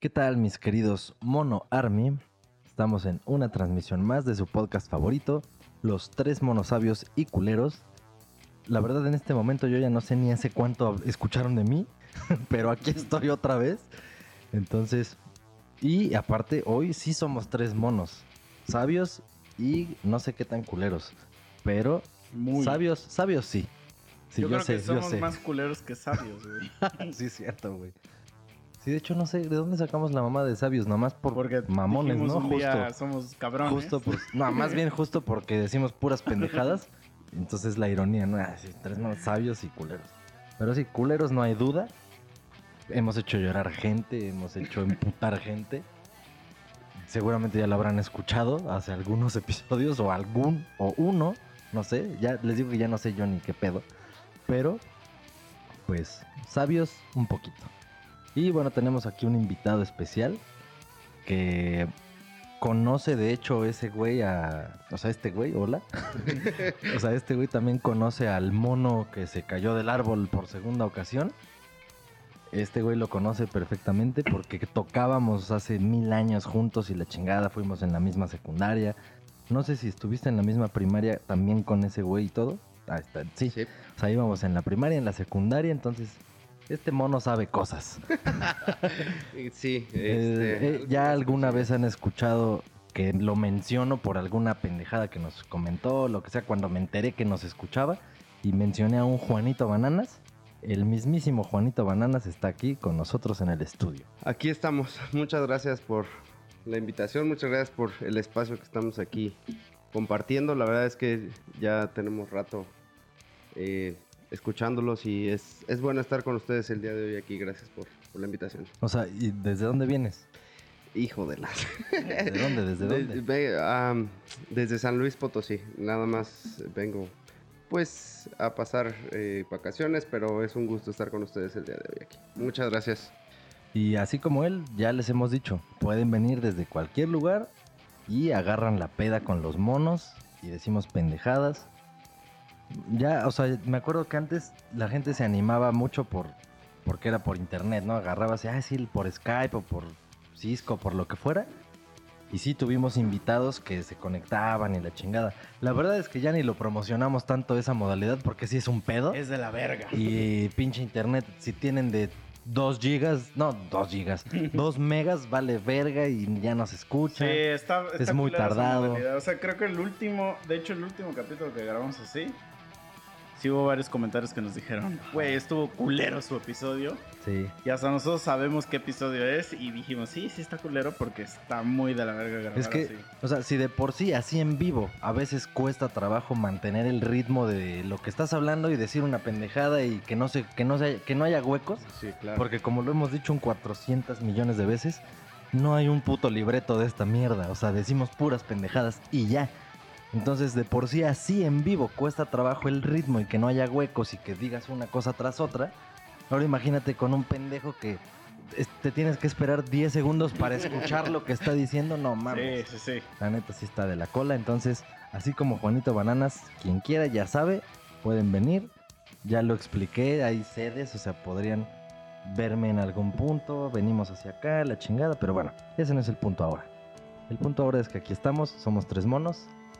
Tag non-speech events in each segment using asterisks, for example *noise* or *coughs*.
¿Qué tal mis queridos Mono Army? Estamos en una transmisión más de su podcast favorito, Los Tres Monosabios y Culeros. La verdad en este momento yo ya no sé ni hace cuánto escucharon de mí, *laughs* pero aquí estoy otra vez. Entonces, y aparte hoy sí somos tres monos, sabios y no sé qué tan culeros, pero Muy. sabios, sabios sí. Sí, yo, creo sé, que somos yo sé. más culeros que sabios, güey. *laughs* sí, cierto, güey. Sí, de hecho no sé de dónde sacamos la mamá de sabios, nomás por Porque mamones, ¿no? un día, Justo. somos cabrones. Justo por. *laughs* No, más bien justo porque decimos puras pendejadas. Entonces la ironía, ¿no? Ah, sí, tres más sabios y culeros. Pero sí, culeros no hay duda. Hemos hecho llorar gente, hemos hecho emputar *laughs* gente. Seguramente ya lo habrán escuchado hace algunos *laughs* episodios o algún o uno, no sé. Ya les digo que ya no sé yo ni qué pedo. Pero, pues, sabios un poquito. Y bueno, tenemos aquí un invitado especial que conoce de hecho ese güey a... O sea, este güey, hola. *laughs* o sea, este güey también conoce al mono que se cayó del árbol por segunda ocasión. Este güey lo conoce perfectamente porque tocábamos hace mil años juntos y la chingada fuimos en la misma secundaria. No sé si estuviste en la misma primaria también con ese güey y todo. Ah, está, sí. Sí. O sea, íbamos en la primaria, en la secundaria, entonces este mono sabe cosas. *laughs* Sí, Eh, este, eh, ¿Ya alguna vez han escuchado que lo menciono por alguna pendejada que nos comentó, lo que sea, cuando me enteré que nos escuchaba y mencioné a un Juanito Bananas? El mismísimo Juanito Bananas está aquí con nosotros en el estudio. Aquí estamos. Muchas gracias por la invitación, muchas gracias por el espacio que estamos aquí compartiendo. La verdad es que ya tenemos rato eh, escuchándolos y es, es bueno estar con ustedes el día de hoy aquí. Gracias por, por la invitación. O sea, ¿y desde dónde vienes? Hijo de las. *laughs* ¿De dónde? ¿Desde De- dónde? desde San Luis Potosí. Nada más vengo pues a pasar eh, vacaciones, pero es un gusto estar con ustedes el día de hoy aquí. Muchas gracias. Y así como él, ya les hemos dicho, pueden venir desde cualquier lugar y agarran la peda con los monos y decimos pendejadas. Ya, o sea, me acuerdo que antes la gente se animaba mucho por porque era por internet, ¿no? Agarrabas, ah, sí, por Skype o por Cisco, por lo que fuera. Y sí tuvimos invitados que se conectaban y la chingada. La verdad es que ya ni lo promocionamos tanto esa modalidad porque sí es un pedo. Es de la verga. Y pinche internet, si tienen de 2 gigas, no, 2 gigas, *laughs* 2 megas vale verga y ya no se escucha. Sí, está, está Es muy tardado. O sea, creo que el último, de hecho, el último capítulo que grabamos así, sí hubo varios comentarios que nos dijeron, güey, estuvo culero su episodio. Sí. Y hasta nosotros sabemos qué episodio es y dijimos, sí, sí está culero porque está muy de la verga grabar Es que, así. o sea, si de por sí así en vivo a veces cuesta trabajo mantener el ritmo de lo que estás hablando y decir una pendejada y que no se, que no se, que no haya huecos, Sí, claro. porque como lo hemos dicho un 400 millones de veces, no hay un puto libreto de esta mierda, o sea, decimos puras pendejadas y ya. Entonces, de por sí así en vivo cuesta trabajo el ritmo y que no haya huecos y que digas una cosa tras otra. Ahora imagínate con un pendejo que te tienes que esperar 10 segundos para escuchar lo que está diciendo, no mames. Sí, sí, sí. La neta sí está de la cola. Entonces, así como Juanito Bananas, quien quiera ya sabe, pueden venir. Ya lo expliqué, hay sedes, o sea, podrían verme en algún punto. Venimos hacia acá, la chingada, pero bueno, ese no es el punto ahora. El punto ahora es que aquí estamos, somos tres monos.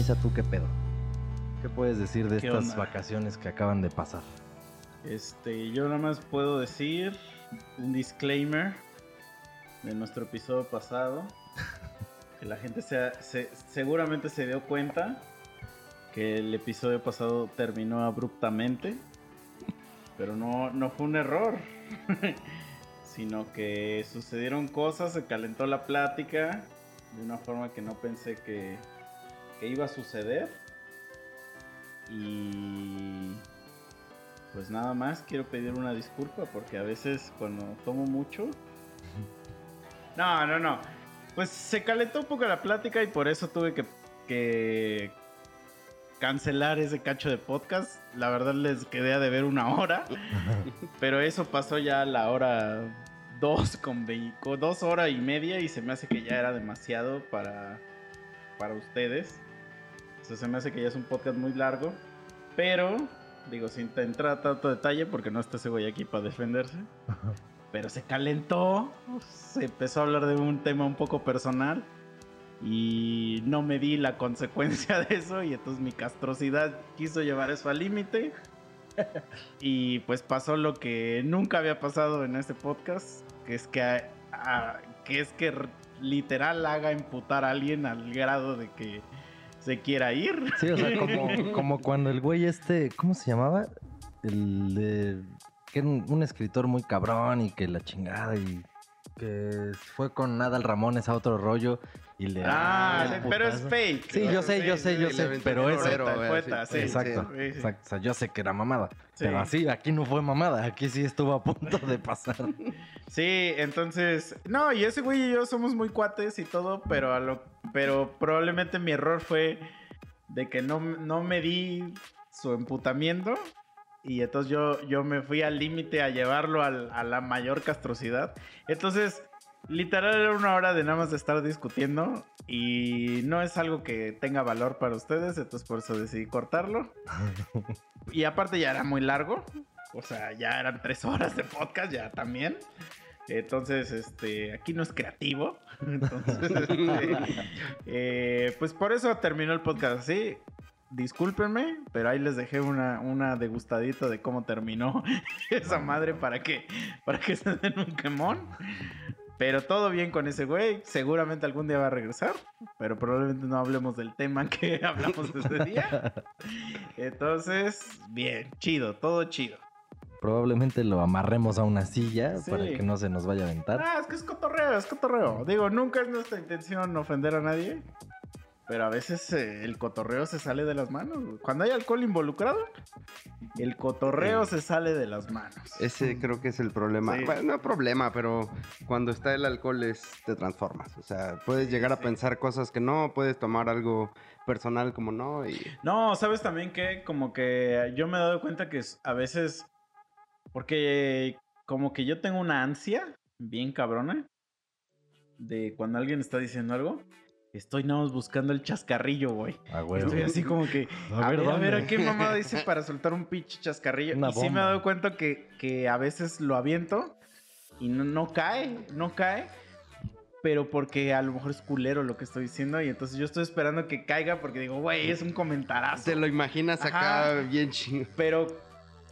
Misa, ¿tú qué pedo? ¿Qué puedes decir de ¿Qué estas onda? vacaciones que acaban de pasar? Este, yo nada más puedo decir un disclaimer de nuestro episodio pasado. *laughs* Que la gente se, se- seguramente se dio cuenta que el episodio pasado terminó abruptamente. Pero no, no fue un error. *laughs* sino que sucedieron cosas, se calentó la plática de una forma que no pensé que, que iba a suceder. Y pues nada más quiero pedir una disculpa porque a veces cuando tomo mucho... *laughs* No, no, no. Pues se calentó un poco la plática y por eso tuve que, que cancelar ese cacho de podcast. La verdad les quedé a deber una hora, *laughs* pero eso pasó ya a la hora dos con, vei- con dos horas y media y se me hace que ya era demasiado para, para ustedes. Se me hace que ya es un podcast muy largo, pero digo sin entrar a tanto detalle porque no está ese güey aquí para defenderse. Pero se calentó, se empezó a hablar de un tema un poco personal y no me di la consecuencia de eso y entonces mi castrosidad quiso llevar eso al límite y pues pasó lo que nunca había pasado en este podcast, que es que, a- a- que es que literal haga imputar a alguien al grado de que se quiera ir. Sí, o sea, como, *laughs* como cuando el güey este, ¿cómo se llamaba? El de, que era un, un escritor muy cabrón y que la chingada y que fue con Nadal Ramones a otro rollo y le... Ah, sí, pero es fake. Sí, yo sé, yo sé, yo sé, pero sí, Exacto, exacto. O sea, yo sé que era mamada. Sí. Pero así, aquí no fue mamada. Aquí sí estuvo a punto de pasar. *laughs* Sí, entonces, no, y ese güey y yo somos muy cuates y todo, pero a lo, pero probablemente mi error fue de que no, no me di su emputamiento y entonces yo, yo me fui al límite a llevarlo al- a la mayor castrosidad. Entonces, literal era una hora de nada más de estar discutiendo y no es algo que tenga valor para ustedes, entonces por eso decidí cortarlo. *laughs* Y aparte ya era muy largo. O sea, ya eran tres horas de podcast, ya también. Entonces, este, aquí no es creativo. *laughs* Entonces, este, eh, pues por eso terminó el podcast así. Discúlpenme, pero ahí les dejé una, una degustadita de cómo terminó *laughs* esa madre para que, para que se den un quemón. Pero todo bien con ese güey. Seguramente algún día va a regresar. Pero probablemente no hablemos del tema que *laughs* hablamos ese día. Entonces, bien, chido, todo chido. Probablemente lo amarremos a una silla Sí. para que no se nos vaya a aventar. Ah, es que es cotorreo, es cotorreo. Digo, nunca es nuestra intención ofender a nadie. Pero a veces eh, el cotorreo se sale de las manos. güey. Cuando hay alcohol involucrado, el cotorreo se sale de las manos. Ese creo que es el problema. Sí. Bueno, no problema, pero cuando está el alcohol es, te transformas. O sea, puedes llegar a pensar cosas que no, puedes tomar algo personal como no. Y No, sabes también que como que yo me he dado cuenta que a veces, porque como que yo tengo una ansia bien cabrona de cuando alguien está diciendo algo, estoy nada más buscando el chascarrillo, güey. A huevo. Estoy así como que, A a, ver, ver, a ver, ¿dónde? ¿a qué mamada dice para soltar un pinche chascarrillo? Una y sí me he dado cuenta que, que a veces lo aviento y no, no cae, no cae. Pero porque a lo mejor es culero lo que estoy diciendo y entonces yo estoy esperando que caiga porque digo, güey, es un comentarazo. te lo imaginas acá Ajá. bien chingo. Pero,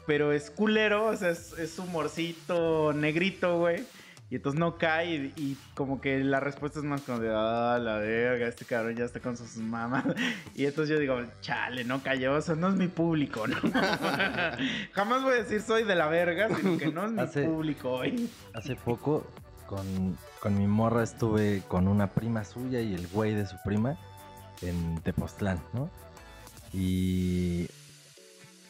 pero es culero, o sea, es, es humorcito negrito, güey. Y entonces no cae y, y como que la respuesta es más como de, ah, la verga, este cabrón ya está con sus mamás. *laughs* Y entonces yo digo, chale, no cayó, o sea, no es mi público, ¿no? *laughs* Jamás voy a decir soy de la verga, sino que no es mi Hace- público hoy. Hace poco con, con mi morra estuve con una prima suya y el güey de su prima en Tepoztlán, ¿no? Y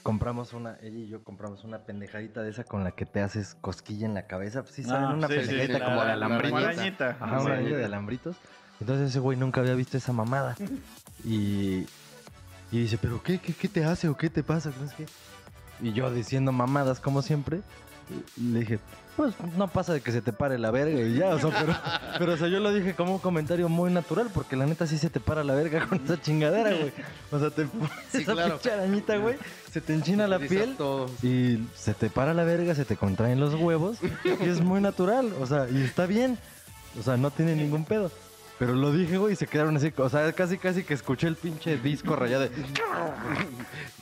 compramos una, ella y yo compramos una pendejadita de esa con la que te haces cosquilla en la cabeza. Pues sí, ¿saben? Ah, una sí, pendejadita sí, como la- de arañita. Ajá, una de alambritos. Entonces ese güey nunca había visto esa mamada. Y, y dice, ¿pero qué, qué, qué te hace o qué te pasa? Qué. Y yo diciendo mamadas como siempre, le dije, pues no pasa de que se te pare la verga y ya, o sea, pero, pero o sea, yo lo dije como un comentario muy natural, porque la neta sí se te para la verga con esa chingadera, güey. O sea, te pones Sí, esa claro. pinche arañita, güey, se te enchina la piel todo. y se te para la verga, se te contraen los huevos y es muy natural, o sea, y está bien. O sea, no tiene ningún pedo. Pero lo dije, güey, y se quedaron así, o sea, casi casi que escuché el pinche disco rayado de...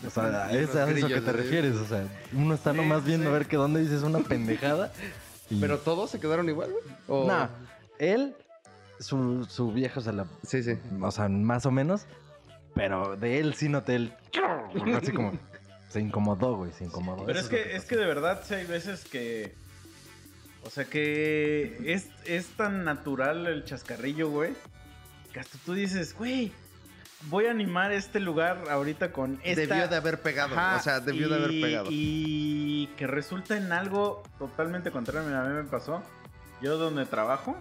O sea, es a eso que te ¿no? refieres, o sea, uno está nomás viendo a ver que dónde dices una pendejada. Y... Pero todos se quedaron igual, güey. O- Nah, él, su, su vieja, o sea, la- Sí, sí. o sea, más o menos, pero de él sí noté el... *laughs* Así como... Se incomodó, güey, se incomodó. Pero Eso es que, es que de verdad sí hay veces que. O sea que es, es tan natural el chascarrillo, güey. Que hasta tú dices, güey, voy a animar este lugar ahorita con esta. Debió de haber pegado. Ajá, o sea, debió de haber pegado. Y, y que resulta en algo totalmente contrario. Mira, a mí me pasó. Yo donde trabajo,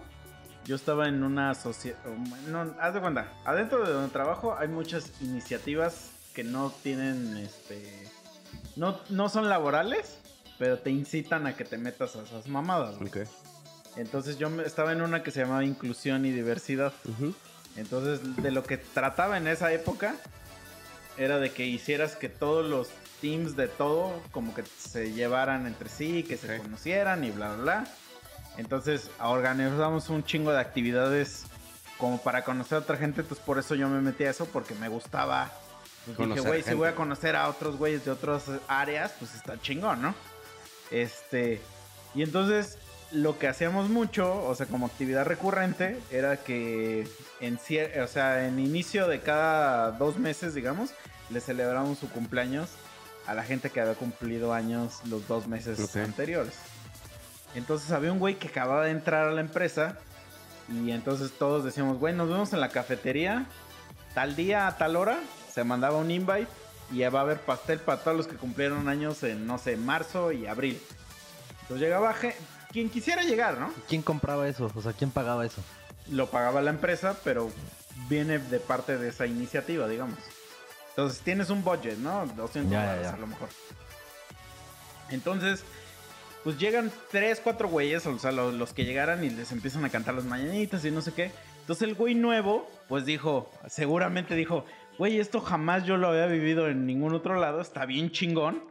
yo estaba en una sociedad... No, haz de cuenta, adentro de donde trabajo hay muchas iniciativas que no tienen, este... No, no son laborales, pero te incitan a que te metas a esas mamadas. güey. Entonces yo me- estaba en una que se llamaba inclusión y diversidad. Entonces, de lo que trataba en esa época era de que hicieras que todos los teams de todo como que se llevaran entre sí, que se conocieran y bla, bla, bla. Entonces, organizamos un chingo de actividades como para conocer a otra gente. Entonces, por eso yo me metí a eso, porque me gustaba. Pues dije, güey, si voy a conocer a otros güeyes de otras áreas, pues está chingón, ¿no? Este. Y entonces, lo que hacíamos mucho, o sea, como actividad recurrente, era que en, o sea, en inicio de cada dos meses, digamos, le celebramos su cumpleaños a la gente que había cumplido años los dos meses anteriores. Entonces había un güey que acababa de entrar a la empresa y entonces todos decíamos, güey, nos vemos en la cafetería tal día a tal hora. Se mandaba un invite y va a haber pastel para todos los que cumplieron años en, no sé, marzo y abril. Entonces llegaba quien quisiera llegar, ¿no? ¿Quién compraba eso? O sea, ¿quién pagaba eso? Lo pagaba la empresa, pero viene de parte de esa iniciativa, digamos. Entonces tienes un budget, ¿no? 200 Ya, ya, dólares ya. a lo mejor. Entonces, pues llegan tres, cuatro güeyes, o sea, los, los que llegaran y les empiezan a cantar las mañanitas y no sé qué. Entonces el güey nuevo, pues dijo, seguramente dijo, güey, esto jamás yo lo había vivido en ningún otro lado, está bien chingón.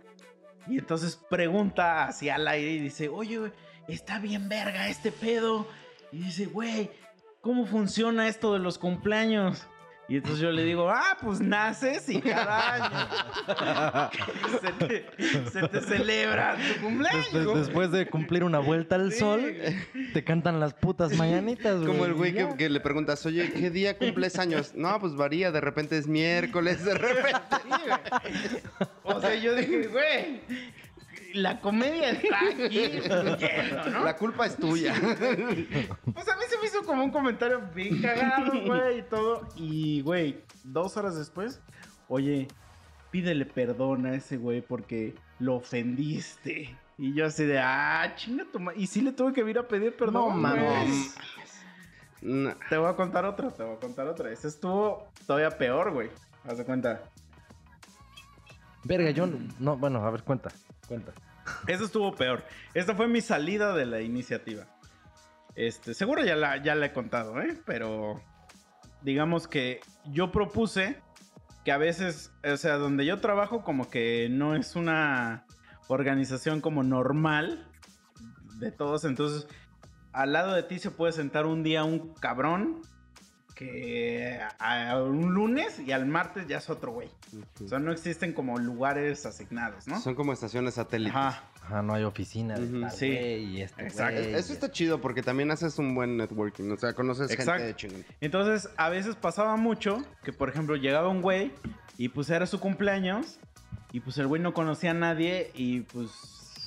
Y entonces pregunta hacia al aire y dice, oye, está bien verga este pedo. Y dice, güey, ¿cómo funciona esto de los cumpleaños? Y entonces yo le digo, ah, pues naces y cada año *laughs* se, te, se te celebra tu cumpleaños. Después, después de cumplir una vuelta al Sí. sol, te cantan las putas mañanitas, güey. Como el güey que, que le preguntas, oye, ¿qué día cumples años? No, pues varía, de repente es miércoles, de repente. *laughs* O sea, yo dije, güey, la comedia está aquí. La culpa es tuya. Pues a mí se me hizo como un comentario bien cagado, güey, y todo. Y, güey, dos horas después, oye, pídele perdón a ese güey porque lo ofendiste. Y yo así de, ah, chinga tu ma-". Y sí le tuve que ir a pedir perdón, No güey. mames. No. Te voy a contar otra, te voy a contar otra. Ese estuvo todavía peor, güey. Haz de cuenta. Verga, yo no, bueno, a ver, cuenta, cuenta. Eso estuvo peor. Esta fue mi salida de la iniciativa. Este, seguro ya la, ya la he contado, ¿eh? Pero digamos que yo propuse que a veces, o sea, donde yo trabajo como que no es una organización como normal de todos. Entonces, al lado de ti se puede sentar un día un cabrón que a, un lunes y al martes ya es otro güey. O sea, no existen como lugares asignados, ¿no? Son como estaciones satélites. Ajá. Ajá, no hay oficina de Ujú. tal Sí. y este Exacto. Eso está chido porque también haces un buen networking. O sea, conoces Exacto. gente de chingón. Entonces, a veces pasaba mucho que, por ejemplo, llegaba un güey y pues era su cumpleaños y pues el güey no conocía a nadie y pues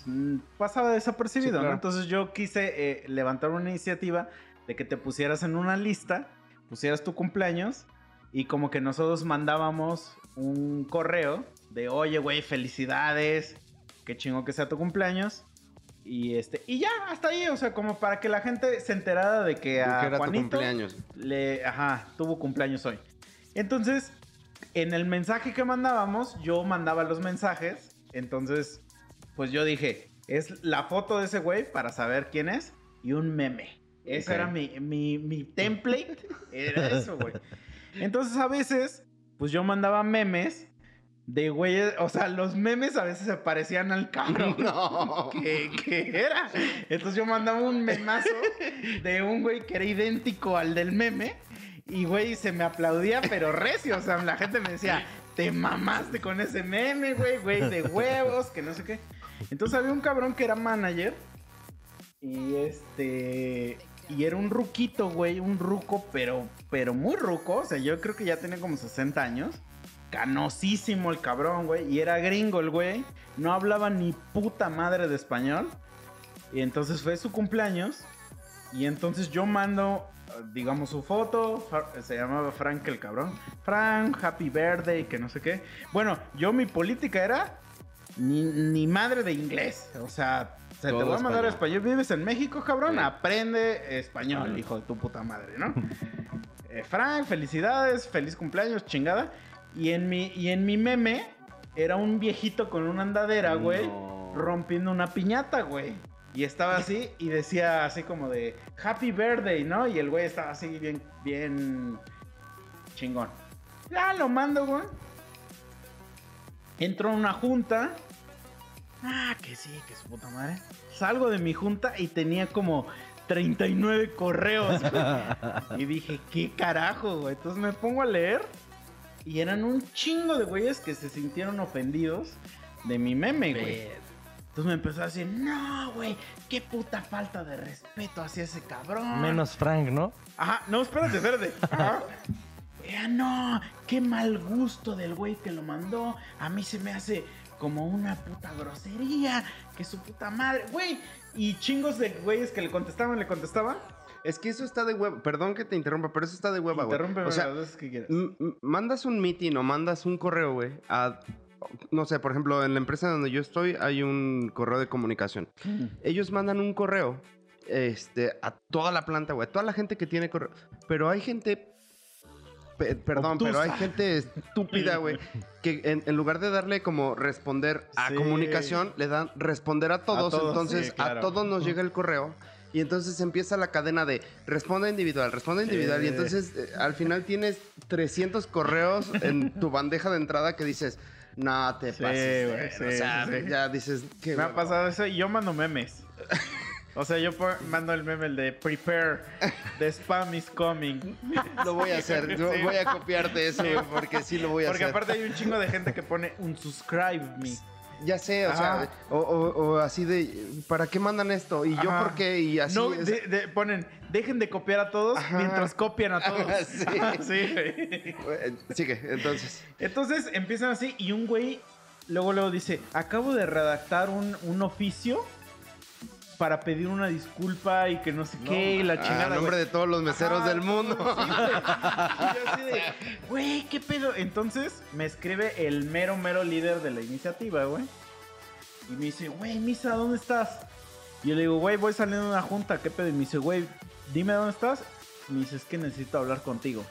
mm, pasaba desapercibido, Sí, claro. ¿no? Entonces yo quise eh, levantar una iniciativa de que te pusieras en una lista, pusieras tu cumpleaños y como que nosotros mandábamos un correo de, oye, güey, felicidades, qué chingo que sea tu cumpleaños. Y este, y ya, hasta ahí, o sea, como para que la gente se enterara de que ¿De a era tu Juanito cumpleaños? le, ajá, tuvo cumpleaños hoy. Entonces, en el mensaje que mandábamos, yo mandaba los mensajes. Entonces, pues yo dije, es la foto de ese güey para saber quién es y un meme. Ese era mi, mi, mi template. Era eso, güey. Entonces, a veces, pues yo mandaba memes de güeyes, o sea, los memes a veces se parecían al cabrón *laughs* No. que, que era. Entonces yo mandaba un memazo de un güey que era idéntico al del meme. Y güey, se me aplaudía, pero recio. O sea, la gente me decía, te mamaste con ese meme, güey, güey, de huevos, que no sé qué. Entonces había un cabrón que era manager. Y este. Y era un ruquito, güey, un ruco, pero, pero muy ruco. O sea, yo creo que ya tenía como 60 años. Canosísimo el cabrón, güey. Y era gringo el güey. No hablaba ni puta madre de español. Y entonces fue su cumpleaños. Y entonces yo mando, digamos, su foto. Se llamaba Frank el cabrón. Frank, happy birthday, que no sé qué. Bueno, yo mi política era ni, ni madre de inglés. O sea, se te va a mandar a español. español. Vives en México, cabrón. Sí. Aprende español, hijo de tu puta madre, ¿no? *laughs* Eh, Frank, felicidades, feliz cumpleaños, chingada. Y en mi, y en mi meme era un viejito con una andadera, güey, No. rompiendo una piñata, güey. Y estaba así y decía así como de Happy Birthday, ¿no? Y el güey estaba así bien, bien chingón. Ya lo mando, güey. Entro a una junta. Ah, que sí, que su puta madre. Salgo de mi junta y tenía como 39 correos. güey. y dije, ¿qué carajo, güey? Entonces me pongo a leer. Y eran un chingo de güeyes que se sintieron ofendidos de mi meme, güey. Entonces me empezó a decir, no, güey, qué puta falta de respeto hacia ese cabrón. Menos Frank, ¿no? Ajá, no, espérate, espérate. *laughs* Ajá. Eh, no, qué mal gusto del güey que lo mandó. A mí se me hace como una puta grosería. Que su puta madre, güey. Y chingos de güeyes que le contestaban, le contestaban. Es que eso está de hueva. Perdón que te interrumpa, pero eso está de hueva, güey. O sea, las veces que quieras. mandas un meeting o mandas un correo, güey, a... No sé, por ejemplo, en la empresa donde yo estoy hay un correo de comunicación. Ellos mandan un correo este, a toda la planta, güey. a Toda la gente que tiene correo. Pero hay gente... pe- perdón, Obtusa. pero hay gente estúpida, güey, que en, en lugar de darle como responder a Sí. comunicación, le dan responder a todos. todos, entonces, sí, claro. a todos nos llega el correo. Y entonces empieza la cadena de responde individual, responde individual. Y entonces eh, al final tienes 300 correos en tu bandeja de entrada que dices, no te Sí, pases. sí, o sea, ya dices, qué Me ha hueva". pasado eso y yo mando memes. *laughs* O sea, yo mando el meme el de prepare, the spam is coming. *laughs* Lo voy a hacer, yo Sí. voy a copiarte eso, porque sí lo voy a Porque hacer. aparte hay un chingo de gente que pone un subscribe me. Ya sé, o Ajá. sea, o, o- o así de, ¿para qué mandan esto? ¿Y yo por qué? Y así no, de- de- ponen, dejen de copiar a todos Ajá. mientras copian a todos. *laughs* Sí. *laughs* Sí, Sigue, entonces. Entonces empiezan así y un güey luego luego dice, acabo de redactar un, un oficio para pedir una disculpa y que no sé qué y la A chingada. nombre güey". de todos los meseros Ajá, del mundo. sí. Y yo así de, güey, ¿qué pedo? Entonces me escribe el mero, mero líder de la iniciativa, güey. Y me dice, güey, Misa, ¿dónde estás? Y yo le digo, güey, voy saliendo de una junta, ¿qué pedo? Y me dice, güey, dime dónde estás. Y me dice, es que necesito hablar contigo.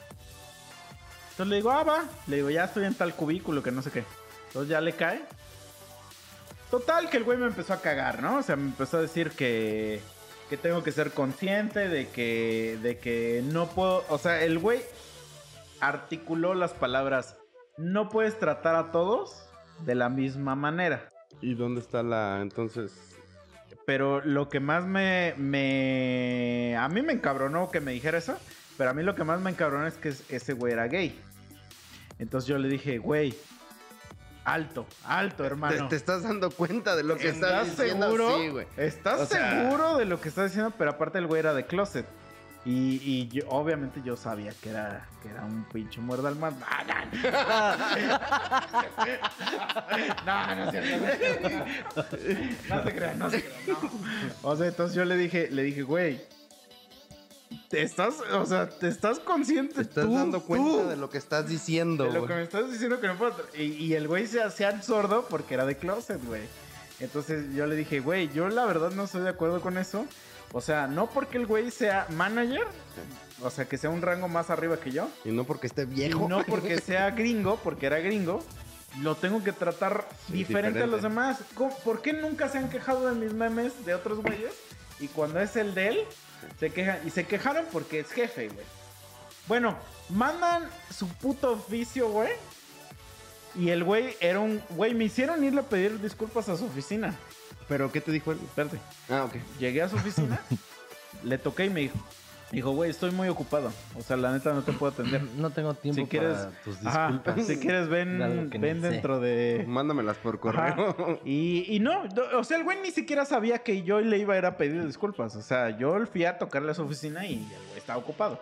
Entonces le digo, ah, va. Le digo, ya estoy en tal cubículo que no sé qué. Entonces ya le cae. Total, que el güey me empezó a cagar, ¿no? O sea, me empezó a decir que, que tengo que ser consciente de que, de que no puedo. O sea, el güey articuló las palabras: no puedes tratar a todos de la misma manera. ¿Y dónde está la, entonces? Pero lo que más me, me. A mí me encabronó que me dijera eso. Pero a mí lo que más me encabronó es que es- ese güey era gay. Entonces yo le dije, güey, alto, alto, ¿Te, hermano. te estás dando cuenta de lo que estás ¿Estás diciendo? seguro? Sí, güey. ¿Estás O sea- seguro de lo que estás diciendo? Pero aparte el güey era de closet. Y, y yo, obviamente yo sabía que era, que era un pinche muerda al mar. No, no, no, *laughs* no es cierto, no. No te creas, no te creas, no. O sea, entonces yo le dije, le dije, güey, te estás, o sea, te estás consciente Te estás tú, dando cuenta tú, de lo que estás diciendo, de lo que me estás diciendo que no puedo. Y, y el güey se hacía sordo porque era de closet, güey. Entonces yo le dije, güey, yo la verdad no estoy de acuerdo con eso. O sea, no porque el güey sea manager, o sea, que sea un rango más arriba que yo, Y no porque esté y viejo. no *laughs* porque sea gringo, porque era gringo, lo tengo que tratar Sí, diferente, a diferente. los demás. ¿Cómo- ¿Por qué nunca se han quejado de mis memes de otros güeyes? Y cuando es el de él, se quejan. Y se quejaron porque es jefe, güey. Bueno, mandan su puto oficio, güey. Y el güey era un... Güey, me hicieron irle a pedir disculpas a su oficina. ¿Pero qué te dijo él? Espérate. Ah, ok. Llegué a su oficina, *laughs* le toqué y me dijo... Dijo, güey, estoy muy ocupado. O sea, la neta no te puedo atender. *clears throat* No tengo tiempo Si quieres, para tus Ajá, disculpas. si quieres, ven, ven sé. dentro de. Mándamelas por correo. Y, y no, o sea, el güey ni siquiera sabía que yo le iba a ir a pedir disculpas. O sea, yo fui a tocarle a su oficina y el güey estaba ocupado.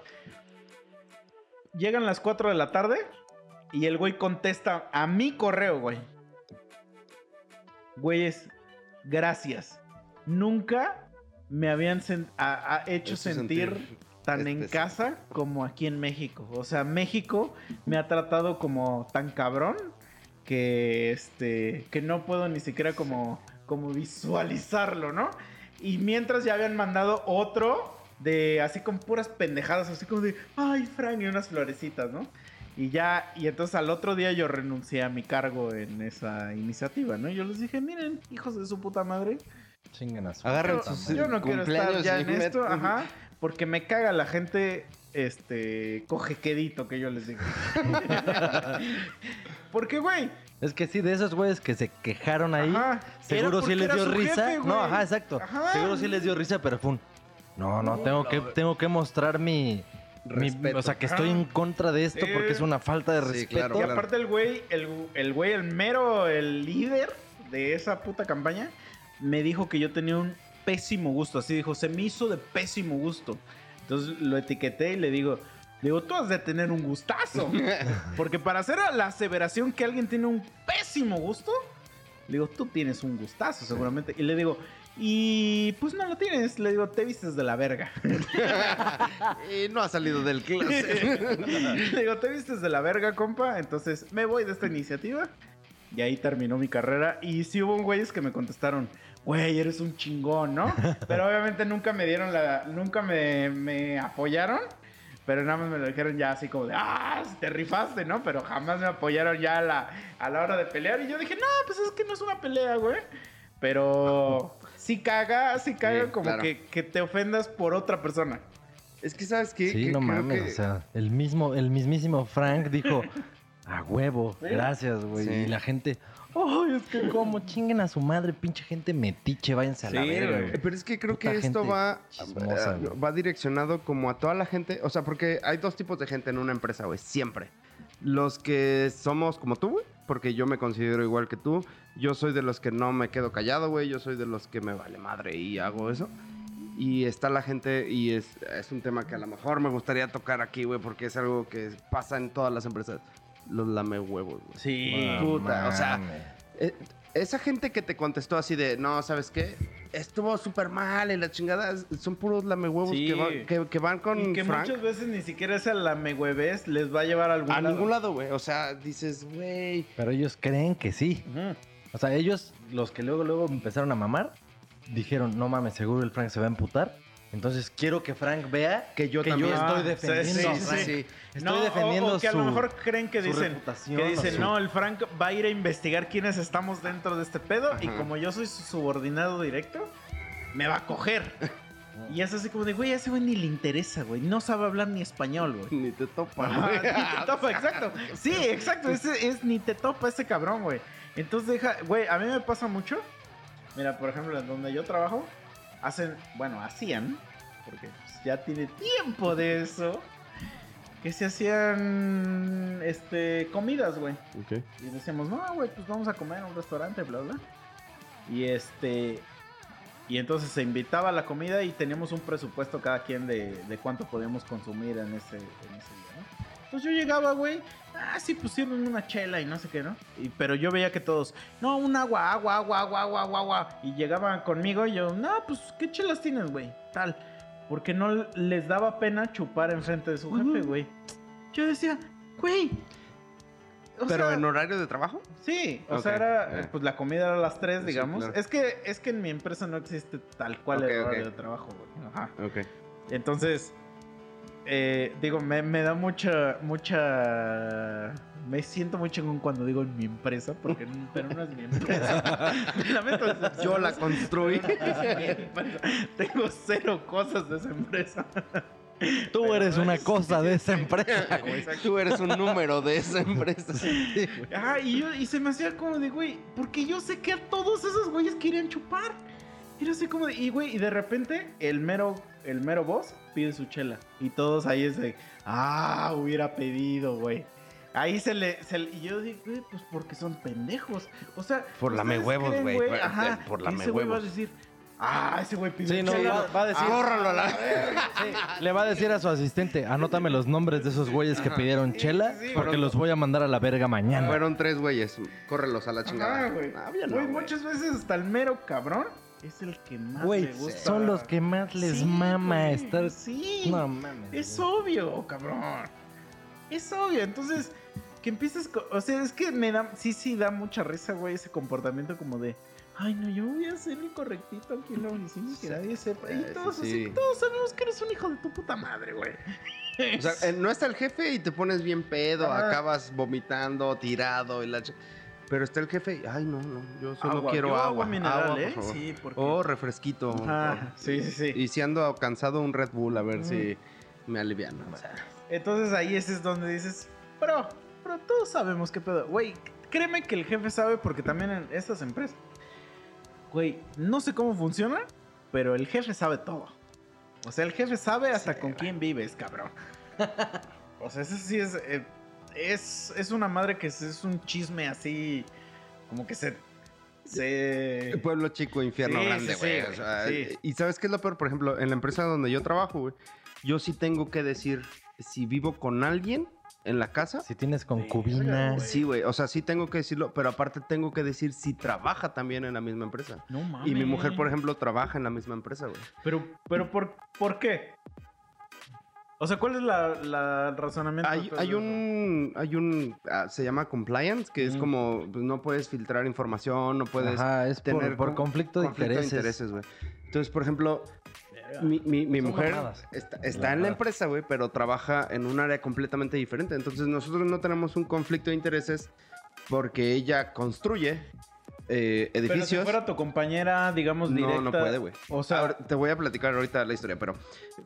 Llegan las 4 de la tarde y el güey contesta a mi correo, güey. Güeyes, gracias. Nunca me habían sen- a- a- hecho sentir, sentir tan en casa como aquí en México. O sea, México me ha tratado como tan cabrón que este que no puedo ni siquiera como como visualizarlo, ¿no? Y mientras ya habían mandado otro de así con puras pendejadas, así como de, ay, Frank, y unas florecitas, ¿no? Y ya, y entonces al otro día yo renuncié a mi cargo en esa iniciativa, ¿no? Yo les dije, miren, hijos de su puta madre, Chingan a su Agarren puta sus- yo no quiero estar cumpleaños ya y en met- esto, ajá, porque me caga la gente, este, cojequedito que yo les digo. *laughs* porque, güey, Es que sí, de esos güeyes que se quejaron ahí, Ajá, seguro sí les dio risa. jefe, no, ajá, exacto. Ajá. Seguro sí les dio risa, pero fue un... No, no, tengo que, tengo que mostrar mi... mi- o sea, que estoy en contra de esto porque es una falta de Sí, respeto. claro, Y claro. aparte el güey, el, el güey, el mero, el líder de esa puta campaña, me dijo que yo tenía un pésimo gusto. Así dijo, se me hizo de pésimo gusto. Entonces lo etiqueté y le digo, digo, tú has de tener un gustazo. *laughs* Porque para hacer la aseveración que alguien tiene un pésimo gusto, le digo, tú tienes un gustazo seguramente. Y le digo, y pues no lo tienes. Le digo, te vistes de la verga. *laughs* Y no ha salido del closet. *laughs* Le digo, te vistes de la verga, compa. Entonces me voy de esta iniciativa. Y ahí terminó mi carrera. Y sí hubo un güeyes que me contestaron, güey, eres un chingón, ¿no? *laughs* Pero obviamente nunca me dieron la. Nunca me, me apoyaron. Pero nada más me lo dijeron ya así como de, ah, te rifaste, ¿no? Pero jamás me apoyaron ya a la, a la hora de pelear. Y yo dije, no, pues es que no es una pelea, güey. Pero sí caga, sí caga Sí, como claro. que, que te ofendas por otra persona. Es que, ¿sabes qué? Sí, Que no creo mames, que- o sea, el mismo, el mismísimo Frank dijo, *laughs* a huevo, Sí. gracias, güey. Sí. Y la gente, ay, es que como chinguen a su madre, pinche gente metiche, váyanse a la Sí, verga, güey. Eh, Pero es que creo Puta que esto gente va, chismosa, güey. va direccionado como a toda la gente. O sea, porque hay dos tipos de gente en una empresa, güey, siempre. Los que somos como tú, güey, porque yo me considero igual que tú. Yo soy de los que no me quedo callado, güey. Yo soy de los que me vale madre y hago eso. Y está la gente, y es, es un tema que a lo mejor me gustaría tocar aquí, güey, porque es algo que pasa en todas las empresas. Los lame huevos, güey. Sí. No puta, o sea. Eh, esa gente que te contestó así de, no, ¿sabes qué? Estuvo súper mal y la chingada, son puros lamehuevos Sí. que, van- que, que van con Y que Frank muchas veces ni siquiera esa lamehuevez les va a llevar a algún a lado. ningún lado, güey. O sea, dices, güey. Pero ellos creen que sí. O sea, ellos, los que luego, luego empezaron a mamar, dijeron, no mames, seguro el Frank se va a emputar. Entonces quiero que Frank vea Que yo que también. yo estoy Ah, defendiendo sí, a sí, sí. Estoy No, o- defendiendo o, que a su, lo mejor creen que dicen, que o dicen, su- no, el Frank va a ir a investigar quiénes estamos dentro de este pedo y como yo soy su subordinado directo, me va a coger. *laughs* y es así como de, güey, a ese güey ni le interesa, güey. No sabe hablar ni español, güey. Ni te topa, Ajá, güey. ni te topa, exacto. Sí, exacto. Es ni te topa ese cabrón, güey. Entonces deja, güey, a mí me pasa mucho. Mira, por ejemplo, en donde yo trabajo, hacen, bueno, hacían, porque ya tiene tiempo de eso, que se hacían, este, comidas, güey. Y decíamos, no, güey, pues vamos a comer en un restaurante, bla, bla. Y este. Y entonces se invitaba a la comida y teníamos un presupuesto cada quien de, de cuánto podíamos consumir en ese, en ese Entonces yo llegaba, güey. Ah, sí, pusieron una chela y no sé qué, ¿no? Y, pero yo veía que todos, no, un agua, agua, agua, agua, agua, agua, agua. Y llegaban conmigo y yo, no, pues, ¿qué chelas tienes, güey? Tal. Porque no les daba pena chupar enfrente de su jefe, güey. Yo decía, güey. o Pero sea, en horario de trabajo. Sí, o sea, era, eh. pues la comida era a las 3, Sí, digamos. claro. Es que es que en mi empresa no existe tal cual el horario de trabajo, güey. Ajá. Ok. Entonces, eh, digo, me, me da mucha, mucha... Me siento muy chingón cuando digo en mi empresa, porque pero no es mi empresa. *laughs* Lamento Yo la construí. *laughs* Tengo cero cosas de esa empresa. Tú Pero eres no una es- cosa de esa empresa, *laughs* güey. Tú eres un número de esa empresa. Sí. Ajá, y, yo, y se me hacía como de, güey, porque yo sé que a todos esos güeyes querían chupar. Era así como de, y güey, y de repente el mero, el mero boss pide su chela. Y todos ahí es de, ah, hubiera pedido, güey. Ahí se le, se le- y yo digo, güey, pues porque son pendejos. O sea, Por ¿ustedes lamehuevos, creen, güey. Por- Ajá, por que ese güey va a decir, ah, ese güey pidió Sí, no, chela. va, va a decir, Ahórralo a la- Sí, le va a decir a su asistente, anótame los nombres de esos güeyes que pidieron chela, sí, porque los voy a mandar a la verga mañana. Fueron tres güeyes. Córrelos a la chingada. Ajá, güey. Ah, no, güey. muchas veces hasta el mero cabrón es el que más Güey, le gusta. son los que más les Sí, mama güey, estar... Sí. No mames. Es güey. obvio, cabrón. Es obvio. Entonces, que empieces, co- o sea, es que me da, sí, sí, da mucha risa, güey, ese comportamiento como de, ay, no, yo voy a hacer el correctito aquí en la oficina y que nadie sepa. Y todos sí, así, sí. todos sabemos que eres un hijo de tu puta madre, güey. O sea, eh, no está el jefe y te pones bien pedo, Ah. acabas vomitando, tirado y la Pero está el jefe ay, no, no, yo solo Agua, quiero yo agua. agua mineral, agua, ¿eh? por favor. Sí, porque- O refresquito. Ajá, sí, sí, sí. Y si ando cansado, un Red Bull, a ver Mm. si me alivian. O sea, Entonces ahí ese es donde dices, bro, pero todos sabemos qué pedo. Güey, créeme que el jefe sabe porque también en estas empresas, güey, no sé cómo funciona, pero el jefe sabe todo. O sea, el jefe sabe hasta con quién vives, cabrón. *laughs* o sea, eso sí es, eh, es, es una madre que es, es un chisme así, como que se... se... Pueblo chico, infierno Sí, grande, güey. sí, o sea, sí. Y sabes qué es lo peor, por ejemplo, en la empresa donde yo trabajo, güey, yo sí tengo que decir si vivo con alguien en la casa. Si tienes concubina. Sí, güey, o sea, sí tengo que decirlo, pero aparte tengo que decir si trabaja también en la misma empresa. No mames. Y mi mujer, por ejemplo, trabaja en la misma empresa, güey. Pero, pero ¿por, ¿por qué? O sea, ¿cuál es la, la el razonamiento? Hay, un, hay un, ah, se llama compliance, que es como, pues, no puedes filtrar información, no puedes Ajá, es por, tener por con- conflicto de conflicto intereses. güey. Entonces, por ejemplo, mi, mi- mi mujer mamadas. está, La está en la empresa, güey, pero trabaja en un área completamente diferente. Entonces, nosotros no tenemos un conflicto de intereses porque ella construye eh, Pero si edificios. fuera tu compañera, digamos, directa. No, no puede, güey. O sea, Ahora, te voy a platicar ahorita la historia, pero,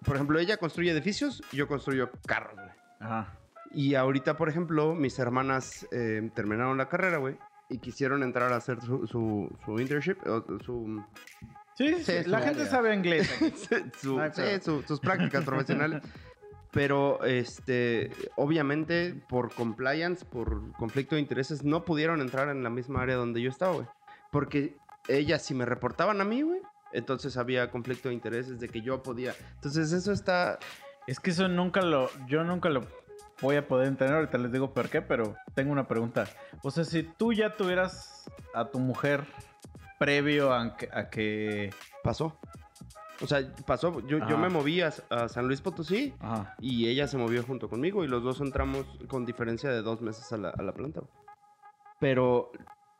por ejemplo, ella construye edificios, yo construyo carros, güey. ajá. Y ahorita, por ejemplo, mis hermanas eh, terminaron la carrera, güey, y quisieron entrar a hacer su, su, su internship, o su, Sí, sí, Sí, la gente sabe inglés. *laughs* su- sí, sus prácticas *laughs* profesionales. Pero, este, obviamente, por compliance, por conflicto de intereses, no pudieron entrar en la misma área donde yo estaba, güey. Porque ellas, si me reportaban a mí, güey, entonces había conflicto de intereses de que yo podía. Entonces, eso está. Es que eso nunca lo. Yo nunca lo voy a poder entender. Ahorita les digo por qué, pero tengo una pregunta. O sea, si tú ya tuvieras a tu mujer previo a que. a que- Pasó. O sea, pasó. Yo, yo me moví a, a San Luis Potosí Ajá. y ella se movió junto conmigo y los dos entramos con diferencia de dos meses a la, a la planta. Pero,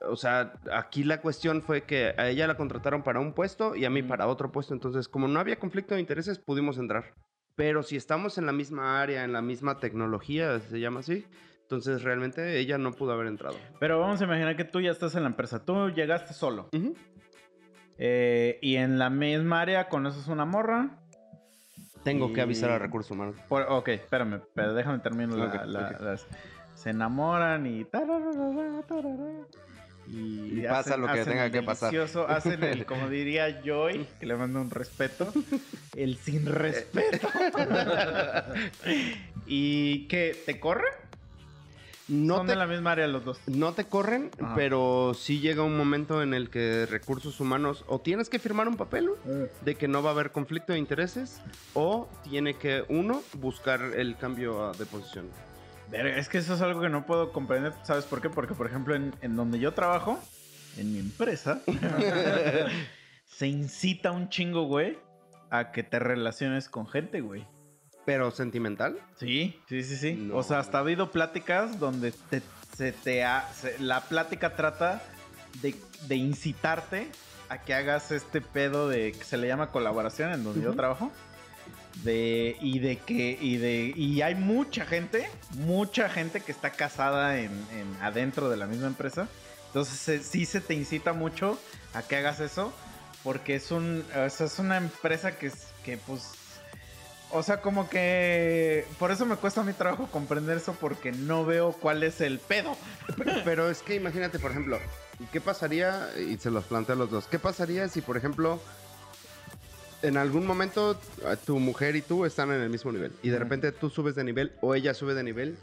o sea, aquí la cuestión fue que a ella la contrataron para un puesto y a mí para otro puesto. Entonces, como no había conflicto de intereses, pudimos entrar. Pero si estamos en la misma área, en la misma tecnología, se llama así, entonces realmente ella no pudo haber entrado. Pero vamos a imaginar que tú ya estás en la empresa. Tú llegaste solo. Ujú. Eh, y en la misma área conoces una morra. Tengo que avisar a recursos humanos. Por- ok, espérame, pero déjame terminar la- las- se enamoran y tararara, tararara, y, Y pasa lo que tenga que pasar. hacen el, como *laughs* diría Joy, que le mando un respeto, el sin respeto. *laughs* *laughs* ¿Y qué? ¿Te corren? No Son te de la misma área los dos. No te corren, Ajá. pero sí llega un momento en el que recursos humanos o tienes que firmar un papel güey, de que no va a haber conflicto de intereses o tiene que uno buscar el cambio de posición. Es que eso es algo que no puedo comprender. ¿Sabes por qué? Porque, por ejemplo, en, en donde yo trabajo, en mi empresa, *laughs* se incita un chingo, güey, a que te relaciones con gente, güey. Pero sentimental. Sí, sí, sí, sí. No. O sea, hasta ha habido pláticas donde te, se te ha- se- la plática trata de, de incitarte a que hagas este pedo de que se le llama colaboración en donde yo trabajo. De, y de que, y de, y hay mucha gente, mucha gente que está casada en, en- adentro de la misma empresa. Entonces se- sí se te incita mucho a que hagas eso. Porque es un, o sea, es una empresa que, que pues o sea, como que por eso me cuesta mi trabajo comprender eso porque no veo cuál es el pedo. *laughs* Pero es que imagínate, por ejemplo, ¿qué pasaría? Y se los planteo a los dos. ¿Qué pasaría si, por ejemplo, en algún momento ah, tu mujer y tú están en el mismo nivel y de repente tú subes de nivel o ella sube de nivel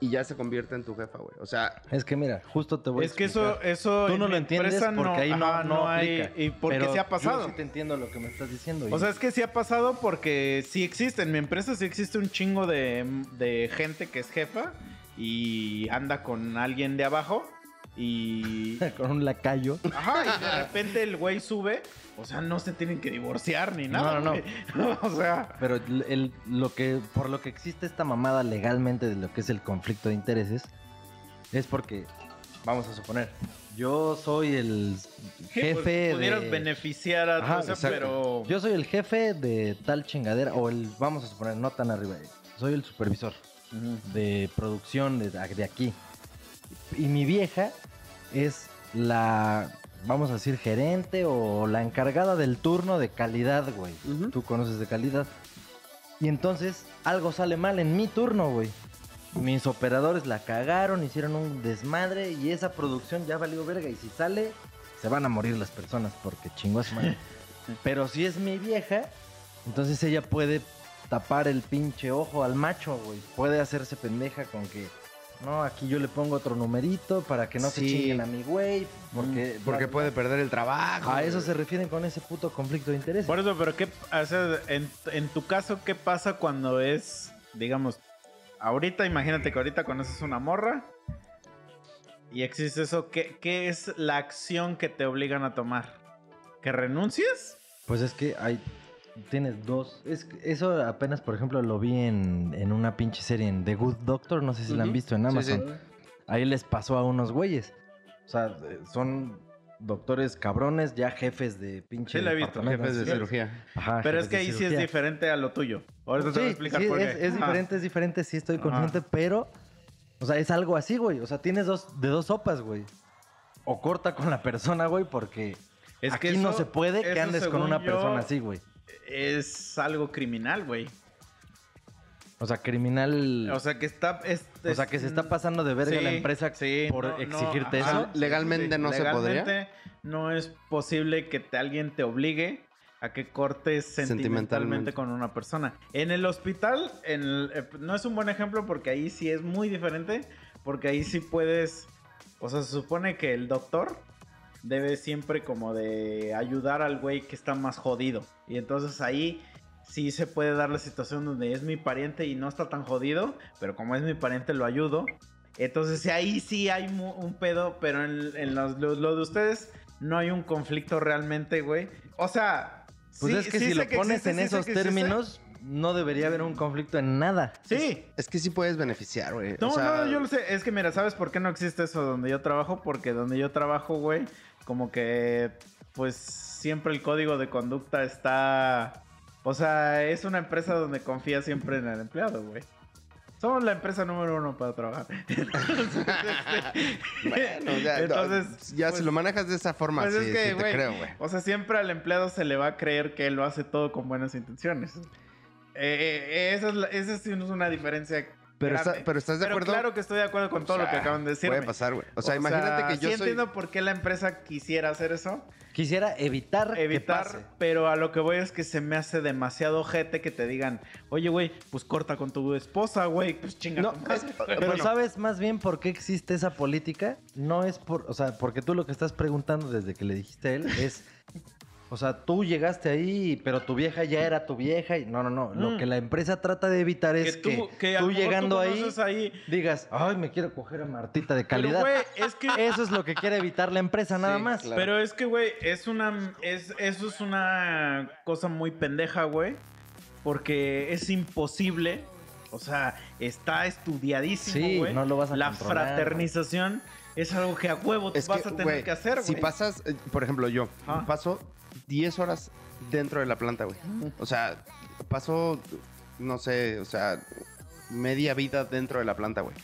y ya se convierte en tu jefa, güey? O sea, Es que mira, justo te voy a Es que eso, eso Tú no lo entiendes porque ahí no, ajá, no, hay aplica. y porque Pero sí ha pasado. Yo sí te entiendo lo que me estás diciendo. y- O sea, es que sí ha pasado porque sí existe. En mi empresa sí existe un chingo de, de gente que es jefa y anda con alguien de abajo y... *laughs* con un lacayo. Ajá, y de repente el güey sube. O sea, no se tienen que divorciar ni nada. No, no, güey. *laughs* o sea... Pero el, el- lo que, por lo que existe esta mamada legalmente de lo que es el conflicto de intereses, es porque, vamos a suponer, yo soy el jefe pues, pudieras de... beneficiar a Ajá, pero Yo soy el jefe de tal chingadera, o el, vamos a suponer, no tan arriba, soy el supervisor de producción de, de aquí. Y mi vieja es la, vamos a decir, gerente o la encargada del turno de calidad, güey. Tú conoces de calidad. Y entonces algo sale mal en mi turno, güey. Mis operadores la cagaron, hicieron un desmadre y esa producción ya valió verga. Y si sale, se van a morir las personas porque chingó madre. *laughs* Pero si es mi vieja, entonces ella puede tapar el pinche ojo al macho, güey. Puede hacerse pendeja con que, no, aquí yo le pongo otro numerito para que no se chinguen a mi güey. Porque, Porque bla, puede perder el trabajo. A eso se refieren con ese puto conflicto de intereses. Por eso, pero ¿qué, o sea, en, en tu caso, qué pasa cuando es, digamos, ahorita, imagínate que ahorita conoces una morra y existe eso, ¿qué, qué es la acción que te obligan a tomar? ¿Que renuncies? Pues es que hay. Tienes dos. Es, eso apenas, por ejemplo, lo vi en, en una pinche serie en The Good Doctor. No sé si la han visto en Sí, Amazon. sí. Ahí les pasó a unos güeyes. O sea, eh, son doctores cabrones, ya jefes de pinche. Sí, la he visto. Jefes de Sí. cirugía. Ajá, Pero es que ahí sí es diferente a lo tuyo. Ahorita te voy a Sí, explicar sí, por es, qué. es Ah. diferente, es diferente, sí estoy Ajá. consciente, pero, o sea, es algo así, güey. O sea, tienes dos, de dos sopas, güey. O corta con la persona, güey, porque Es aquí que no eso- se puede que andes con una yo, persona así, güey. Es algo criminal, güey. O sea, criminal. O sea, que está... es- O sea, que se está pasando de verga Sí, la empresa sí, por no, no, exigirte ajá, eso. ¿Legalmente no se podría? Legalmente no es posible que te- alguien te obligue a que cortes sentimentalmente Sentimentalmente. con una persona. En el hospital, en el- eh, no es un buen ejemplo porque ahí sí es muy diferente, porque ahí sí puedes, o sea, se supone que el doctor debe siempre como de ayudar al güey que está más jodido. Y entonces ahí sí se puede dar la situación donde es mi pariente y no está tan jodido, pero como es mi pariente lo ayudo. Entonces ahí sí hay un pedo, pero en, en los- lo, lo de ustedes no hay un conflicto realmente, güey. O sea... Pues sí- es que sí si lo pones existe, en sí esos términos, no debería haber un conflicto en nada. Sí. Es que sí puedes beneficiar, güey. No, O sea, no, yo lo sé. Es que mira, ¿sabes por qué no existe eso donde yo trabajo? Porque donde yo trabajo, güey, como que, pues, siempre el código de conducta está... O sea, es una empresa donde confía siempre en el empleado, güey. Somos la empresa número uno para trabajar. *laughs* Bueno, ya, Entonces, ya pues- si lo manejas de esa forma, pues sí, es que, sí te creo, güey. O sea, siempre al empleado se le va a creer que él lo hace todo con buenas intenciones. Eh, eh, esa, es la- esa es una diferencia. Pero, está- pero estás de Pero acuerdo. claro que estoy de acuerdo con todo O sea, lo que acaban de decirme. Puede pasar, güey. O sea, imagínate que yo sí soy. entiendo por qué la empresa quisiera hacer eso, Quisiera evitar, que evitar, pase. pero a lo que voy es que se me hace demasiado gente que te digan, oye, güey, pues corta con tu esposa, güey, pues chinga. No, es- güey". *laughs* Pero Bueno. ¿sabes más bien por qué existe esa política? No es por, o sea, porque tú lo que estás preguntando desde que le dijiste a él es, o sea, tú llegaste ahí, pero tu vieja ya era tu vieja y no, no, no. Lo Mm. que la empresa trata de evitar que es tú, que, tú llegando tú ahí digas, ay, me quiero coger a Martita de Pero, calidad. güey, es que... *laughs* Eso es lo que quiere evitar la empresa, nada Sí, más. claro. Pero es que, güey, es una. Es, eso es una cosa muy pendeja, güey. Porque es imposible. O sea, está estudiadísimo, Sí, güey. no lo vas a La controlar, fraternización es algo que a huevo Es vas que, a tener que hacer, güey. Si pasas, eh, por ejemplo, yo Ajá. paso 10 horas dentro de la planta, güey. O sea, paso, no sé, o sea, media vida dentro de la planta, güey.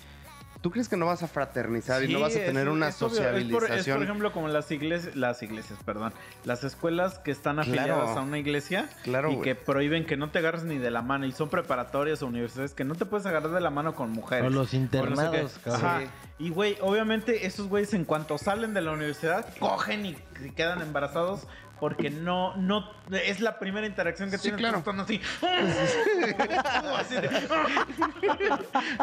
¿Tú crees que no vas a fraternizar y no vas a es- tener una es obvio. Es por- Es por, sociabilización? ejemplo, como las iglesias, las iglesias, perdón, las escuelas que están afiliadas Claro. a una iglesia Claro, y que prohíben que no te agarres ni de la mano y son preparatorias o universidades que no te puedes agarrar de la mano con mujeres. O los o no sé internados, qué. cabrón. Ajá. Y güey, obviamente esos güeyes en cuanto salen de la universidad cogen y quedan embarazados porque no no es la primera interacción que Sí, tienen claro. están así. *laughs* Así de-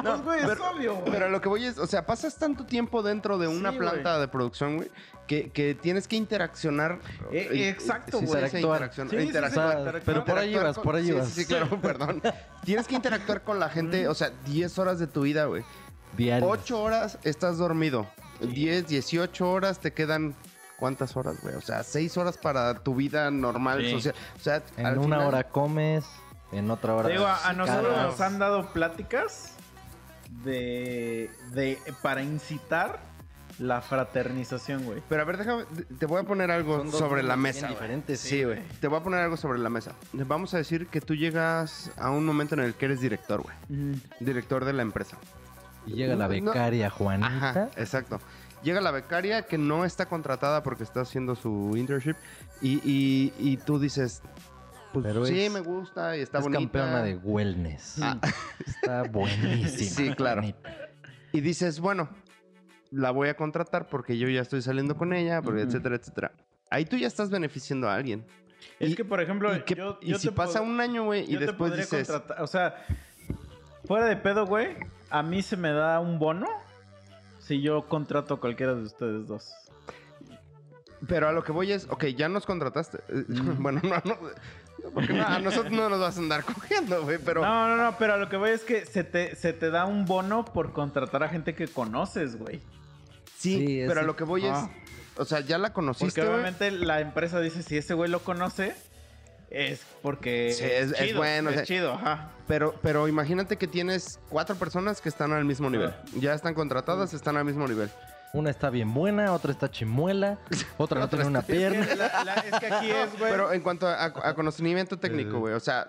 Pues, güey, es obvio, güey. Pero a lo que voy es, o sea, pasas tanto tiempo dentro de una Sí, planta de producción, güey, que, que tienes que interaccionar. Eh, eh, exacto, sí, güey. Interactuar. interacción- Sí, sí, sí, interactuar. O sea, interactuar. pero por ahí con- por ahí. Sí, sí, claro, perdón. Tienes que interactuar con la gente, o sea, 10 horas de tu vida, güey. Diario. 8 horas estás dormido. 10, 18 horas te quedan. ¿Cuántas horas, güey? O sea, 6 horas para tu vida normal, Sí. social. O sea, En al una final- hora comes, en otra hora. Digo, a, a nosotros nos han dado pláticas de, de para incitar la fraternización, güey. Pero a ver, déjame, te voy a poner algo sobre la mesa. diferentes. Sí, güey. Te voy a poner algo sobre la mesa. Vamos a decir que tú llegas a un momento en el que eres director, güey. Director de la empresa. Y llega la No. becaria Juanita. Ajá, exacto. Llega la becaria que no está contratada porque está haciendo su internship y, y- y tú dices, pues Pero sí, es- me gusta y está es bonita. campeona de wellness. Ah. Está *laughs* buenísima. Sí, claro. Y dices, bueno, la voy a contratar porque yo ya estoy saliendo con ella, porque etcétera, etcétera. Ahí tú ya estás beneficiando a alguien. Es Y- que, por ejemplo, y que- yo, y yo si te pasa un año, güey, y después podría dices, contratar- O sea, fuera de pedo, güey, a mí se me da un bono si yo contrato a cualquiera de ustedes dos. pero a lo que voy es, ok, ya nos contrataste. Eh, *laughs* Mm. Bueno, no, no, porque no, a nosotros no nos vas a andar *laughs* cogiendo, güey, pero... No, no, no, pero a lo que voy es que se te, se te da un bono por contratar a gente que conoces, güey. Sí, Sí, es- pero a lo que voy Ah. es, o sea, ya la conociste, Porque obviamente la empresa dice, si ese güey lo conoce, es porque Sí, es- es bueno, Es o sea, chido, ajá. Pero, pero imagínate que tienes cuatro personas que están al mismo nivel. Ah. Ya están contratadas, están al mismo nivel. Una está bien buena, otra está chimuela, *laughs* otra no Otra tiene una está- pierna. La- la- es que aquí es, güey. Pero en cuanto a, a conocimiento técnico, güey, o sea,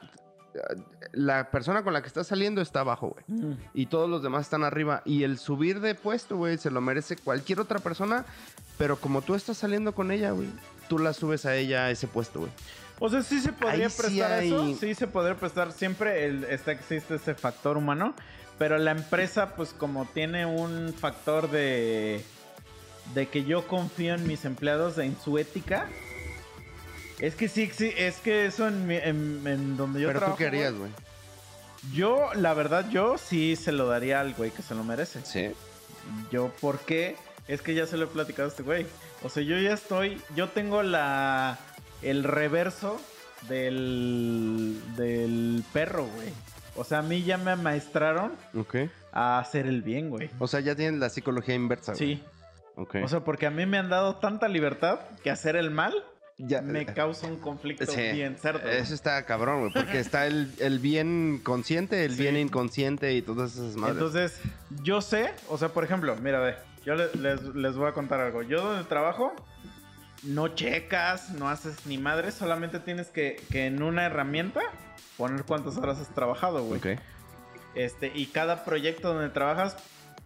la persona con la que estás saliendo está abajo, güey. Mm. Y todos los demás están arriba. Y el subir de puesto, güey, se lo merece cualquier otra persona. Pero como tú estás saliendo con ella, güey, tú la subes a ella a ese puesto, güey. O sea, sí se podría Ahí sí prestar hay- eso. Sí se podría prestar. Siempre el, está, existe ese factor humano. Pero la empresa, pues como tiene un factor de... De que yo confío en mis empleados, en su ética. Es que sí, sí, es que eso en, mi- en- en donde yo pero tú trabajo, harías, güey, güey. Yo, la verdad, yo sí se lo daría al güey que se lo merece. Sí. Yo, ¿por qué? Es que ya se lo he platicado a este güey. O sea, yo ya estoy. Yo tengo la. El reverso del. Del perro, güey. O sea, a mí ya me amaestraron a hacer el bien, güey. O sea, ya tienen la psicología inversa, güey. Sí. Ok. O sea, porque a mí me han dado tanta libertad que hacer el mal ya, me causa un conflicto Sí. bien cerdo. güey. Eso está cabrón, güey. Porque está el, el bien consciente, el Sí. bien inconsciente y todas esas madres. Entonces, yo sé, o sea, por ejemplo, mira, ve, yo le- les, les voy a contar algo. Yo donde trabajo, no checas, no haces ni madre, solamente tienes que, que en una herramienta poner cuántas horas has trabajado, güey. Este, y cada proyecto donde trabajas,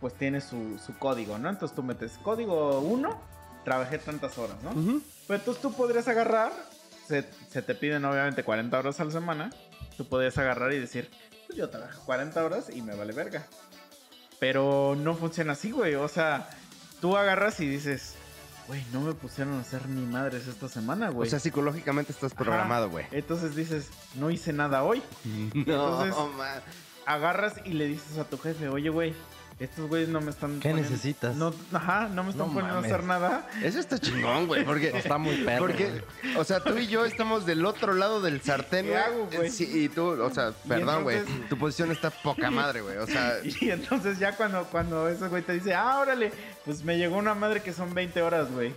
pues tiene su, su código, ¿no? Entonces tú metes código 1, trabajé tantas horas, ¿no? Pero entonces tú podrías agarrar, se, se te piden obviamente 40 horas a la semana, tú podrías agarrar y decir, pues yo trabajo 40 horas y me vale verga. Pero no funciona así, güey. O sea, tú agarras y dices, güey, no me pusieron a hacer ni madres esta semana, O güey. sea, psicológicamente estás programado, güey. Entonces dices, no hice nada hoy. *laughs* No, Entonces- man. Agarras y le dices a tu jefe, oye, güey, estos güeyes no me están... ¿Qué poniendo- necesitas? No, ajá, no me están No poniendo mames. a hacer nada. Eso está chingón, güey. Porque, Está muy perro. porque, güey. o sea, tú y yo estamos del otro lado del sartén, ¿Qué güey. hago, güey? Sí, y tú, o sea, perdón, güey. Tu posición está poca madre, güey. O sea, *laughs* Y entonces ya cuando, cuando ese güey te dice, ah, órale, pues me llegó una madre que son 20 horas, güey.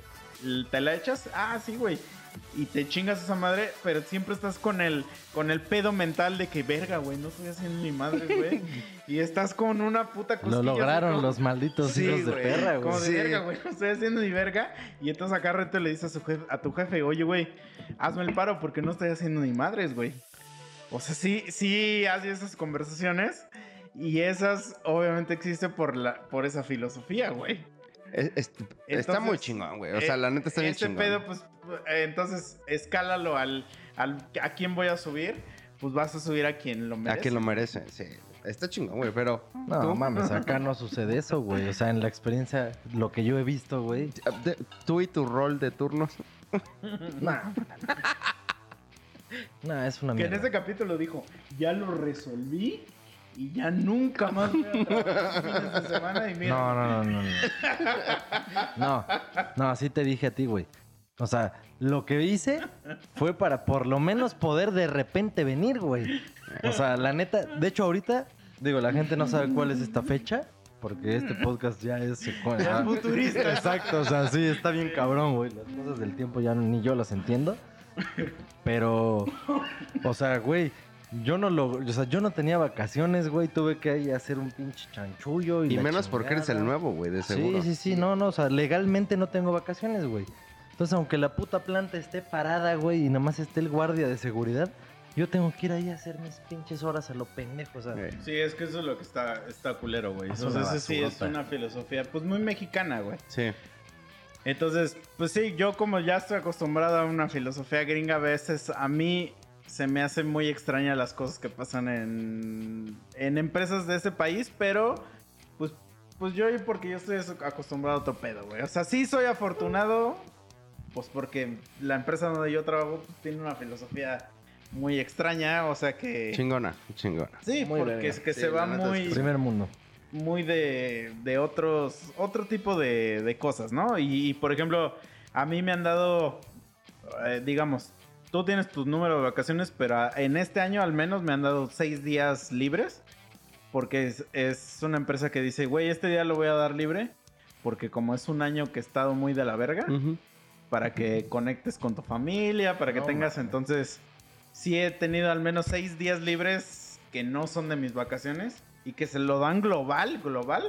¿Te la echas? Ah, sí, güey. Y te chingas esa madre, pero siempre estás con el, con el pedo mental de que, verga, güey, no estoy haciendo ni madre, güey. *laughs* y estás con una puta cosquilla. Lo lograron como- los malditos Sí, hijos de güey, perra, Como güey. de Sí. verga, güey, no estoy haciendo ni verga. Y entonces acá reto le dices a, su jefe, a tu jefe, oye, güey, hazme el paro porque no estoy haciendo ni madres, güey. O sea, sí, sí hace esas conversaciones. Y esas obviamente existe por, la, por esa filosofía, güey. es- es- está muy chingón, güey. O sea, eh, la neta está bien chingón. pedo, pues, entonces, escálalo al, al... ¿A quién voy a subir? Pues vas a subir a quien lo A merece. quien lo merece, sí. Está chingón, güey, pero... No, ¿tú? mames, acá no sucede eso, güey. O sea, en la experiencia, lo que yo he visto, güey. De- Tú y tu rol de turnos. *laughs* No. No, es una Que en mierda. ese capítulo dijo, ya lo resolví y ya nunca más voy a de semana y mira. No, no, no, no, no. No, no, así te dije a ti, güey. O sea, lo que hice fue para por lo menos poder de repente venir, güey. O sea, la neta, de hecho ahorita, digo, la gente no sabe cuál es esta fecha, porque este podcast ya es... Ya es futurista. Exacto, o sea, sí, está bien cabrón, güey. Las cosas del tiempo ya ni yo las entiendo. Pero, o sea, güey, Yo no lo, o sea, yo no tenía vacaciones, güey, tuve que ahí hacer un pinche chanchullo y, Y menos porque eres el nuevo, güey, de seguro. Sí, sí, sí, no, no, o sea, legalmente no tengo vacaciones, güey. Entonces, aunque la puta planta esté parada, güey, y nada más esté el guardia de seguridad, yo tengo que ir ahí a hacer mis pinches horas a lo pendejo, o sea. Sí, es que eso es lo que está, está culero, güey. Es Entonces, eso sí es una filosofía, pues muy mexicana, güey. Sí. Entonces, pues sí, yo como ya estoy acostumbrado a una filosofía gringa, a veces a mí se me hacen muy extrañas las cosas que pasan en, en empresas de ese país, pero pues, pues yo porque yo estoy acostumbrado a otro pedo, güey. O sea, sí soy afortunado, pues porque la empresa donde yo trabajo pues, tiene una filosofía muy extraña, o sea que... Chingona, chingona. Sí, Muy porque es que Sí, se va muy Primer mundo. muy de, de otros, otro tipo de, de cosas, ¿no? Y, y, por ejemplo, a mí me han dado, eh, digamos, tú tienes tu número de vacaciones, pero a- en este año al menos me han dado seis días libres, porque es, es una empresa que dice, güey, este día lo voy a dar libre, porque como es un año que he estado muy de la verga, Ujú. Para que conectes con tu familia, para que No, tengas entonces, sí he tenido al menos seis días libres que no son de mis vacaciones y que se lo dan global, global,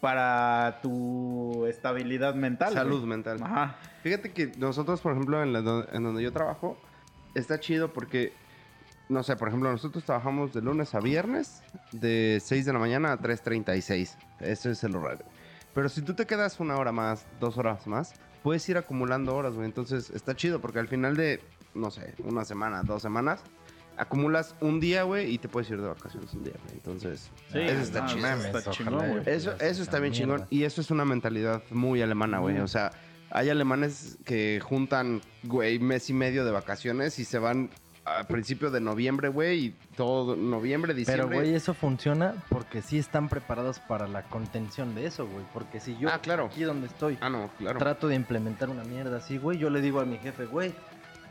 para tu estabilidad mental. Salud güey. mental. Ajá. Fíjate que nosotros, por ejemplo, en, la en donde yo trabajo, está chido porque, no sé, por ejemplo, nosotros trabajamos de lunes a viernes, de 6 de la mañana a 3.36. Ese es el horario. Pero si tú te quedas una hora más, dos horas más, puedes ir acumulando horas, güey. Entonces está chido porque al final de, no sé, una semana, dos semanas, acumulas un día, güey, y te puedes ir de vacaciones un día, güey. Entonces, Sí, eso está no, chido. eso está chingón, güey. Eso, eso está bien chingón. Y eso es una mentalidad muy alemana, güey. O sea, hay alemanes que juntan, güey, mes y medio de vacaciones y se van a principio de noviembre, güey, y todo noviembre, diciembre. Pero, güey, eso funciona porque sí están preparados para la contención de eso, güey. Porque si yo, Ah, claro. aquí donde estoy, Ah, no, claro. trato de implementar una mierda así, güey, yo le digo a mi jefe, güey,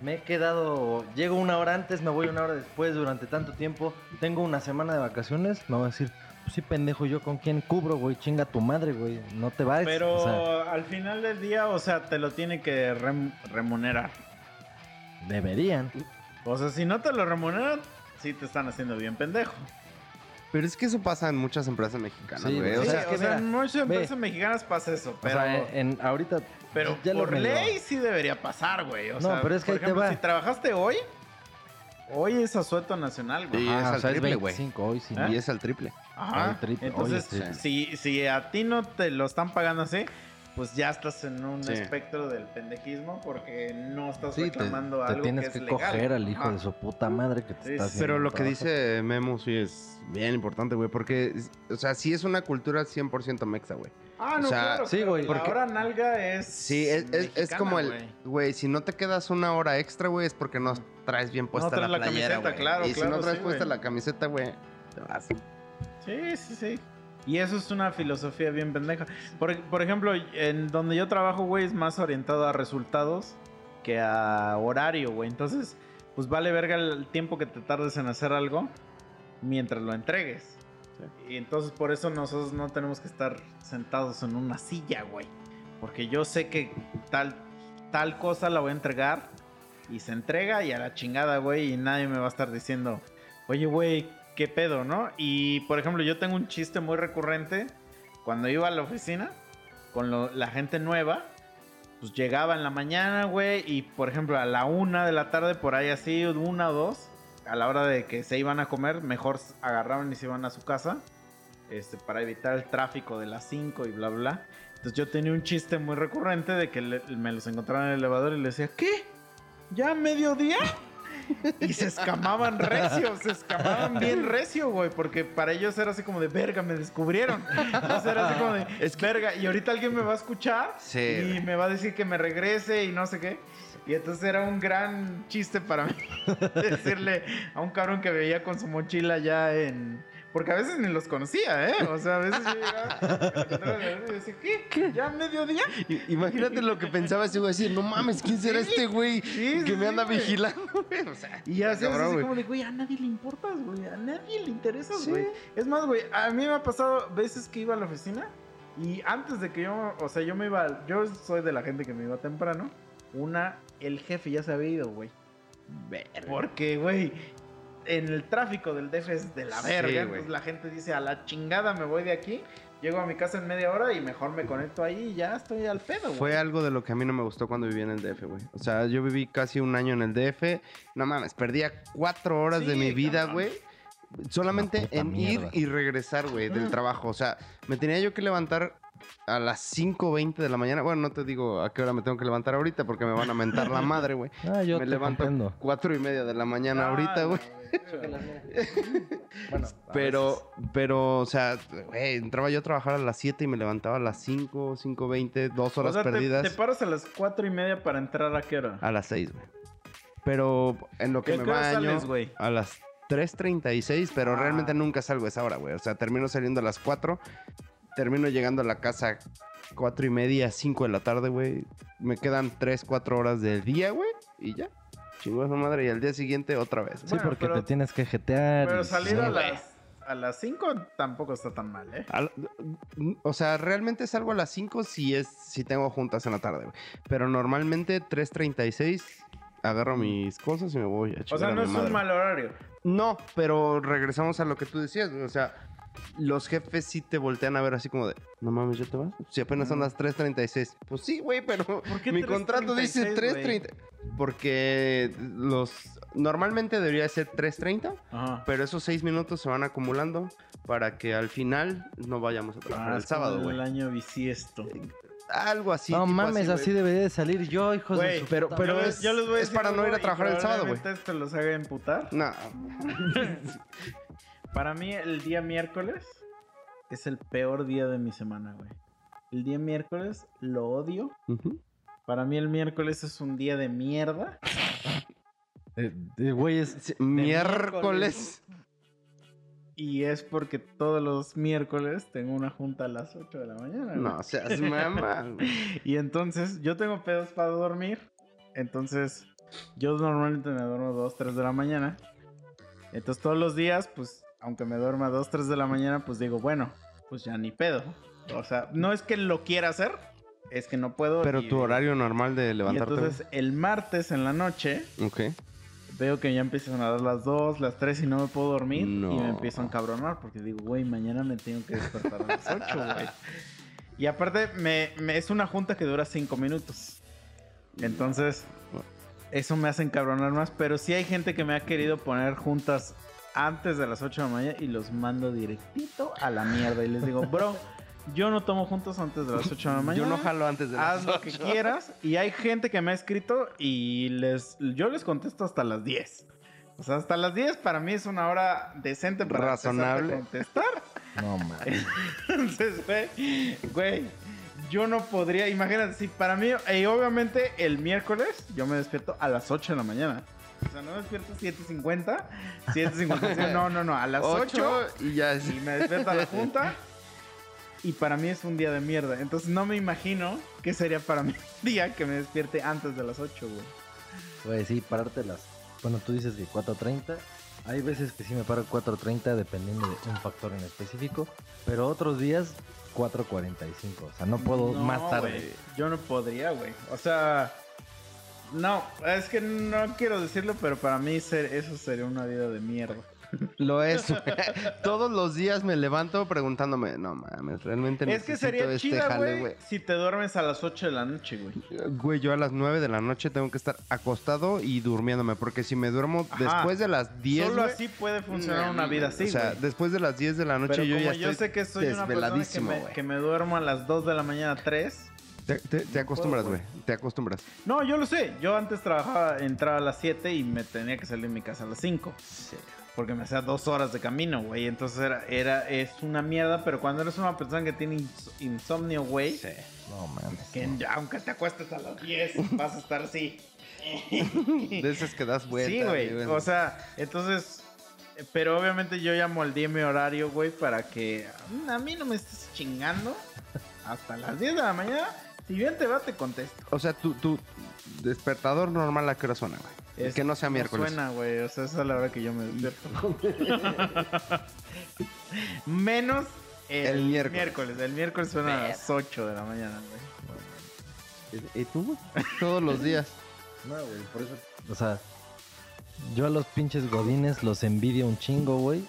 me he quedado, llego una hora antes, me voy una hora después durante tanto tiempo, tengo una semana de vacaciones, me va a decir, pues sí, pendejo, ¿yo con quién cubro, güey? Chinga tu madre, güey, no te vas. Pero O sea, al final del día, o sea, te lo tiene que rem- remunerar. deberían. O sea, si no te lo remuneran, sí te están haciendo bien pendejo. Pero es que eso pasa en muchas empresas mexicanas, Sí, güey. o Sí, sea, es que o sea, mira, en muchas ve. empresas mexicanas pasa eso, pero... o sea, en, ahorita... Pero ya lo por ley sí debería pasar, güey. O No, sea, pero es que por ahí te ejemplo, va. si trabajaste hoy, hoy es asueto nacional, güey. Sí. Ajá, es al triple, güey. 25 hoy, sí. ¿Eh? y es al triple. Ajá. al triple. Entonces, Oye, si, si a ti no te lo están pagando así, pues ya estás en un Sí. espectro del pendejismo porque no estás Sí, te, reclamando te algo tienes que, que, es legal. coger al hijo de su puta madre que te Sí, está haciendo Pero lo que dice Memo sí es bien importante, güey, porque, o sea, sí es una cultura 100% mexa, güey. Ah, O no, sea, claro. sí, güey, porque- hora nalga es. Sí, es, es- como el, güey. si no te quedas una hora extra, güey, es porque no traes bien puesta traes la la playera, camiseta, güey. claro, Y si no traes sí, puesta la camiseta, güey, te vas. Sí, sí, sí. Y eso es una filosofía bien pendeja. Por, por ejemplo, en donde yo trabajo, güey, es más orientado a resultados que a horario, güey. Entonces, pues vale verga el tiempo que te tardes en hacer algo mientras lo entregues. Y entonces por eso nosotros no tenemos que estar sentados en una silla, güey. Porque yo sé que tal, tal cosa la voy a entregar y se entrega y a la chingada, güey. Y nadie me va a estar diciendo, oye, güey, ¿qué pedo, no? Y por ejemplo, yo tengo un chiste muy recurrente. Cuando iba a la oficina con la gente nueva, pues llegaba en la mañana, güey. Y por ejemplo, a la una de la tarde, por ahí así, una o dos, a la hora de que se iban a comer, mejor agarraban y se iban a su casa. Este, para evitar el tráfico de las 5 y bla, bla. Entonces yo tenía un chiste muy recurrente de que me los encontraba en el elevador y le decía, ¿qué? ¿Ya mediodía? *laughs* Y se escamaban recio, se escamaban bien recio, güey, porque para ellos era así como de verga, me descubrieron. Entonces era así como de *laughs* es verga, y ahorita alguien me va a escuchar Sí, y güey. me va a decir que me regrese y no sé qué. Y entonces era un gran chiste para mí *laughs* decirle a un cabrón que veía con su mochila ya en. Porque a veces ni los conocía, ¿eh? O sea, a veces yo llegaba y decía, ¿qué? ¿Ya mediodía? Imagínate lo que pensaba ese güey, así, no mames, ¿quién será Sí. este güey Sí, que sí, me anda vigilando, güey? *laughs* O sea, Y así, cabrón, así güey. como de, güey, a nadie le importas, güey. A nadie le interesas, Sí. güey. Es más, güey, a mí me ha pasado veces que iba a la oficina y antes de que yo, o sea, yo me iba, yo soy de la gente que me iba temprano. Una, el jefe ya se había ido, güey. Verga. Porque, güey, en el tráfico del DF es de la Sí, verga. güey. entonces la gente dice, a la chingada me voy de aquí. Llego a mi casa en media hora y mejor me conecto ahí y ya estoy al pedo, güey. Fue algo de lo que a mí no me gustó cuando viví en el DF, güey. O sea, yo viví casi un año en el DF. No mames, perdía cuatro horas de Sí, mi vida, güey. Solamente en ir y regresar, güey, del Mm. trabajo. O sea, me tenía yo que levantar a las 5.20 de la mañana. Bueno, no te digo a qué hora me tengo que levantar ahorita porque me van a mentar la madre, güey. *laughs* Ah, yo me te levanto comprendo. cuatro y media de la mañana Ah, ahorita, no, güey. *laughs* Bueno, Pero, pero, o sea, güey, entraba yo a trabajar a las 7 y me levantaba a las 5, 5.20, dos O horas sea, te- perdidas. Te, paras a las cuatro y media para entrar a qué hora. A las 6, güey. Pero en lo que ¿A me baño. sales, güey? a las 3.36, pero Ah. realmente nunca salgo a esa hora, güey. O sea, termino saliendo a las 4. Termino llegando a la casa 4 y media, 5 de la tarde, güey. Me quedan 3, 4 horas del día, güey. Y ya. Chingó a su madre. Y al día siguiente otra vez. Sí, Bueno, porque pero- te tienes que jetear. Pero salir a las, a las cinco tampoco está tan mal, ¿eh? Al- o sea, realmente salgo a las 5 si es si tengo juntas en la tarde, güey. Pero normalmente 3.36 agarro mis cosas y me voy a O sea, no es madre. un mal horario. No, pero regresamos a lo que tú decías. O sea, los jefes sí te voltean a ver así como de, no mames, ¿ya te vas? Si apenas son las 3.36. Pues sí, güey, pero mi contrato dice 3:36, 3.30. Porque los... Normalmente debería ser 3.30, Ajá. pero esos 6 minutos se van acumulando para que al final no vayamos a trabajar Ah, el sábado, güey. El año bisiesto. Algo así. no tipo mames, así, debería de salir yo, hijos Güey, de su pero- puta pero es- Yo les voy a es decir para no ir a trabajar el sábado, güey. esto los haga emputar. No, *laughs* Para mí, el día miércoles es el peor día de mi semana, güey. El día miércoles lo odio. Para mí, el miércoles es un día de mierda. Eh, eh, Güey, es... Miércoles. Y es porque todos los miércoles tengo una junta a las 8 de la mañana. güey. No seas mamá. *laughs* Y entonces, yo tengo pedos para dormir. Entonces, yo normalmente me duermo 2, 3 de la mañana. Entonces, todos los días, pues, aunque me duerma 2, 3 de la mañana, pues digo, bueno, pues ya ni pedo. O sea, no es que lo quiera hacer, es que no puedo. Pero y- tu horario normal de Y levantarte. entonces, el martes en la noche, Ok. Veo que ya empiezan a dar las 2, las 3 y no me puedo dormir. Y No. me empiezo a encabronar porque digo, güey, mañana me tengo que despertar a las 8, güey. Y aparte, me, me- es una junta que dura 5 minutos. Entonces, eso me hace encabronar más. Pero sí hay gente que me ha querido poner juntas antes de las 8 de la mañana y los mando directito a la mierda. Y les digo, bro, yo no tomo juntas antes de las 8 de la mañana. *laughs* Yo no jalo antes de las Haz lo que quieras. Y hay gente que me ha escrito y les yo les contesto hasta las 10. O sea, hasta las 10 para mí es una hora decente para Razonable. contestar. *laughs* No mames. *laughs* Entonces, güey, güey, yo no podría, imagínate, si para mí, y obviamente el miércoles yo me despierto a las 8 de la mañana. O sea, no me despierto 7.50, 7.55, no, no, no, a las 8 8 y ya es. y me despierto a la junta. Y para mí es un día de mierda. Entonces no me imagino qué sería para mí un *laughs* día que me despierte antes de las 8, güey. Güey, sí, pararte las... Bueno, tú dices que 4.30. Hay veces que sí me paro 4.30 dependiendo de un factor en específico. Pero otros días 4.45. O sea, no puedo No, más tarde. Yo no podría, güey. O sea, no, es que no quiero decirlo, pero para mí ser- eso sería una vida de mierda. Lo es. *laughs* Todos los días me levanto preguntándome, no mames, realmente Es que necesito sería este chida, jale, güey, si te duermes a las 8 de la noche, güey. Güey, yo a las 9 de la noche tengo que estar acostado y durmiéndome, porque si me duermo Ajá. después de las 10, Solo güey, así puede funcionar una vida así, O sea, güey. después de las 10 de la noche Pero yo como ya yo estoy sé que soy una persona que desveladísimo, me, güey. que me duermo a las 2 de la mañana, 3. Te, te- te acostumbras, güey. Te acostumbras. No, yo lo sé. Yo antes trabajaba, entraba a las 7 y me tenía que salir de mi casa a las 5. Porque me hacía dos horas de camino, güey. Entonces era, era, es una mierda, pero cuando eres una persona que tiene ins- insomnio, güey, No mames. que ya, aunque te acuestes a las 10, vas a estar así. *laughs* De esas que das vueltas. sí, güey. O sea, entonces, pero obviamente yo ya moldeé mi horario, güey, para que mm, a mí no me estés chingando hasta las 10 de la mañana. Si bien te va, te contesto. O sea, tu, tu despertador normal a qué hora suena, güey. Es- que no sea miércoles. suena, güey. O sea, esa es la hora que yo me despierto. *laughs* Menos el, El miércoles. miércoles. El miércoles suena a las 8 de la mañana, güey. ¿Y tú? Todos los días. *laughs* No, güey, por eso. O sea, Yo a los pinches godines los envidio un chingo, güey.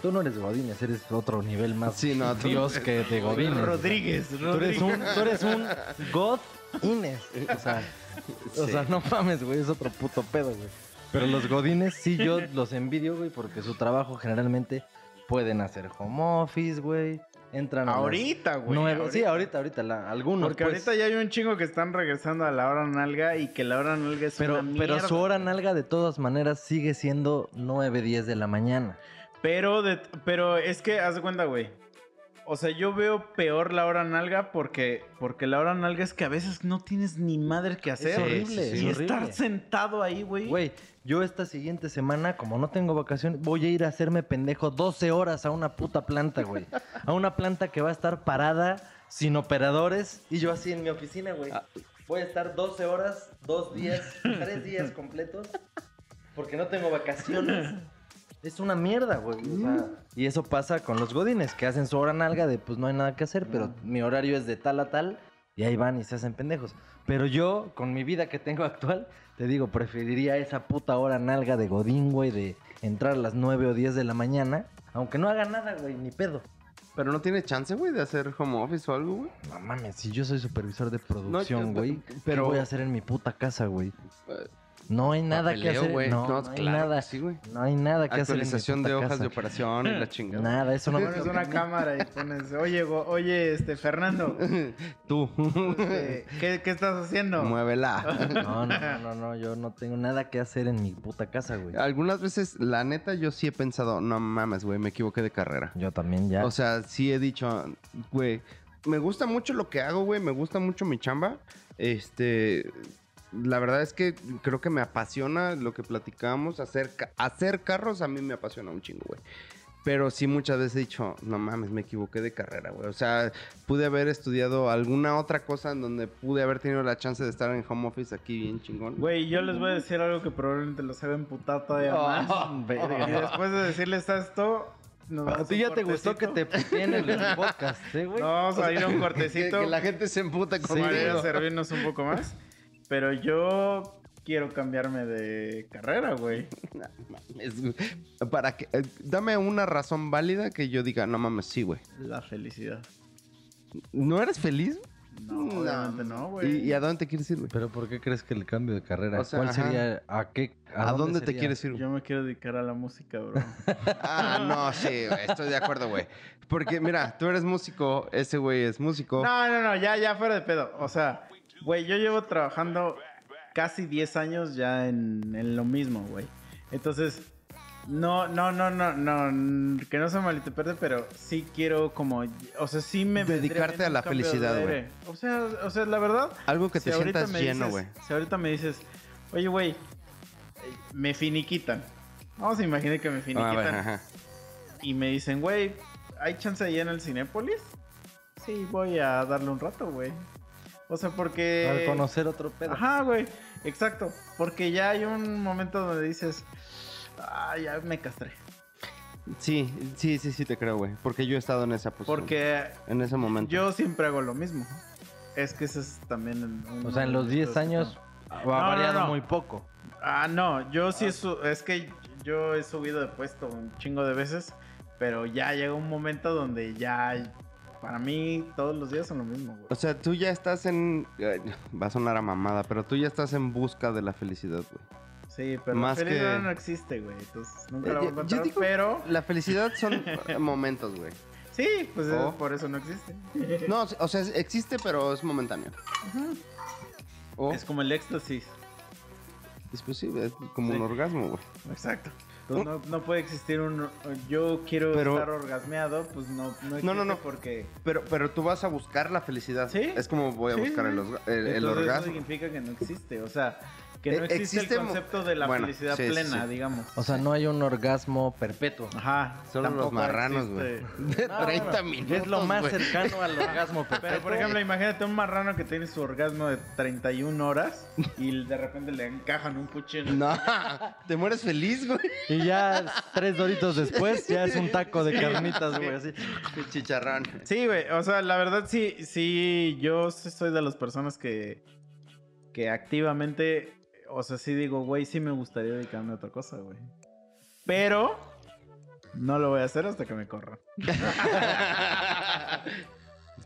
Tú no eres godines, eres otro nivel más Sí, no, tú- dios que de godines. Rodríguez, Tú eres Rodríguez. un, tú eres un god Ines. *laughs* O sea, *laughs* o sea, no mames, güey, es otro puto pedo, güey. Pero los godines sí yo *laughs* los envidio, güey, porque su trabajo generalmente pueden hacer home office, güey. Entran Ahorita, güey. Sí, ahorita, ahorita, la- algunos. Porque pues. ahorita ya hay un chingo que están regresando a la hora nalga y que la hora nalga es Pero, una pero mierda. su hora nalga de todas maneras sigue siendo 9, 10 de la mañana. Pero, de, pero es que, haz de cuenta, güey. O sea, yo veo peor la hora nalga porque, porque la hora nalga es que a veces no tienes ni madre que hacer. horrible, y es estar sentado ahí, güey. Güey, yo esta siguiente semana, como no tengo vacaciones, voy a ir a hacerme pendejo 12 horas a una puta planta, güey. A una planta que va a estar parada, sin operadores, y yo así en mi oficina, güey. Voy a estar 12 horas, 2 días, 3 días completos, porque no tengo vacaciones. Es una mierda, güey. o sea, y eso pasa con los godines, que hacen su hora nalga de pues no hay nada que hacer, pero mi horario es de tal a tal, y ahí van y se hacen pendejos. Pero yo, con mi vida que tengo *laughs* actual, te digo, preferiría esa puta hora nalga de godín, güey, de entrar a las 9 o 10 de la mañana, aunque no haga nada, güey, ni pedo. Pero no tiene chance, güey, de hacer home office o algo, güey. No mames, si yo soy supervisor de producción, güey, pero- pero voy a hacer en mi puta casa, güey? No hay nada que hacer. güey. No, No, no hay nada. sí, güey. No hay nada que hacer Actualización de hojas casa. de operación y la *laughs* chingada. Nada, eso no Pones una cámara y pones, oye, go- oye, este, Fernando, *laughs* Tú. este, ¿qué, qué estás haciendo? Muévela. *laughs* No, no, no, no, no, yo no tengo nada que hacer en mi puta casa, güey. Algunas veces, la neta, yo sí he pensado, no mames, güey, me equivoqué de carrera. Yo también ya. O sea, sí he dicho, güey, me gusta mucho lo que hago, güey, me gusta mucho mi chamba. Este, la verdad es que creo que me apasiona lo que platicamos, hacer, hacer carros a mí me apasiona un chingo, güey. Pero sí muchas veces he dicho, no mames, me equivoqué de carrera, güey. O sea, pude haber estudiado alguna otra cosa en donde pude haber tenido la chance de estar en home office aquí bien chingón. Güey, yo les voy a decir algo que probablemente los haga emputar todavía más. Oh, *laughs* verga. Y después de decirles esto, nos ¿A ti ya te gustó que te puteen en el podcast, eh, güey? No, vamos a ir a un *laughs* que, cortecito que la gente se emputa para ir a conmigo. servirnos un poco más. Pero yo quiero cambiarme de carrera, *laughs* güey. Para que, eh, dame una razón válida que yo diga, no mames, sí, güey. La felicidad. ¿No eres feliz? No, obviamente no, güey. ¿Y, y a dónde te quieres ir, güey? Pero ¿por qué crees que el cambio de carrera? O sea, ¿Cuál ajá. sería? ¿A qué? ¿A, dónde, te sería? quieres ir? Yo me quiero dedicar a la música, bro. *laughs* Ah, no, sí, güey, estoy de acuerdo, güey. Porque, mira, tú eres músico, ese güey es músico. No, no, no, ya, ya fuera de pedo. O sea, güey, yo llevo trabajando casi 10 años ya en, en lo mismo, güey. Entonces, no, no, no, no, no, que no se malinterprete, pero sí quiero como, o sea, sí me Dedicarte a la felicidad, güey. O sea, o sea, la verdad, Algo que si te sientas lleno, güey. Si ahorita me dices, oye, güey, me finiquitan. Vamos a imaginar que me A finiquitan y me dicen, güey, ¿hay chance ahí en el Cinépolis? Sí, voy a darle un rato, güey. O sea, porque... Al conocer otro pedo. Ajá, güey, exacto. Porque ya hay un momento donde dices, ah, ya me castré. Sí, sí, sí, sí te creo, güey. Porque yo he estado en esa posición. Porque En ese momento. yo siempre hago lo mismo. Es que ese es también... un- O sea, en los 10 años ha No, no, variado no. muy poco. Ah, no, yo sí, su- es que yo he subido de puesto un chingo de veces, pero ya llega un momento donde ya, para mí, todos los días son lo mismo, güey. O sea, tú ya estás en... Va a sonar a mamada, pero tú ya estás en busca de la felicidad, güey. Sí, pero Más la felicidad que- no existe, güey, entonces nunca Eh, la voy a encontrar, digo- pero... La felicidad son eh, momentos, güey. Sí, pues es- por eso no existe. No, o sea, existe, pero es momentáneo. O Es como el éxtasis. es posible, es como Sí. un orgasmo, güey. Exacto. No, no puede existir un... Yo quiero Pero- estar orgasmeado, pues no, no existe No, no, no. porque... Pero, pero tú vas a buscar la felicidad. Sí. Es como voy a Sí, buscar el, el- el Entonces, eso orgasmo. significa que no existe, o sea, que no Eh, existe, existe el concepto de la bueno, felicidad sí, plena, sí. digamos. O sea, no hay un orgasmo perpetuo. Ajá. Solo los marranos, güey. *laughs* De No, 30 bueno, minutos. Es lo más cercano al *laughs* orgasmo perfecto. Pero, por ejemplo, imagínate un marrano que tiene su orgasmo de 31 horas y de repente le encajan un cuchillo. No, te mueres feliz, güey. Y ya tres doritos después, ya es un taco de carnitas, güey, así. Chicharrón. Sí, güey, o sea, la verdad sí, sí, yo soy de las personas que, que activamente o sea, sí digo, güey, sí me gustaría dedicarme a otra cosa, güey. Pero no lo voy a hacer hasta que me corran. *laughs*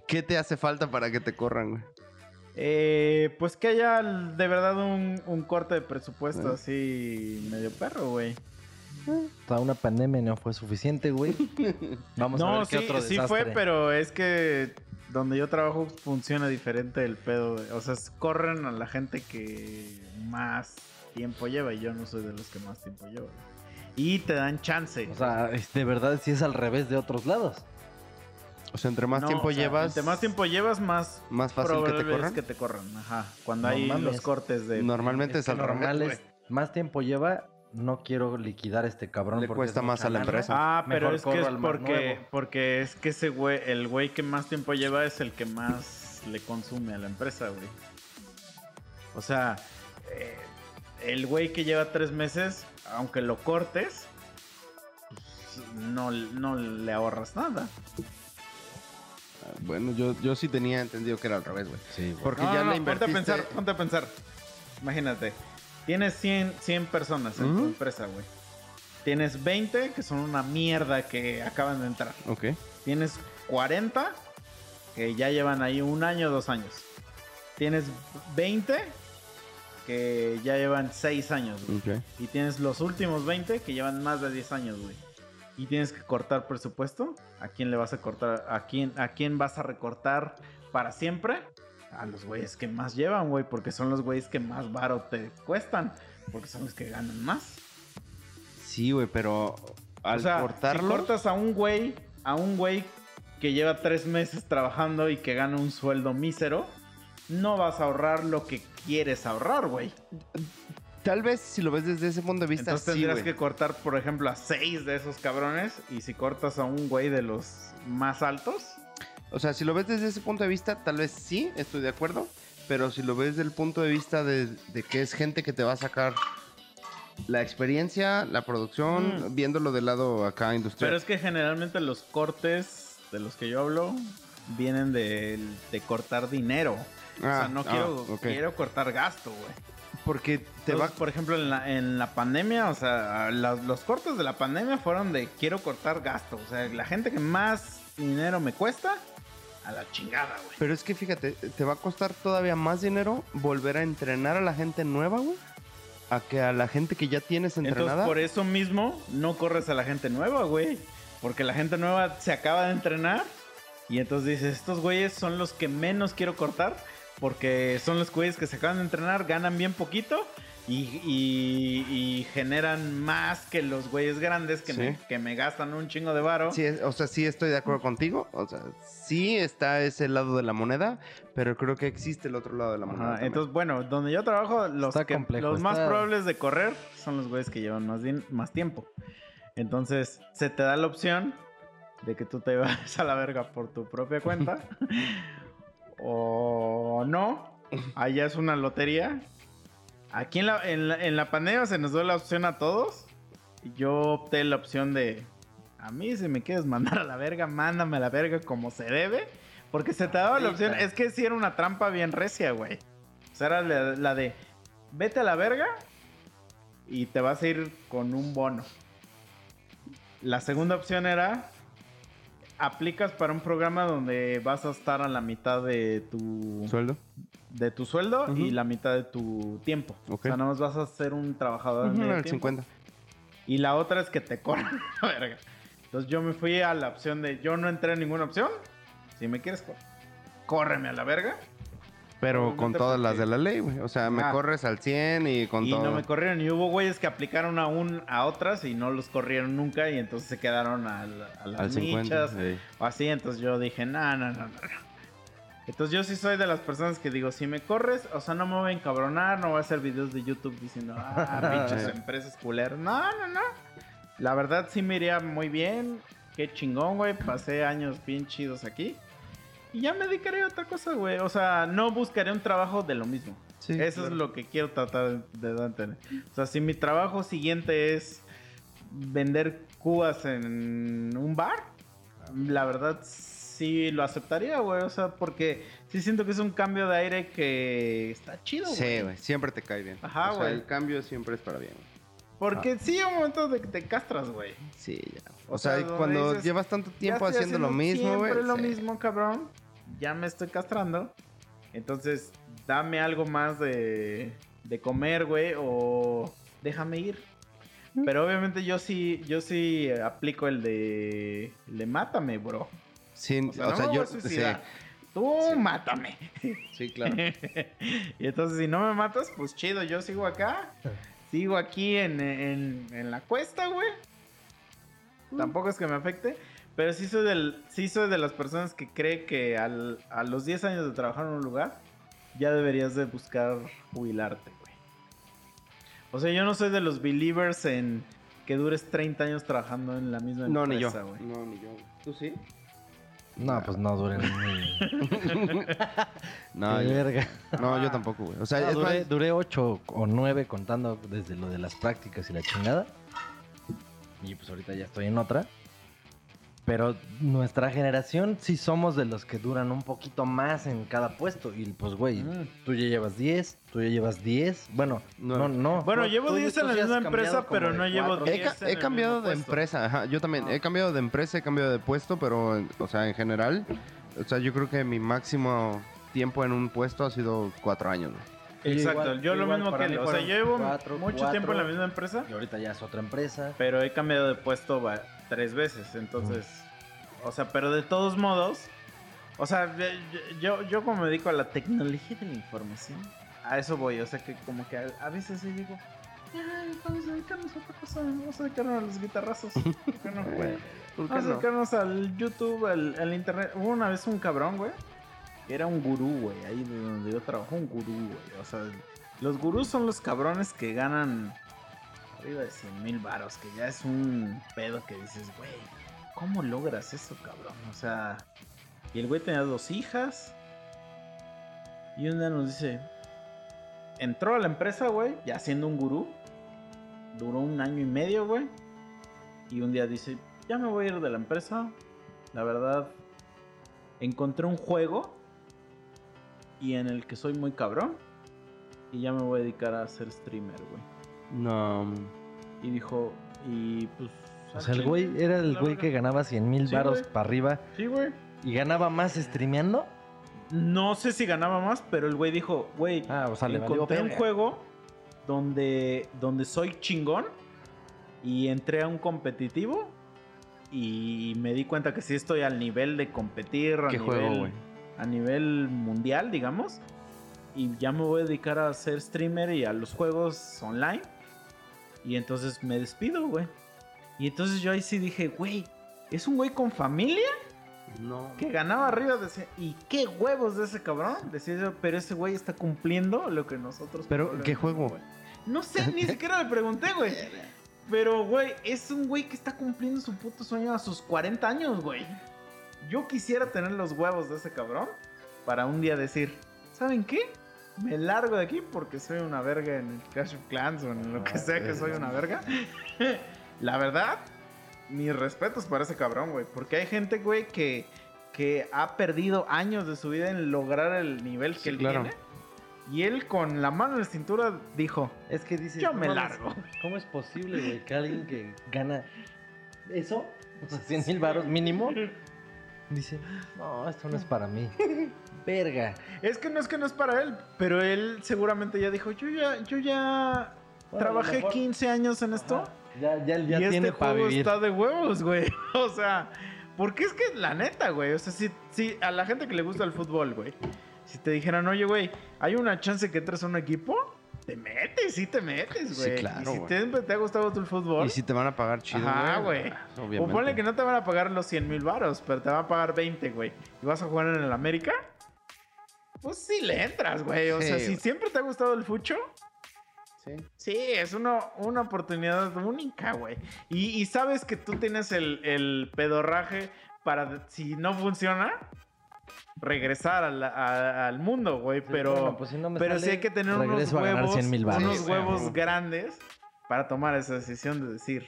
¿Qué te hace falta para que te corran, güey? Eh, pues que haya de verdad un, un corte de presupuesto Ah. así medio perro, güey. Toda una pandemia no fue suficiente, güey. *laughs* Vamos a ver qué sí, otro sí desastre. fue, pero es que donde yo trabajo funciona diferente el pedo. de- O sea, corren a la gente que más tiempo lleva y yo no soy de los que más tiempo lleva. Y te dan chance. O sea, de verdad sí es al revés de otros lados. O sea, entre más No, tiempo o sea, llevas, Entre más tiempo llevas, más más fácil que te corran. es que te corran. Ajá. Cuando No hay mames. los cortes de. Normalmente Es es, que al normal revés, es, más tiempo lleva, no quiero liquidar a este cabrón. Le porque cuesta es más a la empresa. Ah, pero Mejor es que es porque, porque es que ese güey, el güey que más tiempo lleva es el que más le consume a la empresa, güey. O sea, eh, el güey que lleva tres meses, aunque lo cortes, pues, no, no le ahorras nada. Ah, Bueno, yo, yo sí tenía entendido que era al revés, güey. Sí, güey. Porque No, ya no, le no, ponte a invertiste... pensar, ponte a pensar. Imagínate, tienes 100, 100 personas en tu empresa, güey. Tienes 20 que son una mierda que acaban de entrar. Ok. Tienes 40 que ya llevan ahí un año, dos años. Tienes 20 que ya llevan 6 años, güey. Ok. Y tienes los últimos 20 que llevan más de 10 años, güey. Y tienes que cortar presupuesto. ¿A quién le vas a cortar? ¿A quién, a quién vas a recortar para siempre? A los güeyes que más llevan, güey. Porque son los güeyes que más varo te cuestan. Porque son los que ganan más. Sí, güey, pero al o sea, cortarlo... si cortas a un güey, a un güey que lleva tres meses trabajando y que gana un sueldo mísero, no vas a ahorrar lo que quieres ahorrar, güey. Tal vez si lo ves desde ese punto de vista, Entonces tendrías que cortar, por ejemplo, a seis de esos cabrones. Y si cortas a un güey de los más altos, O sea, si lo ves desde ese punto de vista, tal vez sí, estoy de acuerdo. Pero si lo ves del punto de vista de, de que es gente que te va a sacar la experiencia, la producción, Mm. viéndolo del lado acá industrial. pero es que generalmente los cortes de los que yo hablo vienen de, de cortar dinero. o sea, Ah, no ah, quiero, quiero cortar gasto, güey. Porque te va... Entonces, por ejemplo, en la, en la pandemia, o sea, la- los cortes de la pandemia fueron de quiero cortar gasto. O sea, la gente que más dinero me cuesta, a la chingada, güey. Pero es que fíjate, te va a costar todavía más dinero volver a entrenar a la gente nueva, güey. A que a la gente que ya tienes Entonces, entrenada. por eso mismo, no corres a la gente nueva, güey. Porque la gente nueva se acaba de entrenar. Y entonces dices, estos güeyes son los que menos quiero cortar. Porque son los güeyes que se acaban de entrenar, ganan bien poquito. Y, y- y generan más que los güeyes grandes que, Sí. me, que me gastan un chingo de varo. Sí, es- o sea, sí estoy de acuerdo contigo. O sea, sí está ese lado de la moneda, pero creo que existe el otro lado de la moneda. Ajá, entonces, bueno, donde yo trabajo, los, Está que- complejo, los más probables de correr son los güeyes que llevan más, más tiempo. Entonces, se te da la opción de que tú te *laughs* vayas a la verga por tu propia cuenta. *laughs* o no. Allá es una lotería. Aquí en la, en, la, en la pandemia se nos dio la opción a todos. Yo opté la opción de... A mí si me quieres mandar a la verga, mándame a la verga como se debe. Porque se te daba la opción. Es que sí era una trampa bien recia, güey. O sea, era la, la de... Vete a la verga y te vas a ir con un bono. La segunda opción era... Aplicas para un programa donde vas a estar a la mitad de tu ¿Sueldo? de tu sueldo y la mitad de tu tiempo. O sea, nada más vas a ser un trabajador el tiempo. 50. Y la otra es que te corran *laughs* la verga. Entonces yo me fui a la opción de yo no entré en ninguna opción. Si me quieres, cor- córreme a la verga. Pero con todas las de la ley, güey. O sea, me Ah. corres al 100 y con y todo. no me corrieron. Y hubo güeyes que aplicaron a un a otras y no los corrieron nunca. Y entonces se quedaron a, a las al 50. michas. sí. O así, entonces yo dije, no, no, no, no. no". Entonces yo sí soy de las personas que digo, si me corres, o sea, no me voy a encabronar, no voy a hacer videos de YouTube diciendo, ah, *laughs* pinches empresas culeras. No, no, no. La verdad sí me iría muy bien. Qué chingón, güey. Pasé años bien chidos aquí. Y ya me dedicaré a otra cosa, güey. O sea, no buscaré un trabajo de lo mismo. Sí, Eso claro. es lo que quiero tratar de entender. O sea, si mi trabajo siguiente es vender cubas en un bar, la verdad sí lo aceptaría, güey. O sea, porque sí siento que es un cambio de aire que está chido, güey. Sí, güey, siempre te cae bien. Ajá, O sea, güey. el cambio siempre es para bien. güey. Porque sí hay un momento de que te castras, güey. Sí, ya. O O, sea, cuando dices, llevas tanto tiempo haciendo lo mismo, güey. Siempre lo sí. mismo, cabrón. Ya me estoy castrando. Entonces, dame algo más de, de comer, güey, o déjame ir. Pero obviamente yo sí, yo sí aplico el de, el de mátame, bro. Sí, O sea, no me voy yo. a suicidar. Sí, Tú Sí. mátame. sí, claro. *laughs* y entonces, si no me matas, pues chido, yo sigo acá. Sigo aquí en, en- en la cuesta, güey. Tampoco es que me afecte. Pero sí soy, del, sí soy de las personas que cree que al- a los 10 años de trabajar en un lugar, ya deberías de buscar jubilarte, güey. O sea, yo no soy de los believers en que dures 30 años trabajando en la misma No, ni yo. empresa, güey. No, ni yo. ¿Tú sí? No, pues no duren ni. *laughs* No, yo, verga. no, yo tampoco, güey. O sea, No, es duré, más- duré ocho o nueve contando desde lo de las prácticas y la chingada. Y pues ahorita ya estoy en otra. Pero nuestra generación sí somos de los que duran un poquito más en cada puesto. Y pues, güey, Mm. tú ya llevas 10, tú ya llevas 10. Bueno, No. no, no. Bueno, Tú- llevo tú- 10 tú en la misma empresa, pero no llevo cuatro. He, 10 ca- en he el cambiado mismo de puesto. empresa, ajá, yo también. Ah. He cambiado de empresa, he cambiado de puesto, pero, o sea, en general, o sea, yo creo que mi máximo tiempo en un puesto ha sido cuatro años, güey. Exacto, Igual- yo lo mismo que él. O sea, yo llevo cuatro, mucho cuatro. tiempo en la misma empresa, Y ahorita ya es otra empresa. pero he cambiado de puesto va- tres veces. Entonces, o sea, pero de todos modos, o sea, yo, yo como me dedico a la tecnología de la información, a eso voy. O sea, que como que a, a veces sí digo, vamos a dedicarnos a otra cosa, vamos a dedicarnos a los guitarrazos. *laughs* ¿Por qué no, güey? ¿Por qué Vamos a no? dedicarnos al YouTube, al, al internet. Hubo una vez un cabrón, güey. que Era un gurú, güey. Ahí de donde yo trabajo, un gurú, güey. O sea, los gurús son los cabrones que ganan arriba de 100 mil varos. Que ya es un pedo que dices, güey, ¿cómo logras eso, cabrón? O sea, y el güey tenía dos hijas. Y un día nos dice, entró a la empresa, güey, ya siendo un gurú. Duró un año y medio, güey. Y un día dice, ya me voy a ir de la empresa. La verdad, encontré un juego y en el que soy muy cabrón. Y ya me voy a dedicar a ser streamer, güey. No. Y dijo, y pues... O sea, el güey era el güey que ganaba 100 mil varos güey. para arriba Sí, güey. y ganaba más streameando. No sé si ganaba más, pero el güey dijo, güey, Ah, o sea, le encontré un juego donde, donde soy chingón y entré a un competitivo y me di cuenta que sí estoy al nivel de competir a ¿Qué nivel, juego, güey? a nivel mundial, digamos. Y ya me voy a dedicar a ser streamer y a los juegos online. Y entonces me despido, güey. Y entonces yo ahí sí dije, güey, ¿es un güey con familia? No. que ganaba arriba de ese... ¿Y qué huevos de ese cabrón? Decía yo, pero ese güey está cumpliendo lo que nosotros... Pero, ¿qué juego? güey. No sé, ni *laughs* siquiera le pregunté, güey. Pero, güey, es un güey que está cumpliendo su puto sueño a sus 40 años, güey. Yo quisiera tener los huevos de ese cabrón para un día decir, ¿saben qué? Me largo de aquí porque soy una verga en el Clash of Clans o en lo que Ah, sea que soy una verga. *laughs* La verdad, mis respetos para ese cabrón, güey. Porque hay gente, güey, que, que ha perdido años de su vida en lograr el nivel que Sí, él claro. tiene. Y él con la mano en la cintura dijo, Es que dices, yo me largo. *laughs* ¿Cómo es posible, güey, que alguien que gana eso, o sea, 100 mil baros mínimo, dice, no, esto no es para mí. *laughs* Verga. Es que no es que no es para él, pero él seguramente ya dijo, yo ya, yo ya Bueno, trabajé mejor- 15 años en esto. Ajá, Ya, ya, ya y tiene este juego vivir. está de huevos, güey. *laughs* O sea, porque es que la neta, güey. O sea, si, si a la gente que le gusta el fútbol, güey, si te dijeran, oye, güey, hay una chance que entres a un equipo, te metes, sí te metes, Sí, güey. claro, y si güey. te ha gustado tu el fútbol. Y si te van a pagar chido, Ajá, güey. ah, O ponle que no te van a pagar los 100 mil varos, pero te van a pagar 20, güey. Y vas a jugar en el América. Pues sí le entras, güey. O Sí, sea, si güey. siempre te ha gustado el fucho, Sí. Sí, es uno- una oportunidad única, güey. Y, y sabes que tú tienes el, el pedorraje para, si no funciona, regresar al, a- al mundo, güey. Sí, pero bueno, pues si no me pero sí sale, hay que tener unos huevos, 100 mil varos. unos Sí, huevos grandes para tomar esa decisión de decir,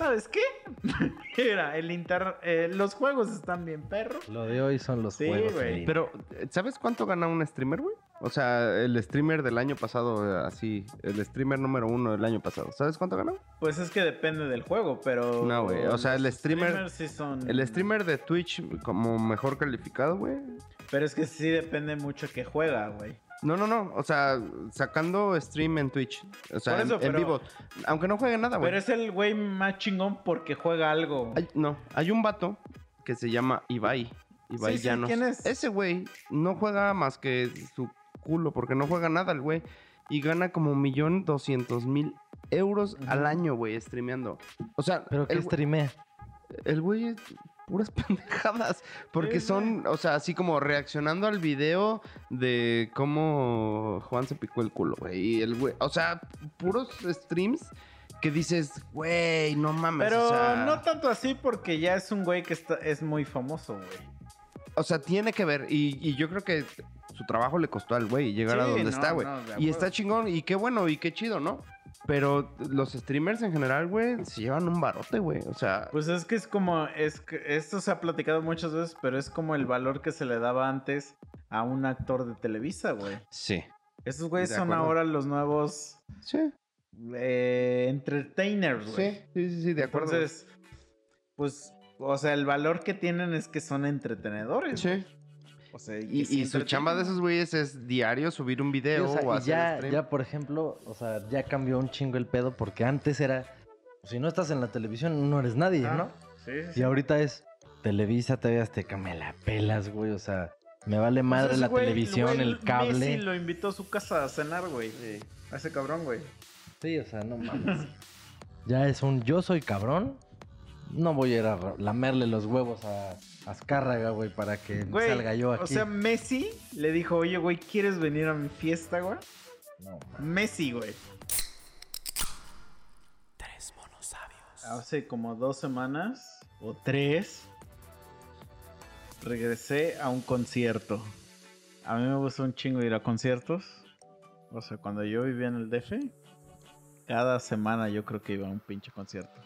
¿sabes qué? *laughs* Mira, el inter... eh, los juegos están bien perros. Lo de hoy son los Sí, juegos. Pero, ¿sabes cuánto gana un streamer, güey? O sea, el streamer del año pasado, eh, así, el streamer número uno del año pasado. ¿Sabes cuánto ganó? Pues es que depende del juego, pero... No, güey, o sea, el los streamer- streamers sí son... El streamer de Twitch como mejor calificado, güey. Pero es que sí depende mucho que juega, güey. No, no, no. O sea, sacando stream en Twitch. O sea, eso, en, vivo. Aunque no juegue nada, güey. Pero es el güey más chingón porque juega algo. Hay- no, hay un vato que se llama Ibai. Ibai Sí, sí, Llanos. ¿quién es? Ese güey no juega más que su culo, porque no juega nada el güey. Y gana como un millón doscientos mil euros al año, güey, streameando. O sea, Pero el, güey- streamea. el güey es puras *laughs* pendejadas. Porque son, o sea, así como reaccionando al video de cómo Juan se picó el culo, güey. Y el güey, o sea, puros streams que dices, güey, no mames. Pero o sea, no tanto así porque ya es un güey que está, es muy famoso, güey. O sea, tiene que ver. Y, y yo creo que su trabajo le costó al güey llegar a donde no, está, güey. no, y está chingón. Y qué bueno y qué chido, ¿no? Pero los streamers en general, güey, se llevan un barote, güey. O sea, Pues es que es como, es que esto se ha platicado muchas veces, pero es como el valor que se le daba antes a un actor de Televisa, güey. sí. Esos güeyes son acuerdo. ahora los nuevos Sí. eh, entertainers, güey. Sí, sí, sí, sí, de acuerdo. Entonces, pues, o sea, el valor que tienen es que son entretenedores. sí. O sea, Y, su chamba de esos güeyes es diario subir un Sí, video o sea, o y hacer ya, stream. ya, por ejemplo, o sea, ya cambió un chingo el pedo porque antes era, si no estás en la televisión, no eres nadie, Ah, ¿no? Sí, sí, sí. Y ahorita es Televisa, TV Azteca, me la pelas, güey, o sea, me vale Pues madre la güey- televisión, güey, el cable. Messi lo invitó a su casa a cenar, güey. A ese cabrón, güey. Sí, o sea, no mames. ya es un yo soy cabrón. No voy a ir a lamerle los huevos a Azcárraga, güey, para que Güey, salga yo aquí. O sea, Messi le dijo, oye, güey, ¿quieres venir a mi fiesta, güey? no. Messi, güey. Tres monos sabios. Hace como dos semanas o tres regresé a un concierto. A mí me gusta un chingo ir a conciertos. O sea, cuando yo vivía en el DF, cada semana yo creo que iba a un pinche concierto.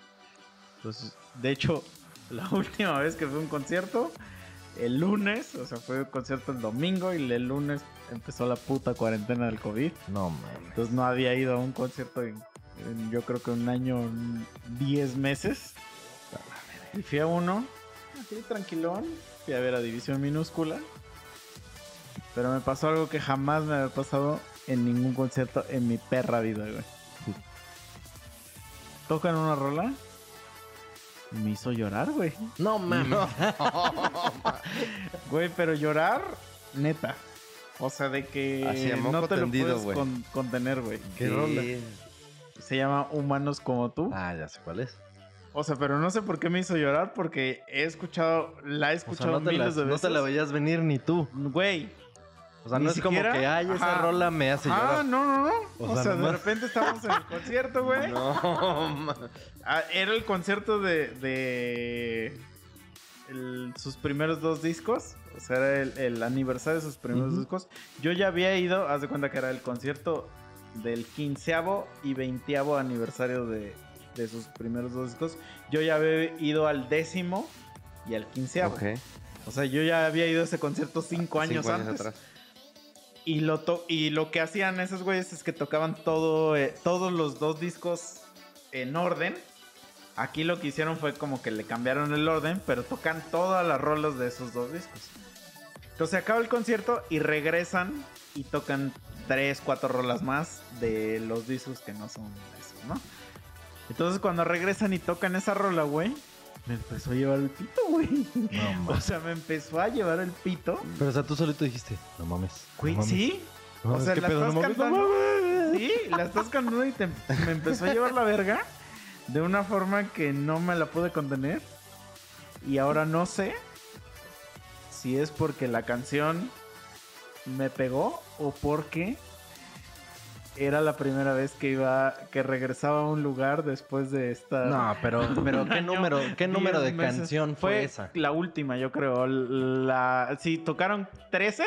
Entonces, de hecho, *laughs* la última vez que fue un concierto, el lunes, o sea, fue un concierto el domingo y el lunes empezó la puta cuarentena del COVID. No mames. Entonces no había ido a un concierto en, en yo creo que un año, 10 meses. Y fui a uno, así tranquilón. Fui a ver a División Minúscula. Pero me pasó algo que jamás me había pasado en ningún concierto en mi perra vida, güey. Tocan una rola. Me hizo llorar, güey. No mames. *laughs* Güey, pero llorar, neta. O sea, de que no te lo puedes con- contener, güey. ¿Qué rola? Se llama Humanos como tú. Ah, ya sé cuál es. O sea, pero no sé por qué me hizo llorar porque he escuchado, la he O sea, escuchado no te, miles las- de no veces. te la veías venir ni tú. Güey. O sea, Ni no es siquiera- como que, ay, esa rola me hace Ah, llorar. no, no, no. O O, sea, sea, de repente estábamos en el *laughs* concierto, güey. No, Ah, era el concierto de, de el- sus primeros dos discos. O sea, era el, el aniversario de sus primeros discos. Yo ya había ido, haz de cuenta que era el concierto del quinceavo y veinteavo aniversario de, de sus primeros dos discos. Yo ya había ido al décimo y al quinceavo. Ok. O sea, yo ya había ido a ese concierto cinco años Cinco antes. atrás. Y lo, to- y lo que hacían esos güeyes es que tocaban todo, eh, todos los dos discos en orden. Aquí lo que hicieron fue como que le cambiaron el orden, pero tocan todas las rolas de esos dos discos. Entonces acaba el concierto y regresan y tocan tres, cuatro rolas más de los discos que no son esos, ¿no? Entonces cuando regresan y tocan esa rola, güey, me empezó a llevar el pito, güey. No *laughs* O sea, me empezó a llevar el pito. Pero, o sea, tú solito dijiste, no mames. no Güey, mames, sí. no o sea, ¿qué la pedo? estás No mames, no cantando. Sí, la estás cantando y te- me empezó a llevar la verga de una forma que no me la pude contener. Y ahora no sé si es porque la canción me pegó o porque era la primera vez que iba, que regresaba a un lugar después de esta. No, pero, pero *laughs* ¿qué número, qué número de meses. canción fue, esa? La última, yo creo. La, si tocaron 13,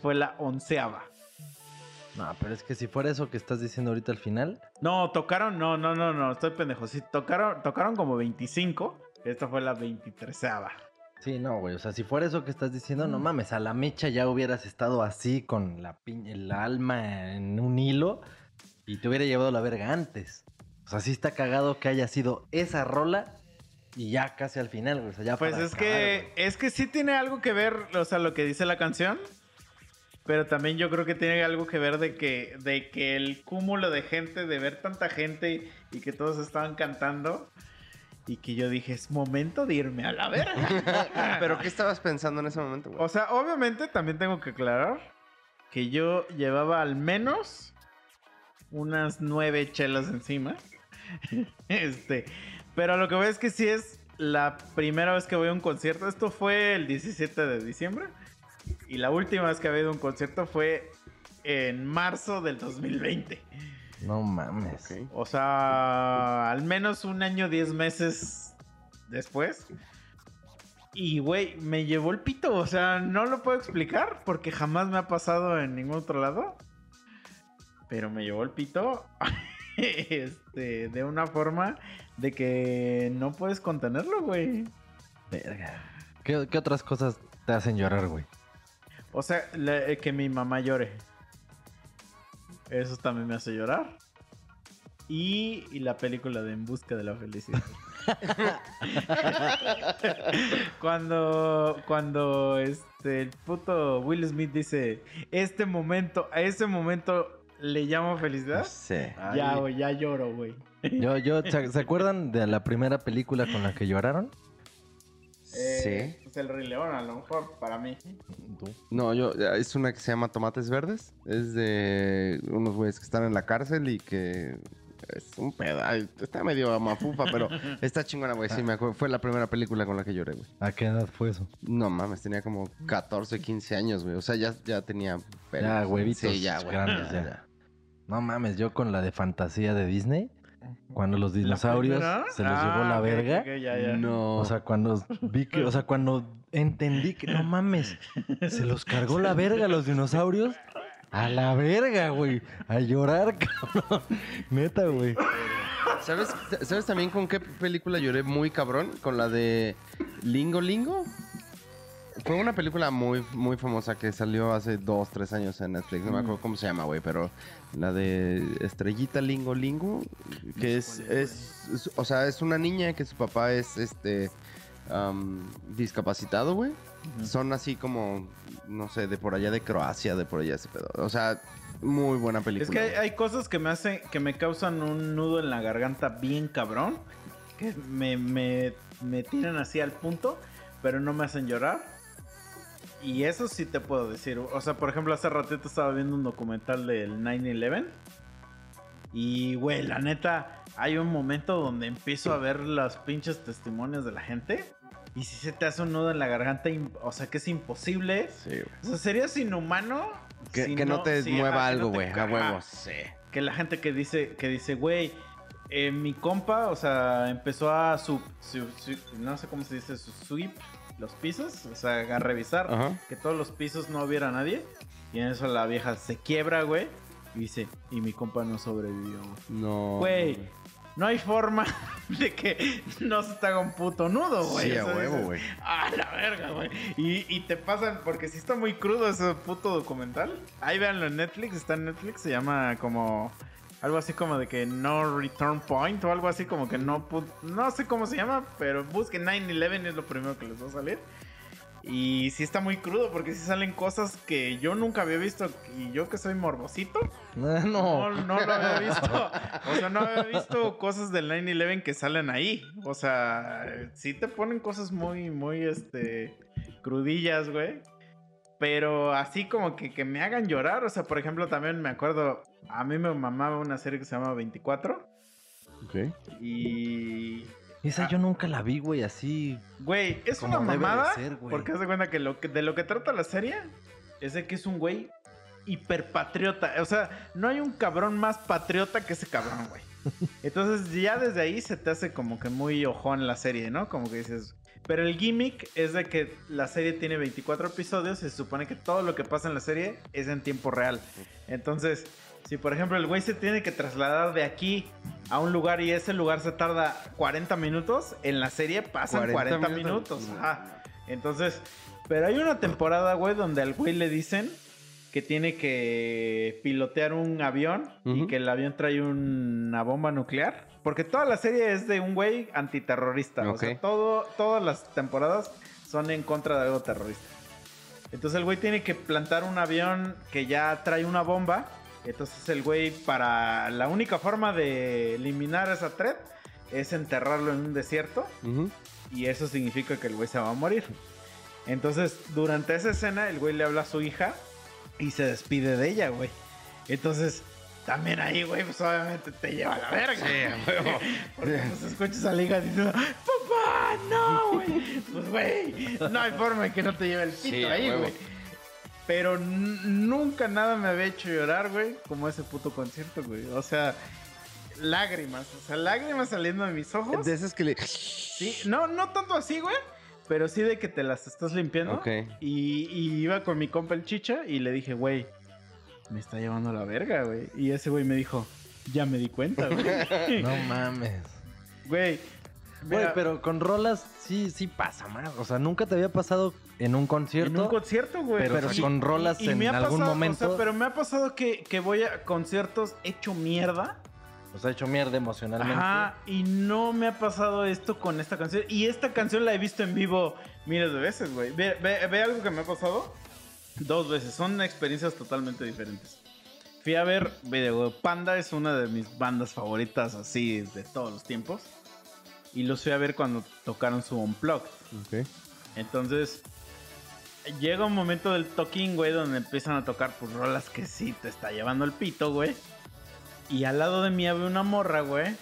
fue la onceava. No, pero es que si fuera eso que estás diciendo ahorita al final, No, tocaron, no, no, no, no, estoy pendejo. Sí, tocaron, tocaron como 25. Esta fue la 23 sí, no, güey. O sea, si fuera eso que estás diciendo, no mames, a la mecha ya hubieras estado así con la, alma en un hilo y te hubiera llevado la verga antes. O sea, sí está cagado que haya sido esa rola y ya casi al final, güey. O sea, ya Pues para es acabar, que, güey. es que sí tiene algo que ver, o sea, lo que dice la canción. Pero también yo creo que tiene algo que ver de que, de que el cúmulo de gente, de ver tanta gente y que todos estaban cantando. Y que yo dije, es momento de irme a la verga. *laughs* ¿Pero qué estabas pensando en ese momento, güey? O sea, obviamente también tengo que aclarar que yo llevaba al menos unas nueve chelas encima. *laughs* este, pero lo que voy es que sí es la primera vez que voy a un concierto. Esto fue el 17 de diciembre. Y la última vez que había ido a un concierto fue en marzo del 2020. No mames. O sea, al menos un año, diez meses después. Y, güey, me llevó el pito. O sea, no lo puedo explicar porque jamás me ha pasado en ningún otro lado. Pero me llevó el pito *laughs* este, de una forma de que no puedes contenerlo, güey. Verga. ¿Qué, qué otras cosas te hacen llorar, güey? O sea, la- eh, que mi mamá llore. Eso también me hace llorar. Y, y la película de En Busca de la Felicidad. *laughs* cuando, cuando este, el puto Will Smith dice, este momento, a ese momento le llamo felicidad. Sí. Ya, güey, ya lloro, güey. Yo, yo, ¿se, se acuerdan de la primera película con la que lloraron? Eh, Sí. Pues el Rey León, a lo mejor, para mí. No, yo, es una que se llama Tomates Verdes. Es de unos güeyes que están en la cárcel y que es un pedo. ay, Está medio mafufa, pero *laughs* está chingona, güey. Sí, me acuerdo. Fue la primera película con la que lloré, güey. ¿A qué edad fue eso? No mames, tenía como 14, 15 años, güey. O sea, ya, ya tenía pelos. Ya, huevitos Sí, ya, güey. grandes, ya. No mames, yo con la de fantasía de Disney, cuando los dinosaurios ¿La se los primera? llevó la Ah, verga. ok, ya, ya. No. O sea, cuando vi que, o sea, cuando entendí que no mames, se los cargó la verga los dinosaurios. A la verga, güey. A llorar, *laughs* cabrón. Neta, güey. ¿Sabes, ¿Sabes también con qué película lloré muy cabrón? Con la de Lingo Lingo. Fue una película muy, muy famosa que salió hace dos, tres años en Netflix. No me acuerdo cómo se llama, güey, pero la de Estrellita Lingo Lingo, que es, es, es- o sea, es una niña que su papá es, este, discapacitado, güey. Son así como, no sé, de por allá de Croacia, de por allá ese pedo. O sea, muy buena película. Es que hay cosas que me hacen, que me causan un nudo en la garganta bien cabrón. Que me, me, me tiran así al punto, pero no me hacen llorar. Y eso sí te puedo decir. O sea, por ejemplo, hace ratito estaba viendo un documental del 9-11. Y, güey, la neta, hay un momento donde empiezo a ver los pinches testimonios de la gente. Y si se te hace un nudo en la garganta, o sea, que es imposible. Sí, güey. O sea, serías inhumano. Que, si que no, te mueva algo, no güey. A caga. huevos. Sí. Que la gente que dice, que dice, güey, eh, mi compa, o sea, empezó a su, su- su- no sé cómo se dice, su sweep los pisos, o sea, a revisar Ajá. que todos los pisos no hubiera nadie. Y en eso la vieja se quiebra, güey. Y dice, y mi compa no sobrevivió. No. Güey, no hay forma *laughs* de que no se te haga un puto nudo, güey. Sí, a huevo, güey. Ah, la verga, güey. Y, y te pasan, porque sí está muy crudo ese puto documental. Ahí véanlo en Netflix, está en Netflix, se llama como. Algo así como de que no return point o algo así como que no no sé cómo se llama, pero busquen 9-11 es lo primero que les va a salir. Y sí está muy crudo porque sí salen cosas que yo nunca había visto y yo que soy morbosito, *laughs* No, no, no lo había visto. O sea, no había visto cosas del 9-11 que salen ahí. O sea, sí te ponen cosas muy, muy, este, crudillas, güey. Pero así como que, que me hagan llorar. O sea, por ejemplo, también me acuerdo, a mí me mamaba una serie que se llama 24. Ok. Y... Esa yo nunca la vi, güey, así. Güey, es una mamada. ser, porque haz de cuenta que, lo que de lo que trata la serie es de que es un güey hiperpatriota. O sea, no hay un cabrón más patriota que ese cabrón, güey. *laughs* Entonces ya desde ahí se te hace como que muy ojón la serie, ¿no? Como que dices, Pero el gimmick es de que la serie tiene 24 episodios y se supone que todo lo que pasa en la serie es en tiempo real. Entonces, si por ejemplo el güey se tiene que trasladar de aquí a un lugar y ese lugar se tarda 40 minutos, en la serie pasan 40, 40 minutos. minutos. Ajá. Entonces, pero hay una temporada, güey, donde al güey le dicen que tiene que pilotear un avión y que el avión trae una bomba nuclear. Porque toda la serie es de un güey antiterrorista. O sea, todo, todas las temporadas son en contra de algo terrorista. Entonces el güey tiene que plantar un avión que ya trae una bomba. Entonces el güey, para la única forma de eliminar esa threat es enterrarlo en un desierto. Y eso significa que el güey se va a morir. Entonces, durante esa escena, el güey le habla a su hija y se despide de ella, güey. Entonces, también ahí, güey, pues obviamente te lleva a la verga. *laughs* Porque pues escuchas a la hija diciendo, papá, no, güey. Pues, güey, no hay forma de que no te lleve el pito Sí, ahí, güey. Pero nunca nada me había hecho llorar, güey, como ese puto concierto, güey. O sea, lágrimas, o sea, lágrimas saliendo de mis ojos. De esas que le. Sí, no, no tanto así, güey. Pero sí de que te las estás limpiando. Ok. Y, y iba con mi compa el chicha y le dije, güey, me está llevando a la verga, güey. Y ese güey me dijo, ya me di cuenta, güey. *laughs* No *laughs* mames. Güey. Güey, pero con rolas sí, sí pasa más. O sea, nunca te había pasado en un concierto. En un concierto, güey. pero con y- rolas y en me ha algún pasado, momento. O sea, pero me ha pasado que, que voy a conciertos hecho mierda. O sea, hecho mierda emocionalmente. Ajá. Y no me ha pasado esto con esta canción. Y esta canción la he visto en vivo miles de veces, güey. Ve, ve- ve algo que me ha pasado dos veces. Son experiencias totalmente diferentes. Fui a ver Video Panda, es una de mis bandas favoritas así de todos los tiempos. Y los fui a ver cuando tocaron su Unplugged. Ok. Entonces, llega un momento del toquín, güey, donde empiezan a tocar pues rolas que sí te está llevando el pito, güey. Y al lado de mí había una morra, güey,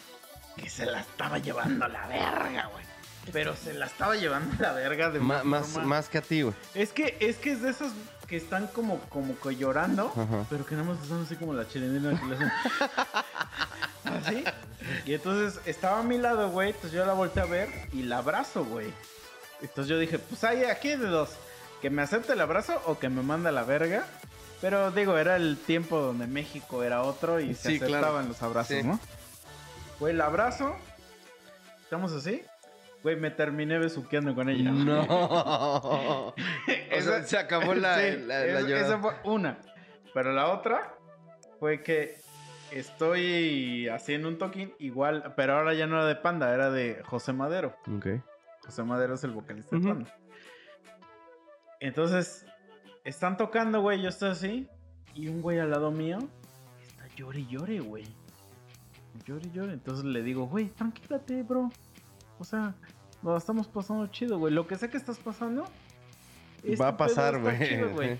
que se la estaba llevando a la verga, güey. Pero se la estaba llevando a la verga de Ma- más, más que a ti, güey. Es que, es que es de esas que están como, como que llorando, Ajá. pero que nada más están así como la chilenina que le hacen. *laughs* así. Y entonces estaba a mi lado, güey. Entonces yo la volteé a ver y la abrazo, güey. Entonces yo dije, pues ahí, aquí de dos. Que me acepte el abrazo o que me manda la verga. Pero digo, era el tiempo donde México era otro y se Sí, claro. aceptaban los abrazos, Sí. ¿no? Güey, el abrazo. ¿Estamos así? Güey, me terminé besuqueando con ella. No. *laughs* o sea, se acabó la, Sí, la, la esa- fue una. Pero la otra fue que estoy haciendo un toquín igual, pero ahora ya no era de Panda, era de José Madero. Ok. José Madero es el vocalista Ujú. de Panda. Entonces, están tocando, güey, yo estoy así, y un güey al lado mío está llore y llore, güey. Llore y llore. Entonces le digo, güey, tranquilate, bro. O sea, nos estamos pasando chido, güey. Lo que sé que estás pasando. este Va a pasar, güey.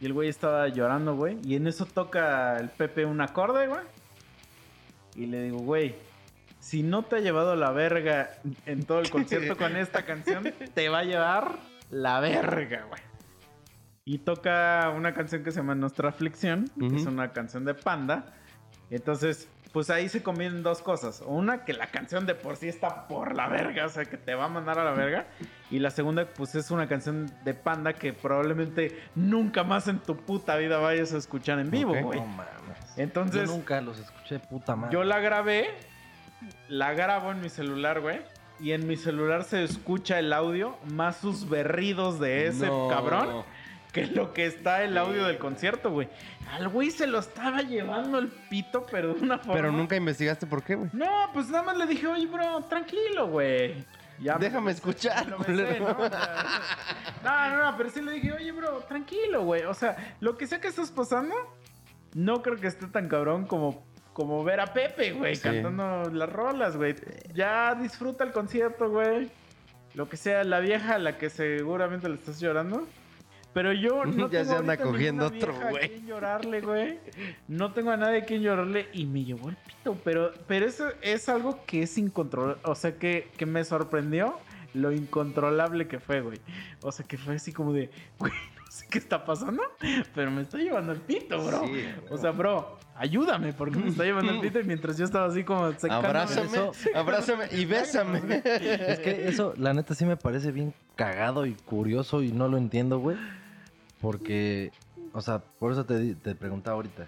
Y el güey estaba llorando, güey. Y en eso toca el Pepe un acorde, güey. Y le digo, güey, si no te ha llevado la verga en todo el concierto con esta canción, *laughs* te va a llevar la verga, güey. Y toca una canción que se llama Nuestra Aflicción, que es una canción de Panda. Entonces, pues ahí se combinan dos cosas. Una, que la canción de por sí está por la verga, o sea, que te va a mandar a la verga. Y la segunda, pues es una canción de Panda que probablemente nunca más en tu puta vida vayas a escuchar en vivo, güey. No mames. Entonces- Yo nunca los escuché, puta madre. Yo la grabé, la grabo en mi celular, güey. Y en mi celular se escucha el audio más sus berridos de ese No. cabrón que lo que está el audio del concierto, güey. Al güey se lo estaba llevando el pito, pero de una forma. Pero nunca investigaste por qué, güey. No, pues nada más le dije, oye, bro, tranquilo, güey. Ya Déjame me- escuchar, lo no, no, no, pero sí le dije, oye, bro, tranquilo, güey. O sea, lo que sea que estás pasando, no creo que esté tan cabrón como, como ver a Pepe, güey, Sí. cantando las rolas, güey. Ya disfruta el concierto, güey. Lo que sea, la vieja a la que seguramente le estás llorando. Pero yo *laughs* no Ya tengo se anda cogiendo otro, güey. quien llorarle, güey. No tengo a nadie a quien llorarle y me llevó el pito. Pero, pero eso es algo que es incontrolable. O sea, que, que me sorprendió lo incontrolable que fue, güey. O sea, que fue así como de, *laughs* güey, no sé qué está pasando, pero me está llevando el pito, bro. Sí, O sea, bro, ayúdame porque me está llevando el pito y mientras yo estaba así como secándome. Abrázame, eso. abrázame y bésame. *laughs* Es que eso, la neta, sí me parece bien cagado y curioso y no lo entiendo, güey. Porque, o sea, por eso te, te preguntaba ahorita.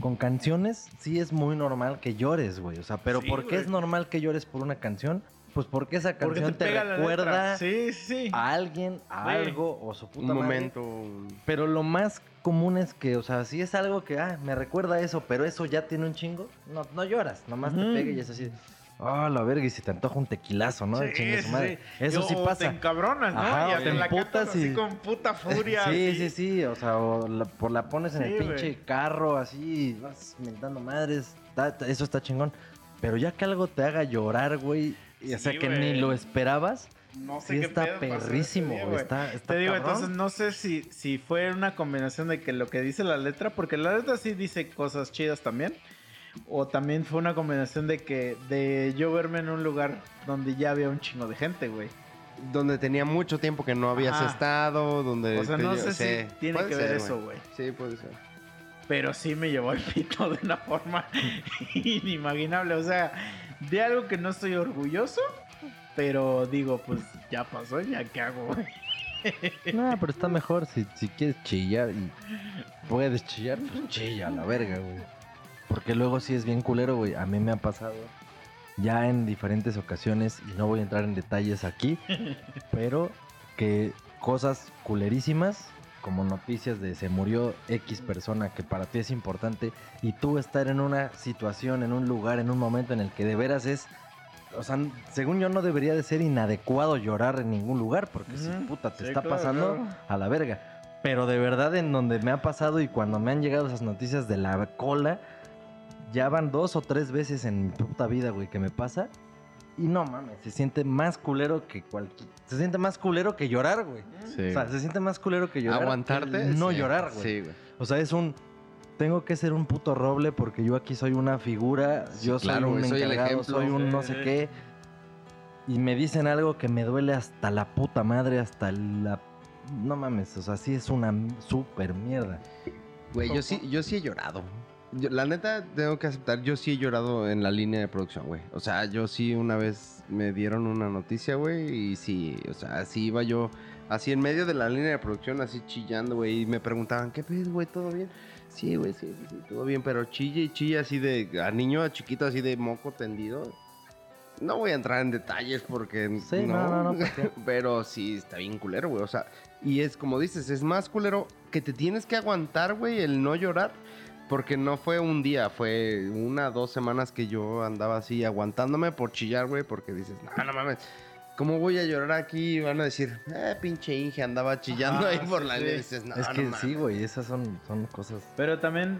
Con canciones sí es muy normal que llores, güey. O sea, pero Sí, ¿por qué güey. es normal que llores por una canción? Pues porque esa Porque canción te, recuerda letra. Sí, sí. a alguien, a algo o su puta Un madre. momento. Pero lo más común es que, o sea, si es algo que, ah, me recuerda a eso, pero eso ya tiene un chingo, no, no lloras, nomás te pega y es así, ah, la verga, y se te antoja un tequilazo, ¿no? Sí, Chingue su madre. sí. Eso O sí Te pasa. encabronas, ¿no? Ajá, y te emputas así y- con puta furia. *laughs* Sí, así. sí, sí, o sea, o la, por la pones en Sí, el pinche carro así, vas mentando madres, está- eso está chingón. Pero ya que algo te haga llorar, güey, o sea, Sí, que ni lo esperabas, No sé sí qué está pedo perrísimo, día, güey, está, está Te digo, cabrón. entonces no sé si, si fue una combinación de que lo que dice la letra, porque la letra sí dice cosas chidas también, o también fue una combinación de que de yo verme en un lugar donde ya había un chingo de gente, güey. Donde tenía mucho tiempo que no habías Ajá. estado, donde... O sea, no sé si tiene puede que ver eso, güey. Sí, puede ser. Pero sí me llevó el pito de una forma *laughs* inimaginable. O sea, de algo que no estoy orgulloso, pero digo, pues ya pasó, ya qué hago. *laughs* No, pero está mejor si, si quieres chillar y puedes chillar, pues chilla la verga, güey. Porque luego sí es bien culero, güey. A mí me ha pasado ya en diferentes ocasiones, y no voy a entrar en detalles aquí, *laughs* pero que cosas culerísimas, como noticias de se murió X persona que para ti es importante, y tú estar en una situación, en un lugar, en un momento en el que de veras es o sea, según yo no debería de ser inadecuado llorar en ningún lugar, porque si puta te Sí, está claro, pasando claro. a la verga. Pero de verdad en donde me ha pasado y cuando me han llegado esas noticias de la cola, ya van dos o tres veces en mi puta vida, güey, que me pasa. Y no mames, se siente más culero que cualquier... Se siente más culero que llorar, güey. Sí. O sea, se siente más culero que llorar. que Aguantarte. No sí. llorar, güey. Sí, güey. O sea, es un... Tengo que ser un puto roble porque yo aquí soy una figura, Sí, yo claro, soy un güey, soy el encargado, ejemplo. soy un no sé qué. Y me dicen algo que me duele hasta la puta madre, hasta la... No mames, o sea, sí es una super mierda. Güey, yo sí, yo sí he llorado. Yo- la neta, tengo que aceptar, yo sí he llorado en la línea de producción, güey. O sea, yo sí una vez me dieron una noticia, güey, y sí, o sea, así iba yo, así en medio de la línea de producción, así chillando, güey, y me preguntaban, ¿qué pedo, güey? ¿Todo bien? Sí, güey, sí, sí, sí, todo bien, pero chille y chille así de, a niño a chiquito, así de moco tendido. No voy a entrar en detalles porque Sí, no, no, no, ¿por qué? *laughs* pero sí está bien culero, güey. O sea, y es como dices, es más culero que te tienes que aguantar, güey, el no llorar. Porque no fue un día, fue una, dos semanas que yo andaba así aguantándome por chillar, güey, porque dices, no, no mames, ¿cómo voy a llorar aquí? Y van a decir, eh, pinche Inge, andaba chillando Ajá, ahí por sí, la sí. Y dices, no, es no que mames". sí, güey, esas son, son cosas... Pero también,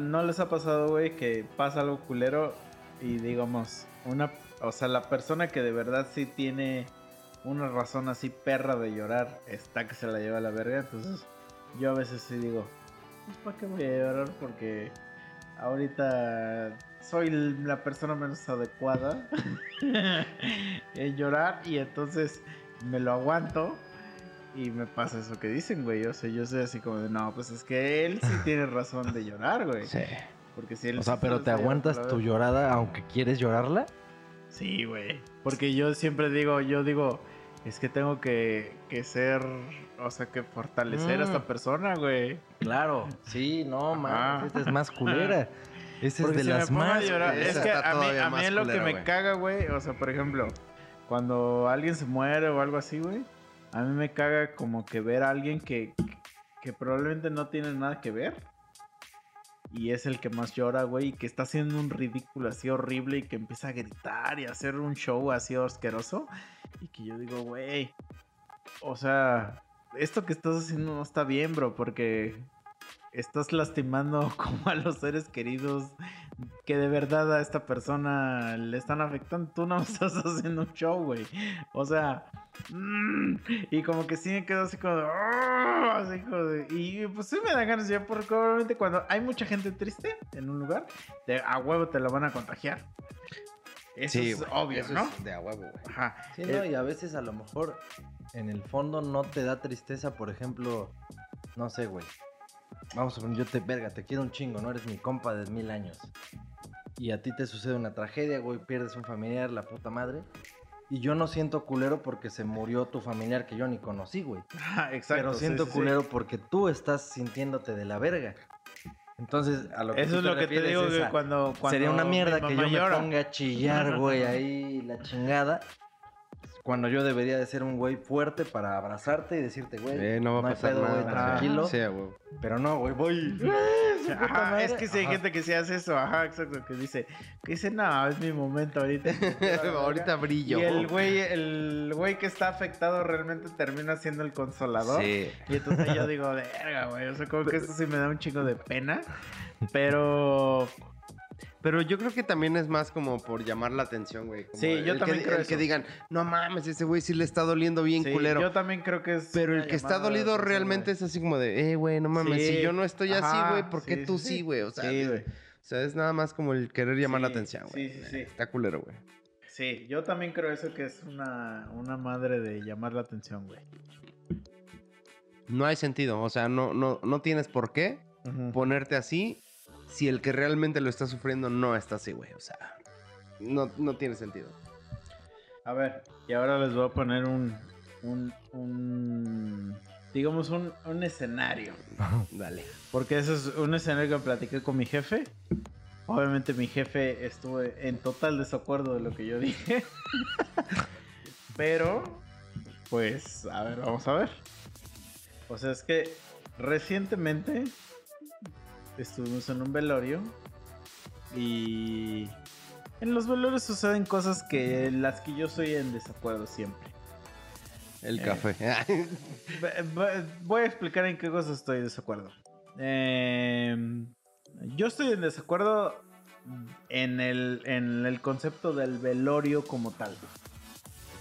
¿no les ha pasado, güey, que pasa algo culero y digamos, una, o sea, la persona que de verdad sí tiene una razón así perra de llorar está que se la lleva a la verga? Entonces, yo a veces sí digo, pues, ¿para qué voy a llorar? Porque ahorita soy la persona menos adecuada *laughs* en llorar y entonces me lo aguanto. Y me pasa eso que dicen, güey. O sea, yo soy así como de, no, pues es que él sí *laughs* tiene razón de llorar, güey. Sí. Porque si él O sea, pero te aguantas tu llorada aunque quieres llorarla. Sí, güey. Porque yo siempre digo, yo digo, es que tengo que, que ser, o sea, que fortalecer a Mm. esta persona, güey. Claro. Sí, no, mames, esta es más culera. Esa es de si las más... llorar- Es que a mí, todavía a mí más lo que me güey. caga, güey, o sea, por ejemplo, cuando alguien se muere o algo así, güey, a mí me caga como que ver a alguien que, que probablemente no tiene nada que ver. Y es el que más llora, güey, y que está haciendo un ridículo así horrible y que empieza a gritar y a hacer un show así asqueroso. Y que yo digo, güey, o sea, esto que estás haciendo no está bien, bro, porque estás lastimando *laughs* como a los seres queridos que de verdad a esta persona le están afectando. Tú no *laughs* estás haciendo un show, güey. O sea, mm, y como que sí me quedo así como de, "Ah", así como de- y pues sí me da ganas ya porque probablemente cuando hay mucha gente triste en un lugar, de, a huevo te la van a contagiar. Eso Sí, es obvio, eso ¿no? es de a huevo, güey. Ajá. Sí, Eh, no, y a veces a lo mejor en el fondo no te da tristeza, por ejemplo, no sé, güey. Vamos a poner, yo te, verga, te quiero un chingo, no eres mi compa de mil años. Y a ti te sucede una tragedia, güey, pierdes un familiar, la puta madre. Y yo no siento culero porque se murió tu familiar que yo ni conocí, güey. Ajá, *laughs* exacto. Pero siento sí, sí. culero porque tú estás sintiéndote de la verga. Entonces, a lo que Eso tú es lo que te digo es cuando, cuando Sería una mi mierda que yo me ponga a chillar, güey, ahí la chingada. Cuando yo debería de ser un güey fuerte para abrazarte y decirte, güey, Eh, no va a hay pasar pedo, güey, tranquilo. Pero no, güey, voy. *laughs* Ajá, es que si hay Ajá. gente que sí hace eso, ajá, exacto, que dice, que dice, no, es mi momento ahorita. *laughs* Ahorita brillo. Y el güey, el güey que está afectado realmente termina siendo el consolador. Sí. Y entonces yo digo, verga, güey, o sea, como que esto sí me da un chingo de pena. Pero, Pero yo creo que también es más como por llamar la atención, güey. Como Sí, yo el también que, creo el que eso. digan, no mames, ese güey sí le está doliendo bien sí, culero. yo también creo que es. Pero el que está dolido realmente es así como de, eh, güey, no mames, Sí, si yo no estoy así, güey, ¿por qué sí, tú sí, güey? O sea, Sí, güey. o sea, es nada más como el querer llamar la atención, güey. sí, sí, sí. Está culero, güey. Sí, yo también creo eso que es una, una madre de llamar la atención, güey. No hay sentido, o sea, no, no, no tienes por qué ponerte así si el que realmente lo está sufriendo no está así, güey. O sea, no, no tiene sentido. A ver, y ahora les voy a poner un, un, un digamos, un, un escenario. *laughs* Dale. Porque eso es un escenario que platiqué con mi jefe. Obviamente mi jefe estuvo en total desacuerdo de lo que yo dije. *laughs* Pero, pues, a ver, vamos a ver. O sea, es que recientemente estuvimos en un velorio y en los velorios suceden cosas que las que yo soy en desacuerdo siempre. El Eh. café. *laughs* Voy a explicar en qué cosas estoy de desacuerdo. Em, yo estoy en desacuerdo en el, en el concepto del velorio como tal.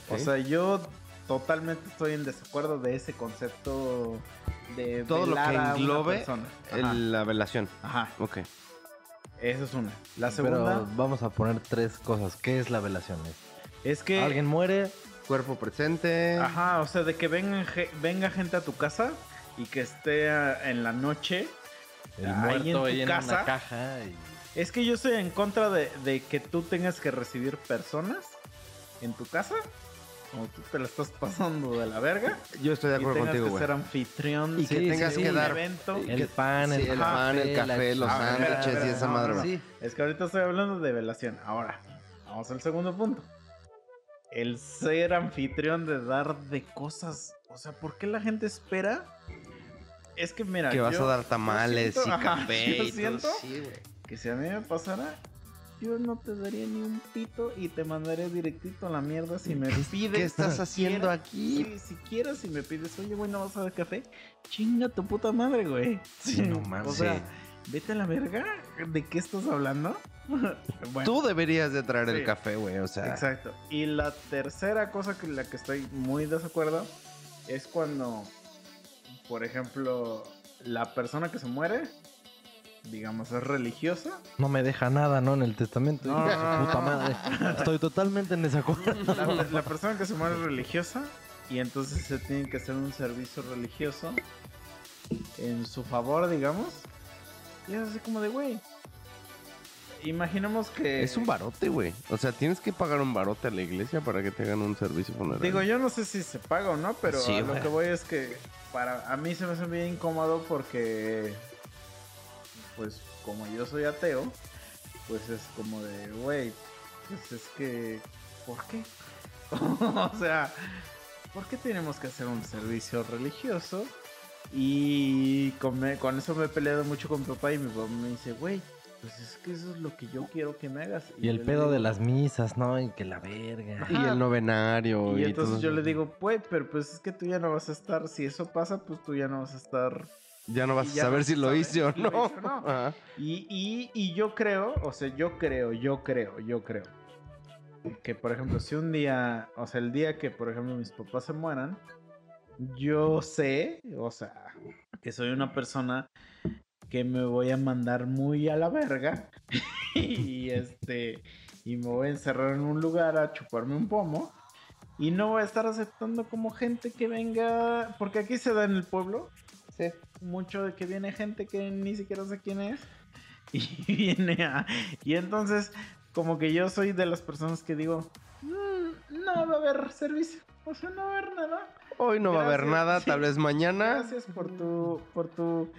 O sea, yo totalmente estoy en desacuerdo de ese concepto de Todo lo que englobe la velación. ajá, Ok. esa es una. La Pero segunda vamos a poner tres cosas. ¿Qué es la velación? es que Alguien muere, Cuerpo presente. Ajá, o sea, de que venga, venga gente a tu casa y que esté ah, en la noche. el Ahí muerto en tu ahí en una caja. y- Es que yo estoy en contra de, de que tú tengas que recibir personas en tu casa. Como tú te la estás pasando de la verga. Yo estoy de y acuerdo tengas contigo, güey. ser anfitrión Y que tengas que dar- evento. El pan, Sí, el, el pan, el café, los sándwiches y esa no, madre. Sí. Es que ahorita estoy hablando de velación. Ahora, vamos al segundo punto. El ser anfitrión de dar de cosas. O sea, ¿por qué la gente espera? Es que mira, Que vas yo- a dar tamales *laughs* siento- y café yo y siento que si a mí me pasara, yo no te daría ni un pito y te mandaría directito a la mierda si me pides. ¿Qué estás haciendo siquiera- aquí? Si quieres, si me pides, oye, güey, ¿no vas a dar café? Chinga tu puta madre, güey. Sí, no *laughs* mames. O sea, vete a la verga. ¿De qué estás hablando? *laughs* bueno, Tú deberías de traer Sí. el café, güey. O sea, Exacto. Y la tercera cosa que la que estoy muy desacuerdo es cuando, por ejemplo, la persona que se muere, digamos, es religiosa. No me deja nada, ¿no? En el testamento. No, no, puta no. madre. Estoy totalmente en desacuerdo. La, la persona que se muere es religiosa y entonces se tiene que hacer un servicio religioso en su favor, digamos. Y es así como de, güey. Imaginemos que... es un barote, güey. O sea, tienes que pagar un barote a la iglesia para que te hagan un servicio funerario. Digo, yo no sé si se paga o no, pero Sí, a lo que voy es que para a mí se me hace bien incómodo porque pues como yo soy ateo, pues es como de, güey, pues es que ¿por qué? *laughs* o sea, ¿por qué tenemos que hacer un servicio religioso? Y con, me- con eso me he peleado mucho con mi papá y mi papá me dice, güey, pues es que eso es lo que yo quiero que me hagas. Y el pedo digo, de las misas, ¿no? Y que la verga. Y el novenario. y Y, entonces todo yo eso. le digo, pues, pero pues es que tú ya no vas a estar, si eso pasa, pues tú ya no vas a estar. Ya no vas a saber no si lo hice o lo no. Y, y, y yo creo, o sea, yo creo, yo creo, yo creo. Que por ejemplo, si un día, o sea, el día que por ejemplo mis papás se mueran, yo sé, o sea, que soy una persona que me voy a mandar muy a la verga. *laughs* y este. y me voy a encerrar en un lugar a chuparme un pomo. Y no voy a estar aceptando como gente que venga, porque aquí se da en el pueblo Sí. Mucho de que viene gente que ni siquiera sé quién es *laughs* y viene a y entonces como que yo soy de las personas que digo "Mm, no va a haber servicio o sea no va a haber nada Hoy no va a haber nada, sí. tal vez mañana. gracias por tu por tu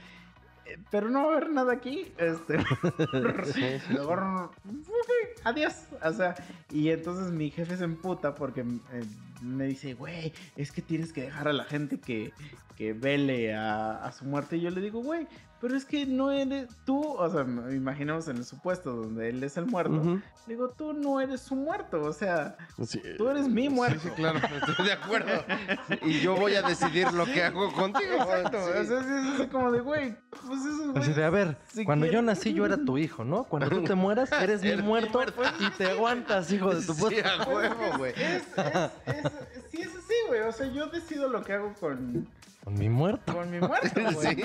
eh, pero no va a haber nada aquí este *laughs* *laughs* adiós o sea y entonces mi jefe se emputa porque eh, me dice güey es que tienes que dejar a la gente que que vele a, a su muerte. Y yo le digo, güey, pero es que no eres tú, o sea, imaginemos en el supuesto donde él es el muerto. Le digo, tú no eres su muerto, o sea, Sí. tú eres mi muerto. Sí, sí, claro, estoy de acuerdo. *laughs* Y yo voy a decidir lo que hago contigo. Exacto, Sí. o sea, sí, es así como de, güey, pues eso Así de, a ver, Si cuando yo nací yo era tu hijo, ¿no? Cuando tú te mueras, *laughs* eres mi muerto muerto. y te aguantas, hijo de tu Sí, puta. a huevo, güey. Es, es, es, sí, es así, güey, o sea, yo decido lo que hago con, Con mi muerto. con mi muerto, *laughs* güey, Sí.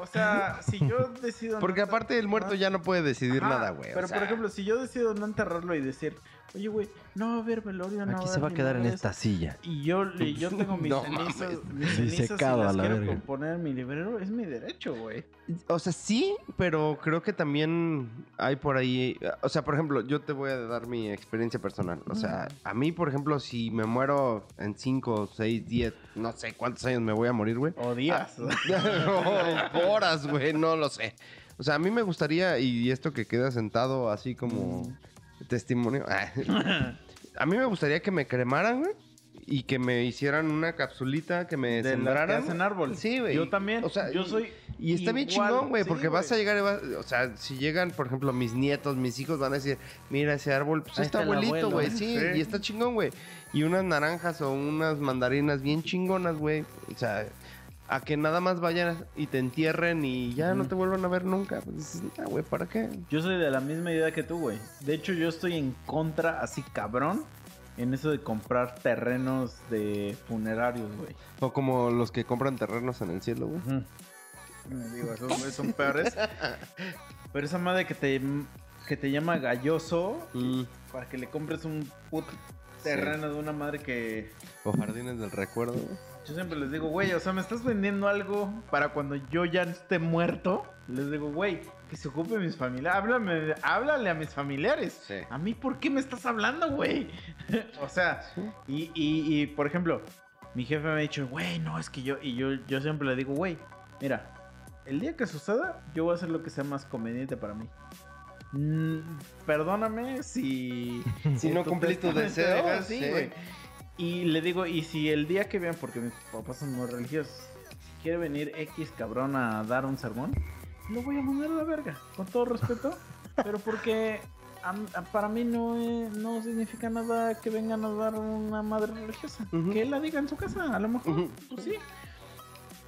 O sea, si yo decido... Porque aparte el muerto ya no puede decidir Ajá, nada, güey. o Pero sea, por ejemplo, si yo decido no enterrarlo y decir, oye, güey, no va a haber velorio, no Aquí va se va a quedar en esta eso", silla. Y yo, y *laughs* yo tengo mis No cenizas, mis cenizas Disecado las a la quiero verga. componer en mi librero, es mi derecho, güey. O sea, sí, pero creo que también hay por ahí. O sea, por ejemplo, yo te voy a dar mi experiencia personal. O sea, a mí, por ejemplo, si me muero en 5, 6, 10, no sé cuántos años me voy a morir, güey. O días. *laughs* o horas, güey, no lo sé. O sea, a mí me gustaría, y esto que queda sentado así como testimonio. *laughs* a mí me gustaría que me cremaran, güey. Y que me hicieran una capsulita, que me de sembraran. hacen árbol. Sí, güey. Yo también. O sea, yo y- soy. Y está bien chingón, güey, Sí, porque vas a llegar, y vas- o sea, si llegan, por ejemplo, mis nietos, mis hijos van a decir, mira ese árbol, pues Ahí está está el abuelito, güey, ¿eh? sí, Sí. y está chingón, güey. Y unas naranjas o unas mandarinas bien chingonas, güey, o sea, a que nada más vayan y te entierren y ya no te vuelvan a ver nunca, pues "Ah, güey, ¿para qué? Yo soy de la misma idea que tú, güey. De hecho, yo estoy en contra, así cabrón, en eso de comprar terrenos de funerarios, güey. O como los que compran terrenos en el cielo, güey. Me digo, esos güeyes son peores. *laughs* Pero esa madre que te, que te llama galloso Mm, para que le compres un puto terreno de una madre que... O jardines del recuerdo. Yo siempre les digo, güey, o sea, me estás vendiendo algo para cuando yo ya esté muerto. Les digo, güey, que se ocupe mis familiares. Háblame, háblale a mis familiares. Sí. A mí, ¿por qué me estás hablando, güey? *laughs* o sea, y, y, y, por ejemplo, mi jefe me ha dicho, güey, no, es que yo, y yo, yo siempre le digo, güey, mira, el día que suceda, yo voy a hacer lo que sea más conveniente para mí. Mm, perdóname si... *laughs* Si no cumplí tu deseo, así, *laughs* sí. Y le digo, y si el día que vean, porque mis papás son muy religiosos, quiere venir X cabrón a dar un sermón, lo voy a mandar a la verga, con todo respeto, *laughs* pero porque a- a- para mí no, eh, no significa nada que vengan a dar una madre religiosa. Que él la diga en su casa, a lo mejor, pues sí.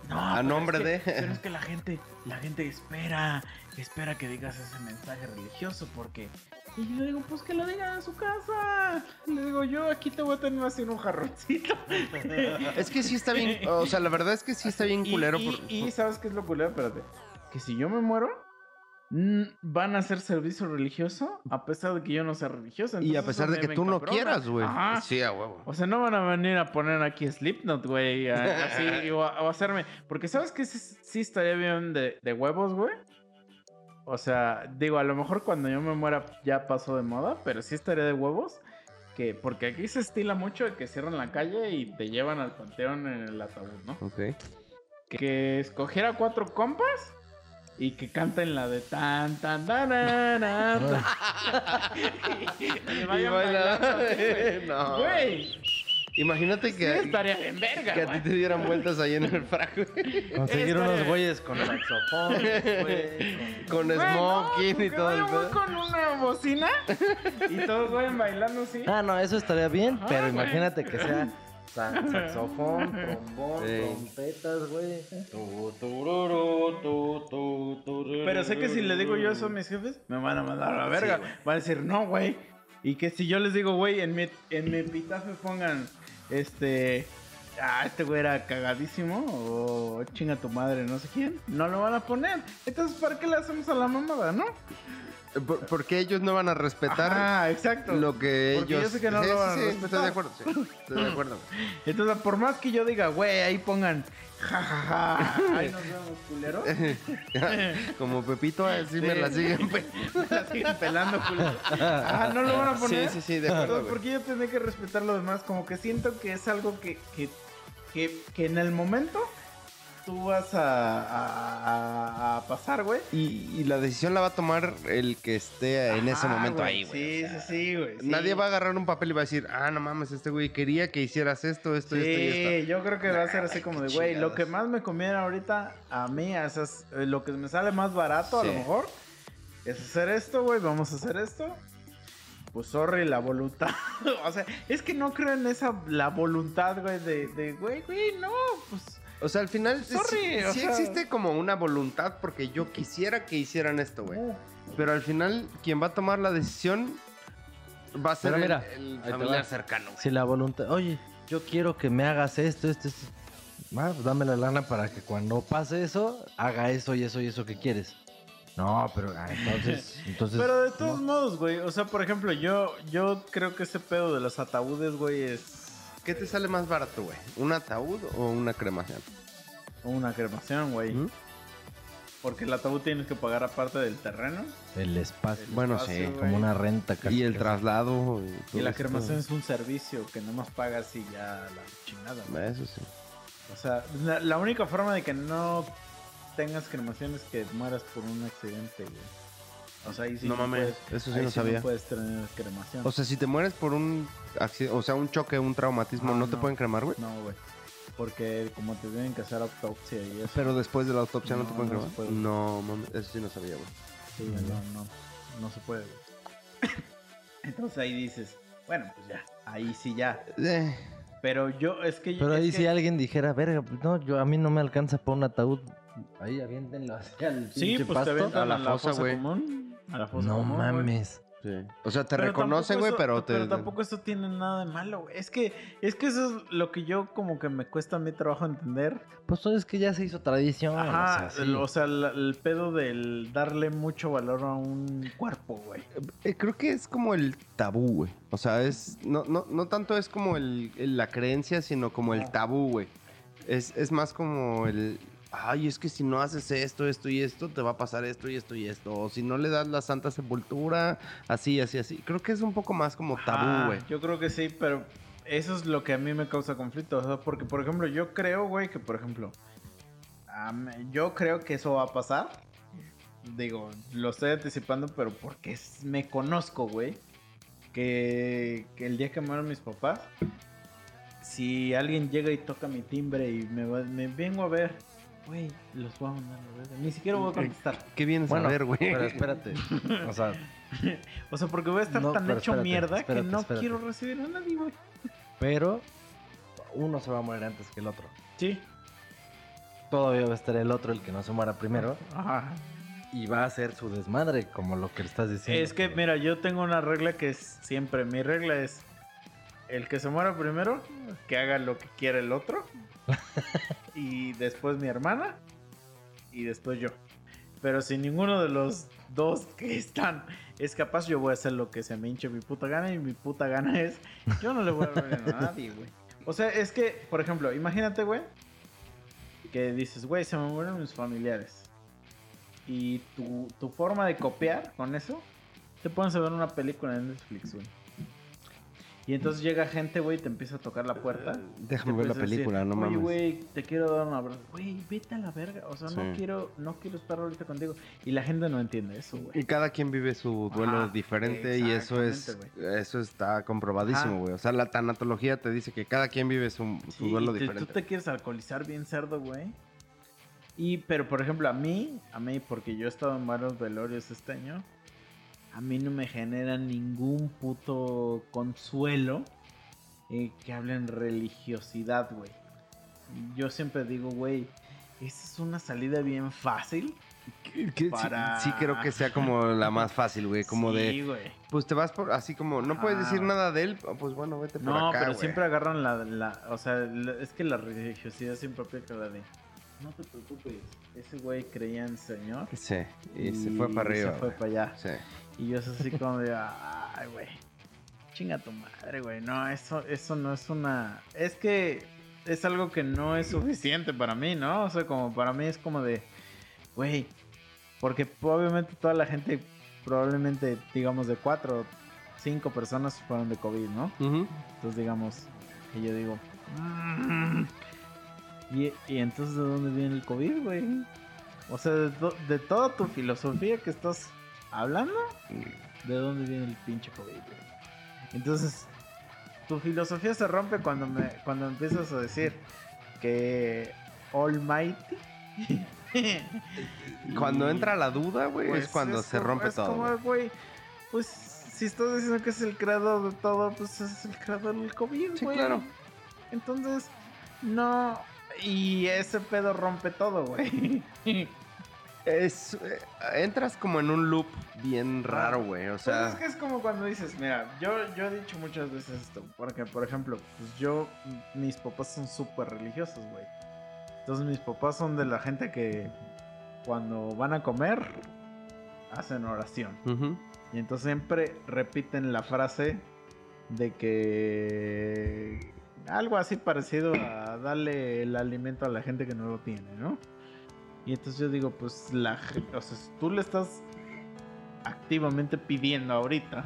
No, A nombre es que- de- Pero es que la gente, la gente espera, espera que digas ese mensaje religioso porque... Y yo le digo, pues que lo diga en su casa. Le digo, yo aquí te voy a tener así en un jarroncito. *laughs* Es que sí está bien, o sea, la verdad es que sí está bien Y- culero. Y, por- y ¿sabes qué es lo culero? Espérate. Que si yo me muero, van a hacer servicio religioso a pesar de que yo no sea religioso. Y a Entonces, pesar de que tú no quieras, güey. Sí, a huevo. O sea, no van a venir a poner aquí Slipknot, güey. a- Así, *laughs* o, a- o hacerme. Porque sabes que sí, sí estaría bien de, de huevos, güey. O sea, digo, a lo mejor cuando yo me muera ya pasó de moda, pero sí estaría de huevos. Que, porque aquí se estila mucho de que cierran la calle y te llevan al panteón en el ataúd, ¿no? Ok. Que escogiera cuatro compas y que canten la de tan tan tan tan, *laughs* *laughs* y, vayan bailando así, güey. *laughs* Güey, Imagínate sí que, estaría en verga, que a ti güey. te dieran vueltas ahí en el frac, güey. Conseguir Estaría- unos güeyes con saxofón, güey. *laughs* Con Güey, no, smoking y todo el güey, pedo. con una bocina y todos vayan bailando así. Ah, no, eso estaría bien, Ajá, pero güey. imagínate que sea sa- *laughs* saxofón, trombón, Sí. trompetas, güey. Pero sé que si le digo yo eso a mis jefes, me van a mandar a la verga. güey. van a decir, no, güey. Y que si yo les digo, güey, en mi, en mi epitafio pongan, este, ah, este güey era cagadísimo o chinga tu madre, no sé quién, no lo van a poner. Entonces, ¿para qué le hacemos a la mamada, no? Por- Porque ellos no van a respetar Ah, exacto. lo que Porque ellos. yo sé que no Sí, lo sí, van a respetar. Estoy de acuerdo, sí, Estoy de acuerdo. Entonces, por más que yo diga, güey, ahí pongan, jajaja, ahí nos vemos, culeros. *laughs* Como Pepito, así me la siguen. pe- *laughs* La siguen pelando, culeros. Ah, no lo van a Sí, poner. sí, sí, de acuerdo. Entonces, güey. ¿por qué yo tendré que respetar lo demás? Como que siento que es algo que, que, que, que en el momento tú vas a, a, a- a pasar, güey. Y, y la decisión la va a tomar el que esté en ese momento güey. ahí, güey. Sí, o sea, sí, sí, güey. sí. Nadie va a agarrar un papel y va a decir, ah, no mames, este güey quería que hicieras esto, esto, Sí, esto y esto. yo creo que va a ser así como de, güey, lo que más me conviene ahorita a mí, es, es- eh, lo que me sale más barato a lo Sí. mejor, es hacer esto, güey, vamos a hacer esto. Pues sorry, la voluntad. *laughs* o sea, es que no creo en esa, la voluntad, güey, de, de, güey, güey, no, pues... O sea, al final sí- Sorry, sí, o sí sea- existe como una voluntad porque yo quisiera que hicieran esto, güey. Pero al final, quien va a tomar la decisión va a ser el- mira, familiar cercano. Si la voluntad, oye, yo quiero que me hagas esto, esto, esto. Ah, pues dame la lana para que cuando pase eso, haga eso y eso y eso que quieres. No, pero ah, entonces, *laughs* entonces. Pero de todos no. modos, güey, o sea, por ejemplo, yo, yo creo que ese pedo de los ataúdes, güey, es ¿Qué te sale más barato, güey? ¿Un ataúd o una cremación? una cremación, güey. ¿Mm? Porque el ataúd tienes que pagar aparte del terreno. El espacio. El Bueno, espacio, sí, güey. como una renta casi. Y el traslado. Y todo la esto. cremación es un servicio que nomás pagas y ya la chingada. güey. Eso sí. O sea, la, la única forma de que no tengas cremación es que mueras por un accidente, güey. O sea, ahí sí no mames, puedes, eso sí ahí no sabía. puedes tener cremación. O sea, si te mueres por un accidente, o sea, un choque, un traumatismo, Ah, ¿no te pueden cremar, güey? no, güey. Porque como te tienen que hacer autopsia y eso. Pero después de la autopsia no, No, te pueden no cremar. se puede. No, mames, eso sí no sabía, güey. Sí, güey, no, no, no se puede, güey. *coughs* Entonces ahí dices, bueno, pues ya, ahí sí ya. Eh, Pero yo, es que Pero es ahí que- si alguien dijera, verga, pues no, yo a mí no me alcanza para un ataúd. Ahí aviéntenlo *laughs* hacia el Sí, pinche pues te pasto. a la a la fosa, güey. común. A la fosa No común, güey. mames. sí. O sea, te Pero reconocen, tampoco güey, eso- pero te... Pero tampoco esto tiene nada de malo, güey. Es que, es que eso es lo que yo como que me cuesta a mi trabajo entender. Pues todo es que ya se hizo tradición. Ajá, o sea, el, sí. o sea, la- el pedo del darle mucho valor a un cuerpo, güey. Eh, creo que es como el tabú, güey. O sea, es... No, no, no tanto es como el, el- la creencia, sino como el tabú, güey. Es, es más como el... Ay, es que si no haces esto, esto y esto, te va a pasar esto y esto y esto. O si no le das la santa sepultura, así, así, así. Creo que es un poco más como tabú, güey. Yo creo que sí, pero eso es lo que a mí me causa conflicto. O sea, porque, por ejemplo, yo creo, güey, que, por ejemplo, yo creo que eso va a pasar. Digo, lo estoy anticipando, pero porque me conozco, güey. Que, que el día que mueran mis papás, si alguien llega y toca mi timbre y me, va- me vengo a ver, güey, los voy a mandar a la verga. Ni siquiera voy a contestar. ¿Qué vienes Bueno, a ver, güey? Pero espérate. *laughs* O sea, O sea, porque voy a estar No, tan hecho espérate, mierda espérate, que no espérate. quiero recibir a nadie, güey. pero uno se va a morir antes que el otro. Sí. Todavía va a estar el otro, el que no se muera primero. Ajá. Y va a hacer su desmadre, como lo que le estás diciendo. Es que, mira, yo tengo una regla que es siempre, mi regla es el que se muera primero, que haga lo que quiera el otro, *laughs* y después mi hermana, y después yo. Pero si ninguno de los dos que están es capaz, yo voy a hacer lo que se me hinche mi puta gana, y mi puta gana es, yo no le voy a ver a nadie, güey. O sea, es que, por ejemplo, imagínate, güey, que dices, güey, se me mueren mis familiares. Y tu, tu forma de copiar con eso, te pones a ver una película en Netflix, güey. Y entonces llega gente, güey, y te empieza a tocar la puerta. Déjame Te ver la decir, película, no Oye, mames. güey, te quiero dar un abrazo. Güey, vete a la verga. O sea, no quiero no quiero estar ahorita contigo. Y la gente no entiende eso, Y güey. cada quien vive su duelo Ajá, diferente y eso es eso está comprobadísimo, güey. O sea, la tanatología te dice que cada quien vive su, su Sí, duelo y te- diferente. Tú te quieres alcoholizar bien cerdo, güey. Y, pero por ejemplo, a mí, a mí, porque yo he estado en varios velorios este año, a mí no me genera ningún puto consuelo eh, que hablen religiosidad, güey. Yo siempre digo, güey, esa es una salida bien fácil sí- creo que sea como la más fácil, güey. Como Sí, de, pues te vas por, así como, no puedes decir nada de él, pues bueno, vete por No, acá, pero güey. siempre agarran la, la- O sea, es que la religiosidad siempre aplica la de. No te preocupes, ese güey creía en Señor. Sí, y, se fue para arriba. Se fue para allá. Sí. Y yo es así como de. Ay, güey. Chinga tu madre, güey. No, eso, eso no es una. Es que es algo que no es suficiente para mí, ¿no? O sea, como para mí es como de. Güey. Porque obviamente toda la gente, probablemente, digamos, de cuatro, cinco personas fueron de COVID, ¿no? Entonces, digamos, y yo digo, "Mm". ¿y, y entonces de dónde viene el COVID, güey? O sea, de, to- de toda tu filosofía que estás hablando, ¿de dónde viene el pinche COVID, güey? Entonces, tu filosofía se rompe cuando, me, cuando empiezas a decir que Almighty. *laughs* Cuando entra la duda, güey, pues es cuando se como- rompe es todo. como, güey, pues si estás diciendo que es el creador de todo, pues es el creador del COVID, Sí, güey. claro. Entonces, no. Y ese pedo rompe todo, güey. *laughs* Es, eh, entras como en un loop bien raro, güey. O Pues sea, es que es como cuando dices, mira, yo, yo he dicho muchas veces esto, porque por ejemplo, pues yo, mis papás son súper religiosos, güey. Entonces mis papás son de la gente que cuando van a comer, hacen oración. Y entonces siempre repiten la frase de que algo así parecido a darle el alimento a la gente que no lo tiene, ¿no? Y entonces yo digo, pues la o sea, si tú le estás activamente pidiendo ahorita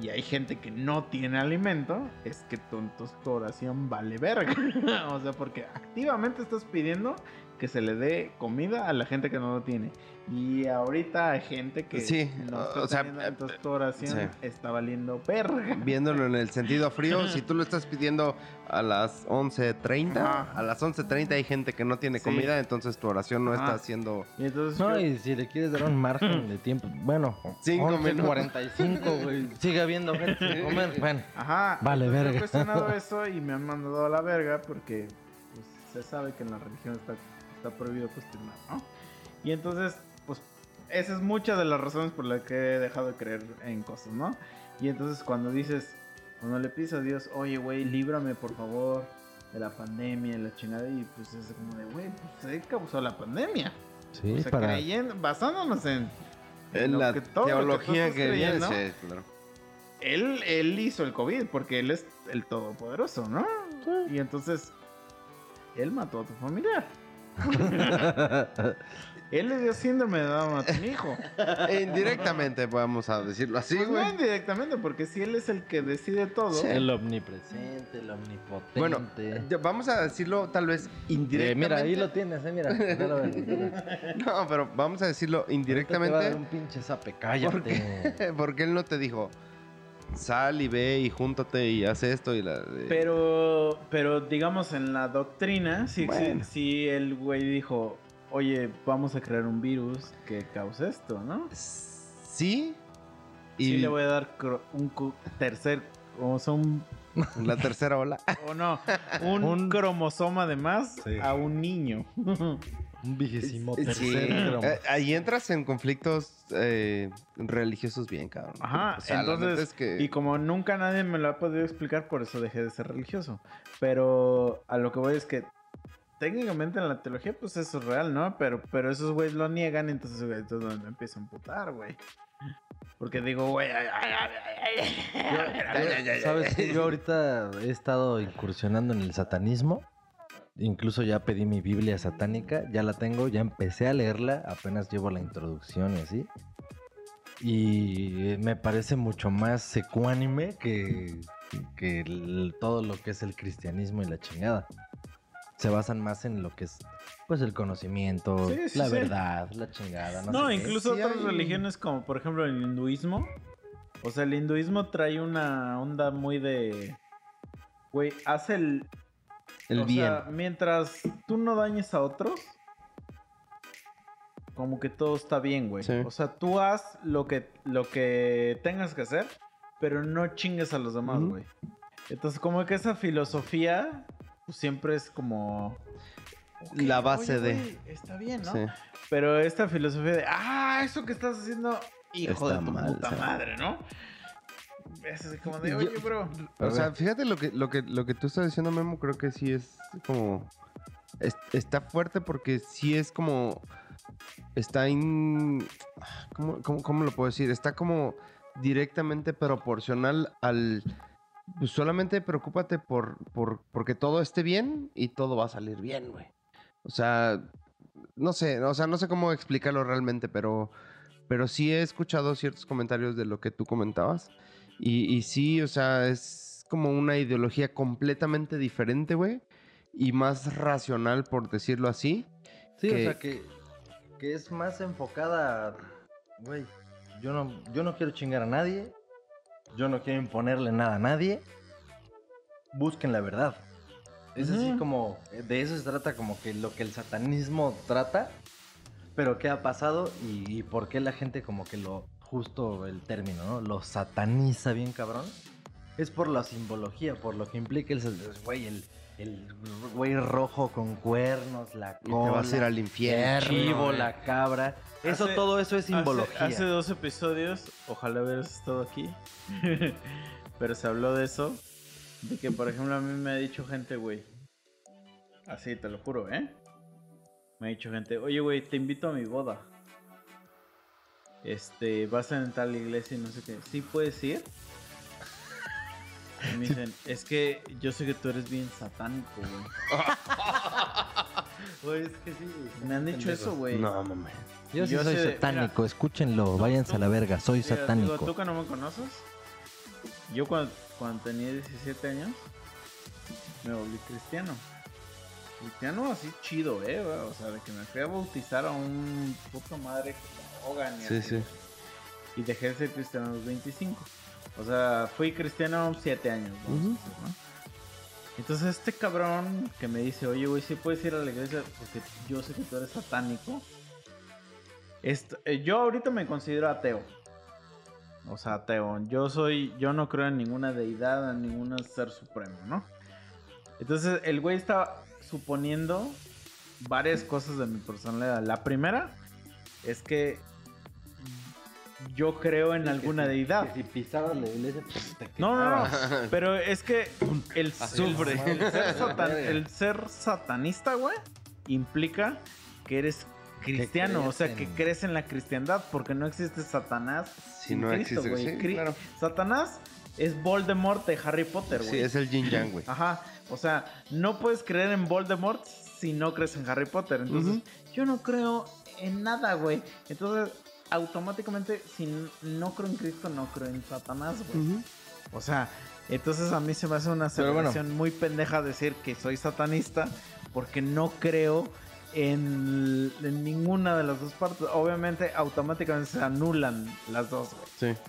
y hay gente que no tiene alimento, es que tu, tu oración vale verga. *laughs* o sea, porque activamente estás pidiendo que se le dé comida a la gente que no lo tiene. Y ahorita hay gente que Sí, no está o sea, teniendo, eh, entonces tu oración sí. está valiendo verga. Viéndolo en el sentido frío, *laughs* si tú lo estás pidiendo a las 11.30, Ajá. a las 11.30 hay gente que no tiene Sí. comida, entonces tu oración no Ajá. está haciendo... Y entonces No, yo- y si le quieres dar un margen de tiempo, bueno, Cinco minutos. 45, *laughs* güey. Sigue habiendo gente sin comer. Bueno, Ajá. Vale, entonces verga. He cuestionado *laughs* eso y me han mandado a la verga porque pues, se sabe que en la religión está, está prohibido cuestionar, ¿no? Y entonces, pues, esa es mucha de las razones por las que he dejado de creer en cosas, ¿no? Y entonces cuando dices, cuando le pides a Dios, oye, güey, líbrame por favor de la pandemia y la chingada, y pues es como de, güey, pues se causó la pandemia. sí, o sea, para. creyendo, basándonos en, En la que- todo teología que viene, creyendo, sí, claro. él, él hizo el COVID porque él es el todopoderoso, ¿no? Y entonces, él mató a tu familiar. *laughs* él le dio síndrome de Down a tu hijo. Indirectamente, vamos a decirlo así, Pues no güey. indirectamente, porque si él es el que decide todo. Sí. El omnipresente, el omnipotente. Bueno, vamos a decirlo tal vez Eh, indirectamente. mira, ahí lo tienes, eh, mira. *laughs* No, pero vamos a decirlo Ahorita te va a indirectamente. dar un pinche zape, cállate. *laughs* Porque él no te dijo, sal y ve y júntate y haz esto y la... de- Pero, pero digamos en la doctrina, si, Bueno. si el güey dijo, oye, vamos a crear un virus que cause esto, ¿no? Sí. Y Sí le voy a dar un tercer, o sea, un la tercera ola. *laughs* O no, un, Un- cromosoma de más Sí. a un niño. *laughs* Un vigésimo Sí. tercer cromo. Eh, ahí entras en conflictos eh, religiosos bien, cabrón. Ajá, O sea, la entonces, es que... y como nunca nadie me lo ha podido explicar, por eso dejé de ser religioso. Pero a lo que voy es que técnicamente en la teología, pues eso es real, ¿no? Pero, pero esos güeyes lo niegan, entonces, güey, entonces me empiezo a emputar, güey. Porque digo, güey, ay, ay, ay, ay, ay, ay, ay, ¿Sabes qué? Yo ahorita he estado incursionando en el satanismo. Incluso ya pedí mi Biblia satánica, ya la tengo, ya empecé a leerla, apenas llevo la introducción y así. Y me parece mucho más ecuánime que, que el- todo lo que es el cristianismo y la chingada. Se basan más en lo que es pues el conocimiento, Sí, sí, la sí. verdad, la chingada. No, No, sé qué. incluso Sí otras hay- religiones como por ejemplo el hinduismo. O sea, el hinduismo trae una onda muy de... Güey, hace el... El o bien. sea, mientras tú no dañes a otros, como que todo está bien, güey. Sí. O sea, tú haz lo que, lo que tengas que hacer, pero no chingues a los demás, güey. Entonces, como que esa filosofía pues, siempre es como... La base oye, de- güey, Está bien, ¿no? Sí. Pero esta filosofía de, ah, eso que estás haciendo, hijo Está de tu mal, puta sí. madre, ¿no? Es así como de, oye, bro. O sea, fíjate lo que, lo que, lo que tú estás diciendo, Memo, creo que sí es como. es- está fuerte porque sí es como. Está in. ¿cómo, cómo, cómo lo puedo decir? Está como directamente proporcional al. Pues solamente preocúpate por, por porque todo esté bien y todo va a salir bien, güey. O sea, no sé, o sea, no sé cómo explicarlo realmente, pero, pero sí he escuchado ciertos comentarios de lo que tú comentabas. Y, y sí, o sea, es como una ideología completamente diferente, güey. Y más racional, por decirlo así. Sí, que- o sea que, que es más enfocada, güey, yo no, yo no quiero chingar a nadie, yo no quiero imponerle nada a nadie, busquen la verdad. Es así como, de eso se trata como que lo que el satanismo trata, pero qué ha pasado y, y por qué la gente como que lo, justo el término, ¿no? Lo sataniza bien cabrón. Es por la simbología, por lo que implica el, güey, el, el güey rojo con cuernos, la Y te cola, vas a ir al el infierno. chivo, güey. la cabra. Eso, Hace- todo eso es simbología. Hace, hace dos episodios, ojalá hubieras estado aquí, *laughs* pero se habló de eso, de que por ejemplo a mí me ha dicho gente, güey, así te lo juro, ¿eh? Me ha dicho gente, oye, güey, te invito a mi boda. Este, vas a entrar a la iglesia y no sé qué. ¿Sí puedes ir? Y me dicen, es que yo sé que tú eres bien satánico, güey. *laughs* Güey, es que sí. Me han dicho eso, güey. No, mames. Yo sí Yo soy sé de- satánico, escúchenlo, váyanse a la verga, soy Mira, satánico. digo, tú que no me conoces, yo cuando, cuando tenía 17 años me volví cristiano. Cristiano así chido, eh, güey, o sea, de que me fui a bautizar a un puto madre que y Sí, así. sí. Y dejé de ser cristiano a los 25. O sea, fui cristiano 7 años, vamos Ujú. a decir, ¿no? Entonces este cabrón que me dice, oye, güey, sí puedes ir a la iglesia porque yo sé que tú eres satánico. Esto- eh, yo ahorita me considero ateo. O sea, ateo. Yo soy, yo no creo en ninguna deidad, en ningún ser supremo, ¿no? Entonces el güey estaba suponiendo varias cosas de mi personalidad. La primera es que yo creo en alguna deidad. si pisaras la iglesia, pues te No, no, no. *laughs* Pero es que el, Azufre. el- el ser, satan- Verga. el ser satanista, güey, implica que eres cristiano, o sea, que crees en la cristiandad, porque no existe Satanás Si sin no Cristo, existe, güey. sí, Cri- claro. Satanás es Voldemort de Harry Potter, güey. Sí, es el yin yang, güey. Ajá, o sea, no puedes creer en Voldemort si no crees en Harry Potter. Entonces, yo no creo en nada, güey. Entonces, automáticamente, si no creo en Cristo, no creo en Satanás, güey. O sea, entonces a mí se me hace una bueno. celebración muy pendeja decir que soy satanista porque no creo en, en ninguna de las dos partes. Obviamente, automáticamente se anulan las dos, güey. Sí.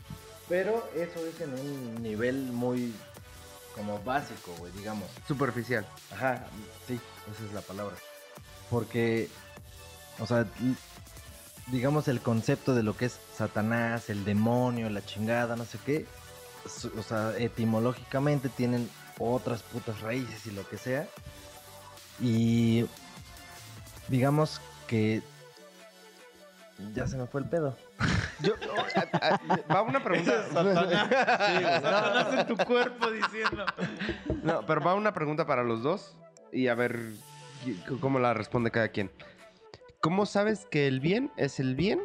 Pero eso es en un nivel muy como básico, güey, digamos. Superficial. Ajá, sí, esa es la palabra. Porque, o sea, digamos el concepto de lo que es Satanás, el demonio, la chingada, no sé qué, o sea, etimológicamente tienen otras putas raíces y lo que sea. Y digamos que ya se me fue el pedo. Yo, oh, a- a- va una pregunta. *laughs* Satanás en tu cuerpo diciendo. No, pero va una pregunta para los dos y a ver cómo la responde cada quien. ¿Cómo sabes que el bien es el bien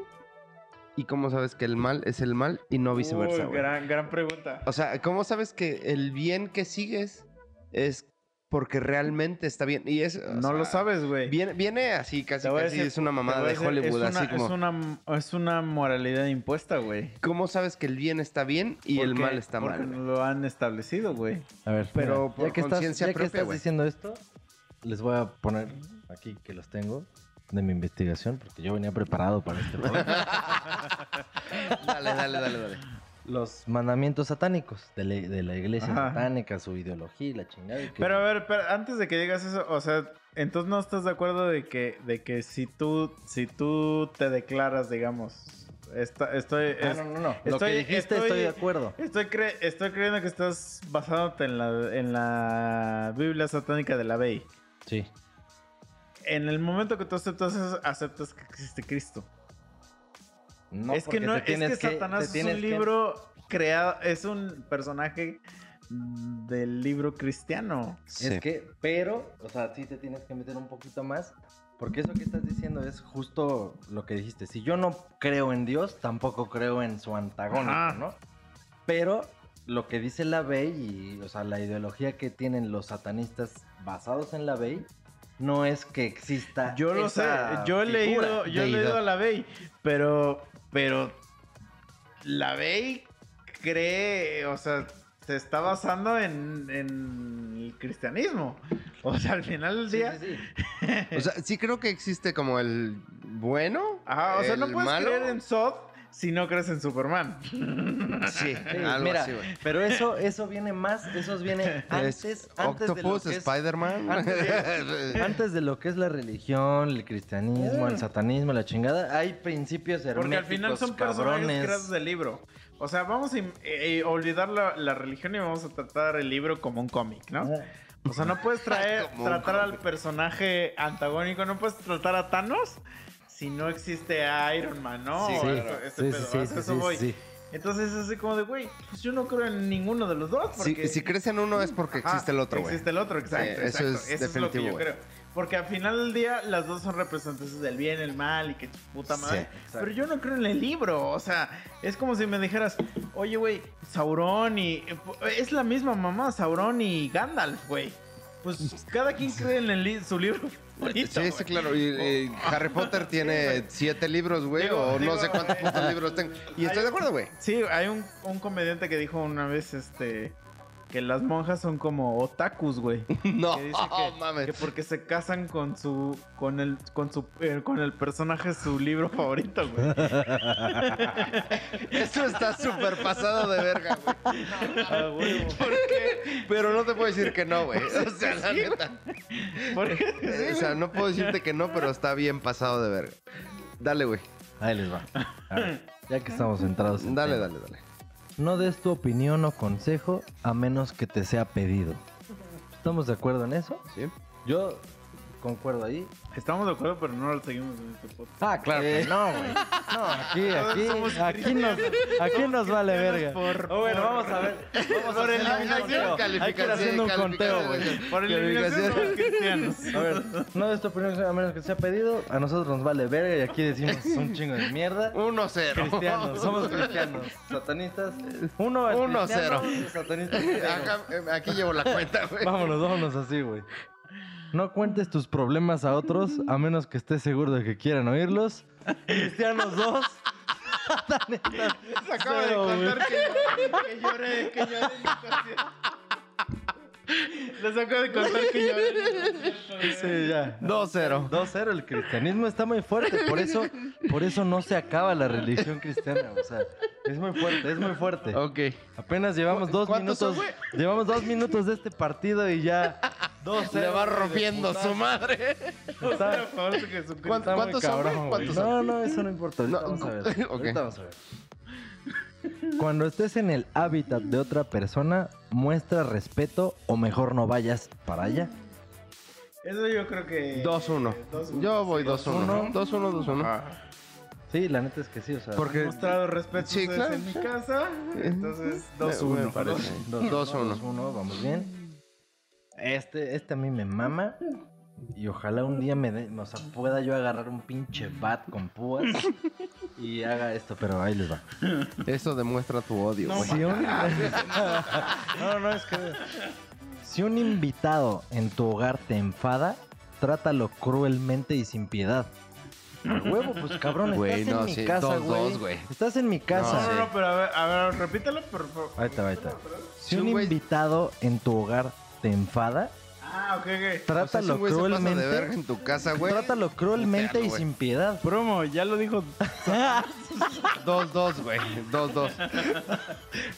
y cómo sabes que el mal es el mal y no viceversa? Uy, güey? gran, gran pregunta. O sea, ¿cómo sabes que el bien que sigues es porque realmente está bien? Y es, No lo sabes, güey. Viene, viene así, casi, casi decir- es una mamada de Hollywood, es una, así como... Es una, es una moralidad impuesta, güey. ¿Cómo sabes que el bien está bien y el Porque- mal está porque mal? güey? lo han establecido, güey. A ver, Pero mira, por ya que estás, que diciendo esto, les voy a poner aquí que los tengo de mi investigación, porque yo venía preparado para este *laughs* podcast. Dale, dale, dale, dale. Los mandamientos satánicos de la, de la iglesia Ajá. satánica, su ideología y la chingada. que- Pero a ver, pero antes de que digas eso, o sea, entonces no estás de acuerdo de que, de que si tú, si tú te declaras, digamos, esta- estoy, Ah, es- no, no, no. Lo estoy- que dijiste estoy, estoy- de acuerdo. estoy, cre- estoy creyendo que estás basándote en la, en la Biblia satánica de la Bey. Sí. En el momento que tú aceptas eso, aceptas que existe Cristo. No, es que porque no, es que Satanás te es un que- libro creado, es un personaje del libro cristiano. Sí. Es que, pero, o sea, sí te tienes que meter un poquito más. Porque eso que estás diciendo es justo lo que dijiste. Si yo no creo en Dios, tampoco creo en su antagónico, Ajá. ¿no? Pero lo que dice la Bey y, o sea, la ideología que tienen los satanistas basados en la Bey, no es que exista. Yo lo sé, yo he leído, yo he leído a la Bey, pero, pero la Bey cree, o sea, se está basando en, en el cristianismo. O sea, al final del Sí, día, sí, sí. *laughs* O sea, sí creo que existe como el bueno. ajá, o sea, no puedes malo. creer en Sod si no crees en Superman. *laughs* Sí, algo mira, así, güey. pero eso, eso viene más, eso viene *laughs* antes, Es antes de lo que es- Spider-Man. *laughs* Antes de lo que es la religión, el cristianismo, el satanismo, la chingada, hay principios herméticos Porque al final son personajes cabrones. creados del libro. O sea, vamos a im- eh, eh, olvidar la, la religión y vamos a tratar el libro como un cómic, ¿no? O sea, no puedes traer, Como un tratar al personaje antagónico, no puedes tratar a Thanos si no existe Iron Man, ¿no? Sí, Sí, sí. Entonces es así como de, güey, pues yo no creo en ninguno de los dos. Si, Porque... si crees en uno es porque Ajá, existe el otro, güey. Existe el otro, exacto. Eso exacto. es Eso es lo que yo creo. Porque al final del día las dos son representantes del bien, el mal y que puta madre. Sí. Pero yo no creo en el libro. O sea, es como si me dijeras, oye, güey, Sauron y. Es la misma mamá, Sauron y Gandalf, güey. Pues cada quien cree en el li- su libro. favorito, Sí, sí, güey. claro. Y, y Harry Potter tiene siete libros, güey, Digo, o digo, no sé cuántos eh, putos libros tengo. Y estoy de acuerdo, güey. Sí, hay un, un comediante que dijo una vez, este. Que las monjas son como otakus, güey. *laughs* No, que dice que, mames. que porque se casan con su con el con su eh, con el personaje de su libro favorito, güey. *laughs* Eso está súper pasado de verga, güey. Ah, huevo. Pero no te puedo decir que no, güey. O sea, la Sí, neta. Porque- O sea, no puedo decirte que no, pero está bien pasado de verga. Dale, güey. Ahí les va. A ver, ya que estamos centrados. en Dale, tema. dale, dale. No des tu opinión o consejo a menos que te sea pedido. ¿Estamos de acuerdo en eso? ¿Sí? Yo concuerdo ahí. Estamos de acuerdo, pero no lo seguimos en este podcast. Ah, claro que no, güey. No, aquí, *laughs* aquí, aquí nos, aquí nos vale verga. por- Oh, bueno, vamos a ver. *laughs* Vamos por a eliminación. Hay que ir haciendo un conteo, güey. Por eliminación somos cristianos. A ver, no des tu opinión a menos que sea pedido. A nosotros nos vale verga y aquí decimos *laughs* un chingo de mierda. 1-0. Cristianos, somos cristianos. Satanistas. Uno es Uno, cristiano, cero. Satanistas. cero. Ajá, eh, Aquí llevo la cuenta, güey. Vámonos, vámonos así, güey. No cuentes tus problemas a otros a menos que estés seguro de que quieran oírlos. Cristianos 2. Satanistas *laughs* Se acaba de contar que, que lloré, que lloré en *laughs* Les acabo de contar que. Sí, ya. 2-0. 2-0, el cristianismo está muy fuerte, por eso, por eso no se acaba la religión cristiana, o sea, es muy fuerte, es muy fuerte. Ok. Apenas llevamos dos ¿Cuántos son, minutos, llevamos dos minutos de este partido y ya 2-0. Le va rompiendo su madre. Está- Por favor, de Jesucristo. ¿Cuánto- está muy ¿Cuántos son, güey? cabrón, güey. ¿Cuántos son? No, no, eso no importa. Ahorita No, vamos a ver. ok. Ahorita vamos a ver. Cuando estés en el hábitat de otra persona, muestra respeto o mejor no vayas para allá. Eso yo creo que. 2-1. 2-1. Yo voy Sí, 2-1. 2-1, 2-1. Ajá. Sí, la neta es que sí, o sea. Porque He mostrado respeto Sí, claro, en mi casa. Entonces, Me 2-1. parece. 2-1. 2-1, vamos bien. Este, este a mí me mama. Y ojalá un día me dé, o sea, pueda yo agarrar un pinche bat con púas y haga esto, pero ahí les va. Eso demuestra tu odio, No, güey. Si un... no, no, es que... Si un invitado en tu hogar te enfada, trátalo cruelmente y sin piedad. A huevo, pues cabrón, Güey, estás no, en mi sí, casa, dos, güey. dos, güey. Estás en mi casa. No, no, no, pero a ver, a ver, repítelo, por favor. Ahí está, ahí está. Si un invitado en tu hogar te enfada, Ah, ok, ok. O sea, si trátalo un güey se pasa de cruelmente. verga en tu casa, güey. Trátalo cruelmente Putealo, y sin piedad. Promo, ya lo dijo. *laughs* 2-2, güey. 2-2.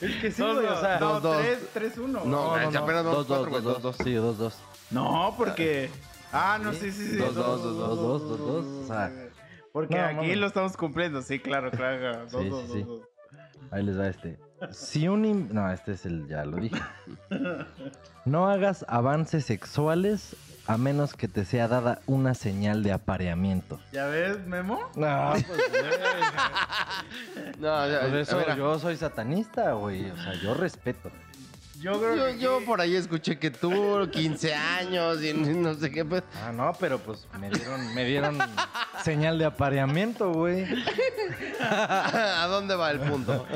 Es que sí, Dos, güey, o sea. dos, dos. 3, 3-1. No, apenas vamos dos, cuatro, dos, güey, dos, dos, dos. Sí, dos, dos. No, porque. Ah, no, sí, sí, sí. Dos, dos, dos, dos, dos, dos, dos. O sea, Porque No, aquí mames. lo estamos cumpliendo, sí, claro, claro. Dos, Sí, dos, sí, dos, sí. dos. ahí les va este. Si un... No, este es el... Ya lo dije. *laughs* No hagas avances sexuales a menos que te sea dada una señal de apareamiento. ¿Ya ves, Memo? No, pues, *laughs* No, ya, Por eso yo soy satanista, güey. O sea, yo respeto. Yo creo yo, que... yo por ahí escuché que tú, 15 años y no sé qué. Pues. Ah, no, pero pues me dieron, me dieron señal de apareamiento, güey. *laughs* ¿A dónde va el punto?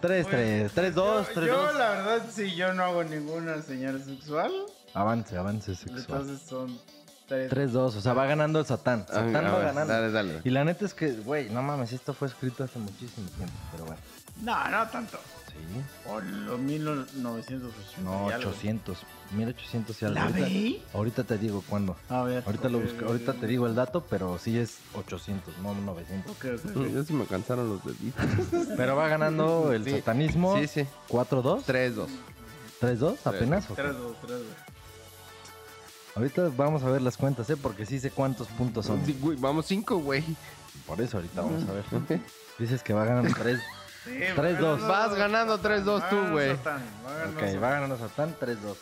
3, 3, 3, 2, yo, 3, yo, 2. la verdad, si yo no hago ninguna señal sexual, Avance, avance sexual. entonces son tres. 3, 2, o sea, va ganando el Satán. Satán va ver, ganando. Dale, dale. Y la neta es que, güey, no mames, esto fue escrito hace muchísimo tiempo, pero bueno. No, no tanto. Sí. Por los 1980. No, y algo. 800. 1800 y algo. ¿La Ahorita, ahorita te digo cuándo. A ver. Ahorita lo ok, busco, ahorita te digo el dato, pero sí es 800, no 900. Ok, ok, ok. Ya se me cansaron los deditos. *laughs* Pero va ganando el Sí. satanismo. Sí, sí. 4-2. 3-2. 3-2 apenas. ¿o qué? Tres, dos, tres, dos. Ahorita vamos a ver las cuentas, ¿eh? Porque sí sé cuántos puntos son. Sí, güey, vamos 5, güey. Por eso ahorita vamos a ver. Dices que va ganando 3. *laughs* Sí, Tres, va dos. ganando- Vas ganando 3-2 va tú, güey. Satán, va ganando Ok, Satán. va ganando Satán 3-2.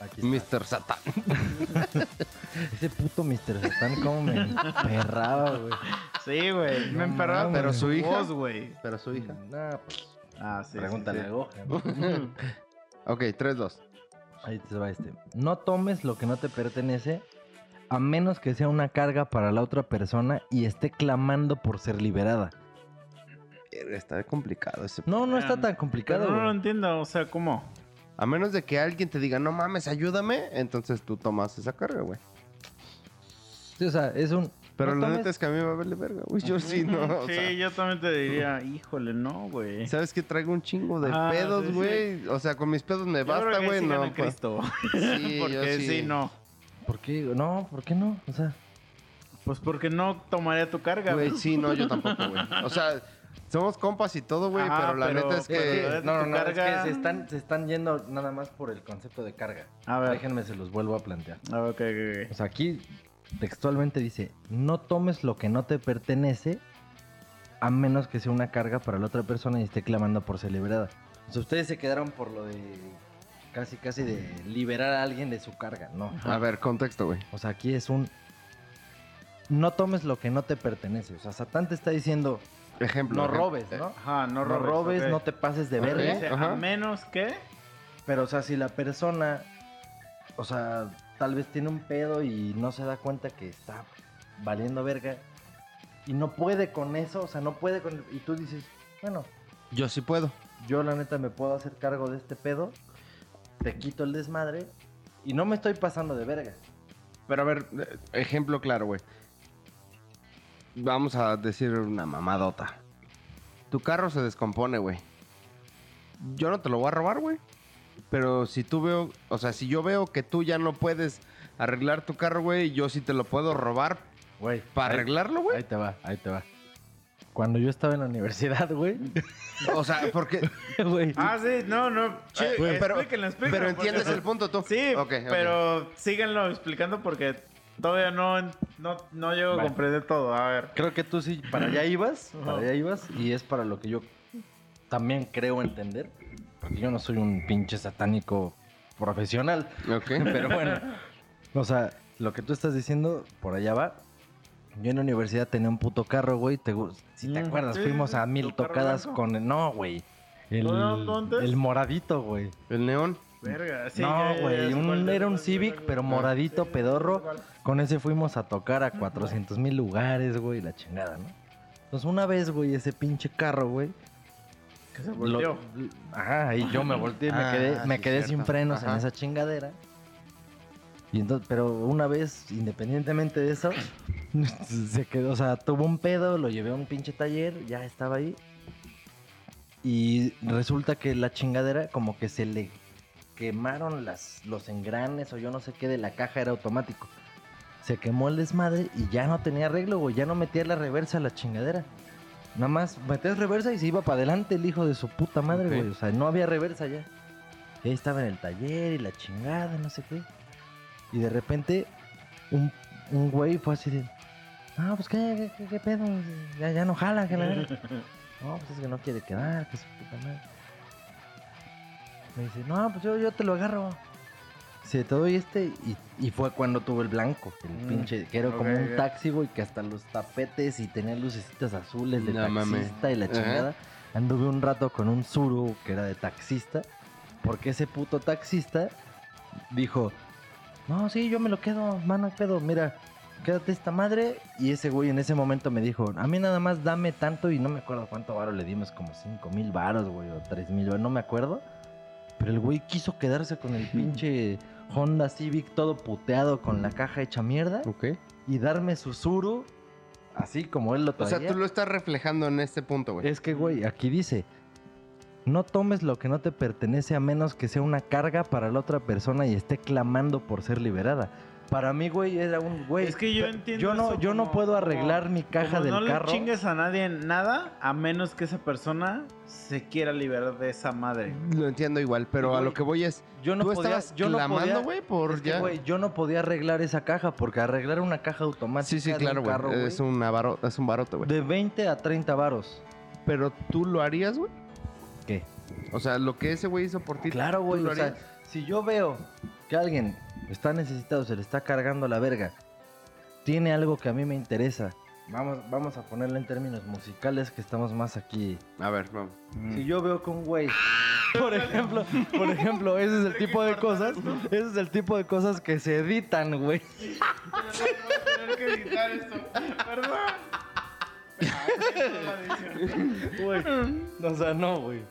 Aquí está. Mr. Satan. *laughs* Ese puto Mr. Satán, cómo me emperraba, güey. Sí, güey. No Me emperraba. Pero su hija. voz, güey. Pero su hija. Nah, pues, Ah, sí. sí, pregúntale sí. ¿no? *laughs* Ok, 3-2. Ahí te va este. No tomes lo que no te pertenece a menos que sea una carga para la otra persona y esté clamando por ser liberada. Está complicado ese. No, no está tan complicado, Pero no lo güey. entiendo, o sea, ¿cómo? A menos de que alguien te diga, no mames, ayúdame, entonces tú tomas esa carga, güey. Sí, o sea, es un... Pero no la tomes- neta es que a mí me vale verga, güey. Yo sí, no. o sí, sea, yo también te diría, híjole, no, güey. ¿Sabes que traigo un chingo de Ah, pedos, sí, sí. güey? O sea, con mis pedos me Yo creo basta, que güey. sí No, gana pues, Cristo. Sí, *laughs* yo porque sí. sí. no. ¿Por qué? No, ¿por qué no? O sea, Pues porque no tomaría tu carga, Güey, güey. sí, no, yo tampoco, güey. O sea, somos compas y todo, güey, pero la pero- neta es pero- que... no, no, no, es que se están, se están yendo nada más por el concepto de carga. A ver. Déjenme, se los vuelvo a plantear. A ver, ok, ok, O sea, aquí textualmente dice, no tomes lo que no te pertenece a menos que sea una carga para la otra persona y esté clamando por ser liberada. O sea, ustedes se quedaron por lo de casi, casi de liberar a alguien de su carga, no. A ver, contexto, güey. O sea, aquí es un... No tomes lo que no te pertenece. O sea, Satán te está diciendo, Ejemplo. no ejemplo. robes, ¿no? ok. Ajá, no No robes. no te pases de verga. A menos que... Pero, o sea, si la persona, o sea, tal vez tiene un pedo y no se da cuenta que está valiendo verga y no puede con eso, o sea, no puede con... Y tú dices, bueno, Yo sí puedo. yo la neta me puedo hacer cargo de este pedo, te quito el desmadre y no me estoy pasando de verga. Pero a ver, eh, ejemplo claro, güey. Vamos a decir una mamadota. Tu carro se descompone, güey. Yo no te lo voy a robar, güey. Pero si tú veo, o sea, si yo veo que tú ya no puedes arreglar tu carro, güey, yo sí te lo puedo robar Güey, para ahí- arreglarlo, güey. Ahí te va, ahí te va. Cuando yo estaba en la universidad, güey, O sea, porque. *laughs* güey, Ah, sí, no, no. Che, Güey, pero- explíquenlo, explíquenlo, Pero porque- entiendes el punto tú. Sí, Ok, ok. pero síganlo explicando porque todavía no, no, no llego a comprender todo. A ver. creo que tú sí, para allá ibas, para allá ibas, y es para lo que yo también creo entender, porque yo no soy un pinche satánico profesional, Ok. *laughs* pero bueno, o sea, lo que tú estás diciendo, por allá va. Yo en la universidad tenía un puto carro, güey, te si te Mm, acuerdas, sí, fuimos a mil tocadas con el, no, güey, el, el moradito, güey. El neón. Verga, sí, no, güey, un- era un Civic, pero moradito, Sí, pedorro. Con ese fuimos a tocar a 400 mil lugares, güey, la chingada, ¿no? Entonces una vez, güey, ese pinche carro, güey. Que se lo- volteó. Ajá, y yo me volteé, me Ah, quedé, me sí, quedé sin frenos en esa chingadera. Y entonces, pero una vez, independientemente de eso, *laughs* se quedó, o sea, tuvo un pedo, lo llevé a un pinche taller, ya estaba ahí. Y resulta que la chingadera como que se le quemaron las, los engranes o yo no sé qué de la caja, era automático. Se quemó el desmadre y ya no tenía arreglo, güey, ya no metía la reversa a la chingadera. Nada más metías reversa y se iba para adelante el hijo de su puta madre, Ok. güey. O sea, no había reversa ya. Y ahí estaba en el taller y la chingada, no sé qué. Y de repente, un, un güey fue así de. Ah, pues qué, qué, qué- qué pedo, ya, ya no jala, que la verga". *laughs* No, pues es que no quiere quedar, que su puta madre. Me dice, no, pues yo, yo te lo agarro. Sí, te doy este y, y fue cuando tuve el blanco, el Mm, pinche, que era como un ok. taxi, güey, que hasta los tapetes y tenía lucecitas azules de No taxista mames. y la Ajá. chingada. Anduve un rato con un Zuru que era de taxista, porque ese puto taxista dijo, no, sí, yo me lo quedo, mano, pedo, mira, quédate esta madre. Y ese güey en ese momento me dijo, a mí nada más dame tanto y no me acuerdo cuánto varo le dimos, como 5 mil varos, güey, o 3 mil no me acuerdo. Pero el güey quiso quedarse con el pinche Honda Civic todo puteado con la caja hecha mierda Ok. y darme su Zuru así como él lo O traía. sea, tú lo estás reflejando en este punto, güey. Es que, güey, aquí dice, no tomes lo que no te pertenece a menos que sea una carga para la otra persona y esté clamando por ser liberada. Para mí, güey, era un güey. Es que yo entiendo Yo no, eso yo no puedo como- arreglar mi caja como del no carro. le chingues a nadie en nada a menos que esa persona se quiera liberar de esa madre. Lo entiendo igual, pero a lo que voy es. Yo no tú podía, estabas yo no clamando, güey, por es que, ya. güey, yo no podía arreglar esa caja porque arreglar una caja automática sí, sí, de claro, un carro, güey. güey, Es, es un baroto, güey. de 20 a 30 varos. Pero tú lo harías, güey. ¿Qué? O sea, lo que ese güey hizo por ti. Claro, ¿tú güey. O sea, si yo veo que alguien está necesitado, se le está cargando la verga, tiene algo que a mí me interesa. Vamos, vamos a ponerlo en términos musicales que estamos más aquí. A ver, vamos. Si yo veo que un güey, *laughs* por ejemplo, por ejemplo, ese es el tipo de cosas, ese es el tipo de cosas que se editan, güey. tener que editar esto. Perdón. *laughs* Güey, O sea, no, güey.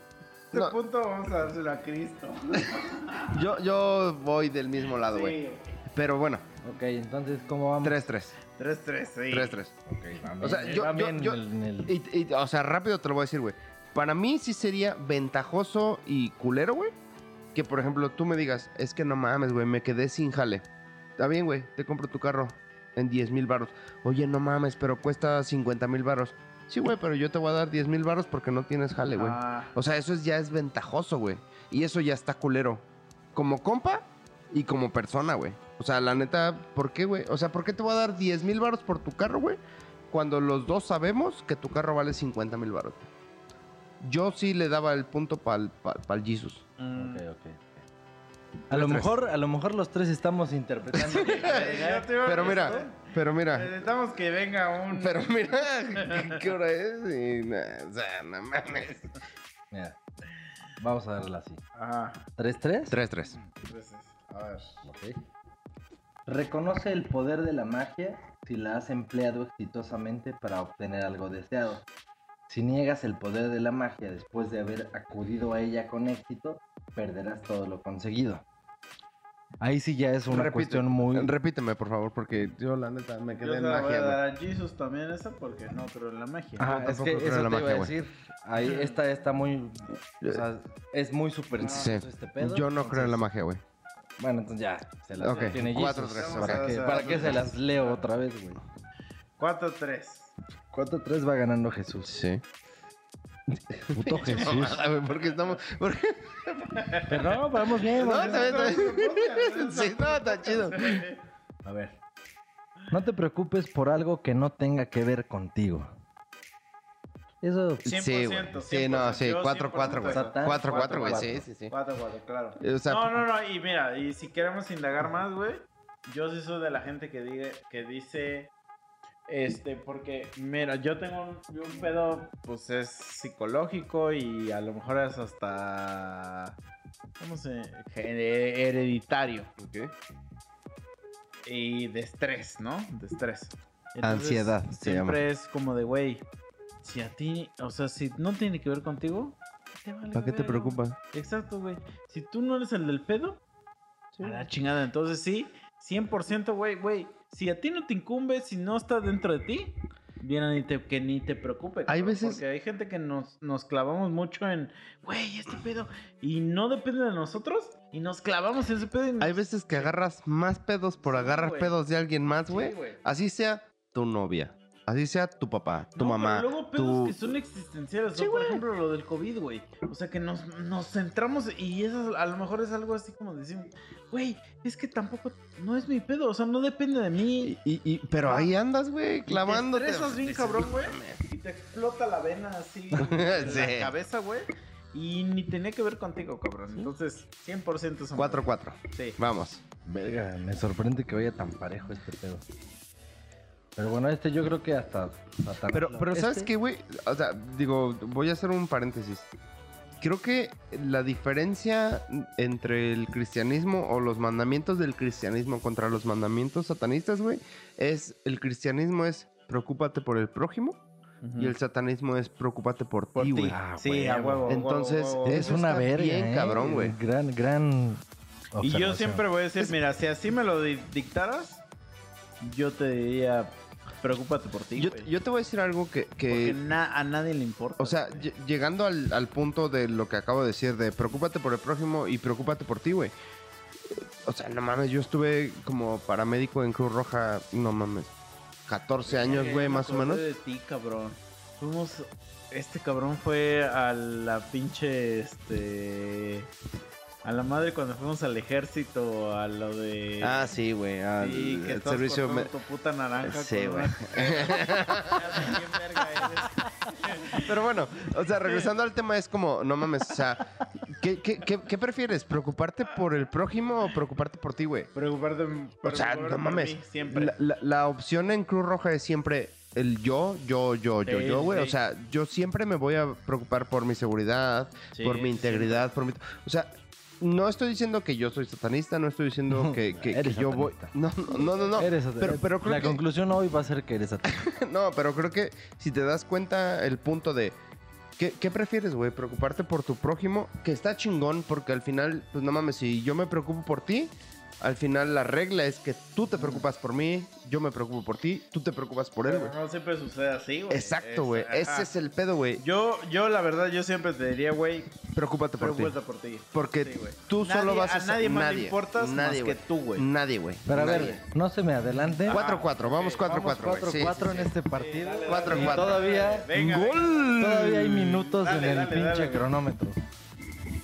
Este No. punto vamos a dárselo a Cristo. *laughs* Yo, yo voy del mismo lado, güey. Sí. Pero bueno, Ok, entonces, ¿cómo vamos? 3-3. 3-3, sí. 3-3. Ok, va O sea, bien, yo- yo- yo- en el- en el- Y, y, o sea, rápido te lo voy a decir, güey. Para mí sí sería ventajoso y culero, güey. Que, por ejemplo, tú me digas, es que no mames, güey, me quedé sin jale. Está bien, güey, te compro tu carro en 10 mil baros. Oye, no mames, pero cuesta 50 mil baros. Sí, güey, pero yo te voy a dar 10 mil baros porque no tienes jale, güey. Ah, O sea, eso es- ya es ventajoso, güey. Y eso ya está culero. Como compa y como persona, güey. O sea, la neta, ¿por qué, güey? O sea, ¿por qué te voy a dar 10 mil baros por tu carro, güey? Cuando los dos sabemos que tu carro vale 50 mil baros. Yo sí le daba el punto para el Jesus. mm. Ok, ok. A lo Tres, mejor, a lo mejor los tres estamos interpretando. *laughs* Pero mira, pero mira, Necesitamos que venga un. pero mira, ¿qué- *laughs* ¿qué hora es? Y, nah, o sea, no mames. Mira, vamos a darla así. Ajá. ¿3-3? 3-3. Entonces, a ver. Ok. Reconoce el poder de la magia si la has empleado exitosamente para obtener algo deseado. Si niegas el poder de la magia después de haber acudido a ella con éxito, perderás todo lo conseguido. Ahí sí ya es una Repite, cuestión muy... Repíteme, por favor, porque yo la neta me Yo quedé se en la voy magia, a güey. dar a Jesus también esa porque no creo en la magia. Ajá, Yo es que eso te iba magia, a güey. decir. Ahí esta está muy... O sea, es muy supersticioso Sí. este pedo. Yo no creo en la entonces- magia, güey. Bueno, entonces ya, se las Ok, tiene cuatro, Jesus. tres, ¿Para, ok. qué, O sea, ¿Para qué se las leo otra vez, güey? 4-3. 4-3 va ganando Jesús. Sí. *laughs* Puto Jesús. Porque estamos. Porque... *laughs* Pero no, vamos bien. No, vamos bien. está bien, *laughs* está bien. Sí, no, está chido. A ver. No te preocupes por algo que no tenga que ver contigo. Eso... Sí, güey. 100%, Sí, no, sí, 100%, 4-4, güey. eso. 4-4, güey. 4-4. Sí, sí, sí. 4-4, claro. O sea, no, no, no. Y mira, y si queremos indagar más, güey, yo sí soy de la gente que, diga, que dice. Este, porque, mira, yo tengo un, un pedo, pues es psicológico y a lo mejor es hasta. ¿Cómo se.? He- Hereditario. Ok. Y de estrés, ¿no? De estrés. Ansiedad, se Siempre es como de, güey, si a ti, o sea, si no tiene que ver contigo, te vale ¿Para qué te verga. preocupa? Exacto, güey. Si tú no eres el del pedo, a la chingada. Entonces sí, 100%, güey, güey. Si a ti no te incumbe, si no está dentro de ti, bien ni te, que ni te preocupe. Hay veces- Porque hay gente que nos, nos clavamos mucho en, güey, este pedo. Y no depende de nosotros. Y nos clavamos en ese pedo. y nos- Hay veces que agarras más pedos por Sí, agarrar güey. pedos de alguien más, Sí, güey. güey. Así sea tu novia. Así sea tu papá, tu No, mamá. Pero luego pedos tu... que son existenciales. Sí, ¿no? Por ejemplo, lo del COVID, güey. O sea, que nos, nos centramos y eso a lo mejor es algo así como decir, güey, es que tampoco, no es mi pedo. O sea, no depende de mí. Y, y- pero ahí andas, güey, clavándote. Te estresas bien, cabrón, güey. Y te explota la vena así *laughs* en la cabeza, güey. Y ni tenía que ver contigo, cabrón. Entonces, 100% son 4-4. Sí. Vamos. Verga, me sorprende que vaya tan parejo este pedo. Pero bueno, este yo creo que hasta. Pero, pero ¿sabes Este- qué, güey? O sea, digo, voy a hacer un paréntesis. Creo que la diferencia entre el cristianismo o los mandamientos del cristianismo contra los mandamientos satanistas, güey, es el cristianismo es preocúpate por el prójimo y el satanismo es preocúpate por, Por ti, güey. Ah, sí, a huevo. Entonces, huevo, Es una verga, bien ¿eh? cabrón, güey. Gran, gran. Y yo siempre voy a decir, mira, si así me lo di- dictaras, yo te diría, preocúpate por ti. Yo, güey. yo te voy a decir algo que... que- Porque na- a nadie le importa. O sea, güey. llegando al, al punto de lo que acabo de decir, de preocúpate por el prójimo y preocúpate por ti, güey. O sea, no mames, yo estuve como paramédico en Cruz Roja, no mames, 14 años, güey, más o menos. de ti, cabrón. Fuimos. Este cabrón fue a la pinche. Este. A la madre cuando fuimos al ejército, a lo de. Ah, sí, güey, al Sí, que el estás servicio... me- tu puta naranja. Sí, güey. una-. Pero bueno, o sea, regresando al tema, es como, no mames, o sea, ¿qué, qué, qué, qué prefieres? ¿Preocuparte por el prójimo o preocuparte por ti, güey? Preocuparte, O sea, no por mames. mí, siempre. La, la- la opción en Cruz Roja es siempre el yo, yo, yo, yo, Sí, yo, güey. sí. O sea, yo siempre me voy a preocupar por mi seguridad, Sí, por mi integridad, por mi... O sea, no estoy diciendo que yo soy satanista, no estoy diciendo que, que- yo voy... No, no, no, no. no. Eres pero, pero creo la que... conclusión hoy va a ser que eres satanista. *laughs* No, pero creo que si te das cuenta el punto de... ¿Qué, qué prefieres, güey? ¿Preocuparte por tu prójimo? Que está chingón porque al final, pues no mames, si yo me preocupo por ti, al final la regla es que tú te preocupas por mí, yo me preocupo por ti, tú te preocupas por él, güey. no siempre sucede así, güey. Exacto, güey. Ese es el pedo, güey. Yo, yo la verdad, yo siempre te diría, güey, Preocúpate por ti. preocúpate por ti. Porque Sí, güey. tú Nadie- solo vas a a nadie más nadie, le importas nadie, más que güey. tú, güey. Nadie, güey. Pero a Nadie. ver, no se me adelante. 4-4, vamos 4-4, Vamos güey. 4-4 Sí, en este partido. dale, Cuatro, Y cuatro. Todavía, Venga, ¡Gol! todavía hay minutos Dale, en el dale, pinche dale, güey. cronómetro.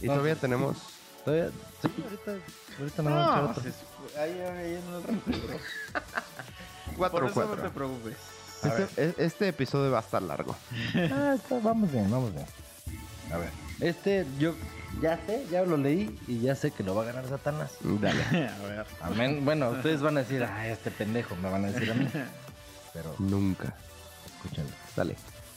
Y todavía tenemos... Todavía, sí, ahorita, ahorita no, No, vamos a ahí, ahí en el refri, bro. Por eso no te 4-4. preocupes. Este, e- este episodio va a estar largo. *laughs* Ah, está- vamos bien, vamos bien. A ver. Este, yo ya sé, ya lo leí y ya sé que lo va a ganar Satanás. Dale. *laughs* A ver. Amén. Bueno, ustedes van a decir, ay, este pendejo, me van a decir a mí. *laughs* Pero, Nunca. escúchenlo. Dale.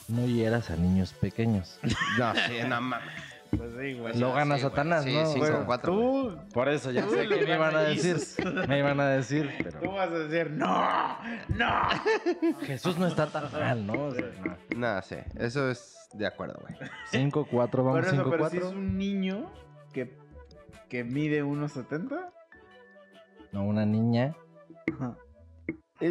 No hieras a niños pequeños. No, sí, no mames. Pues sí, güey. Lo gana sí, güey. Satanás, Sí, ¿no? sí, Bueno, son cuatro, güey. Tú, Por eso ya Tú sé que me iban a decir. Me iban a decir, tú pero vas a decir, no, no. *laughs* Jesús no está tan mal, ¿no? O sea, no. Nada, sí. Eso es de acuerdo, güey. 5-4, Por vamos eso, pero si 5-4. es un niño que, que mide 1.70. No, una niña. ¿Y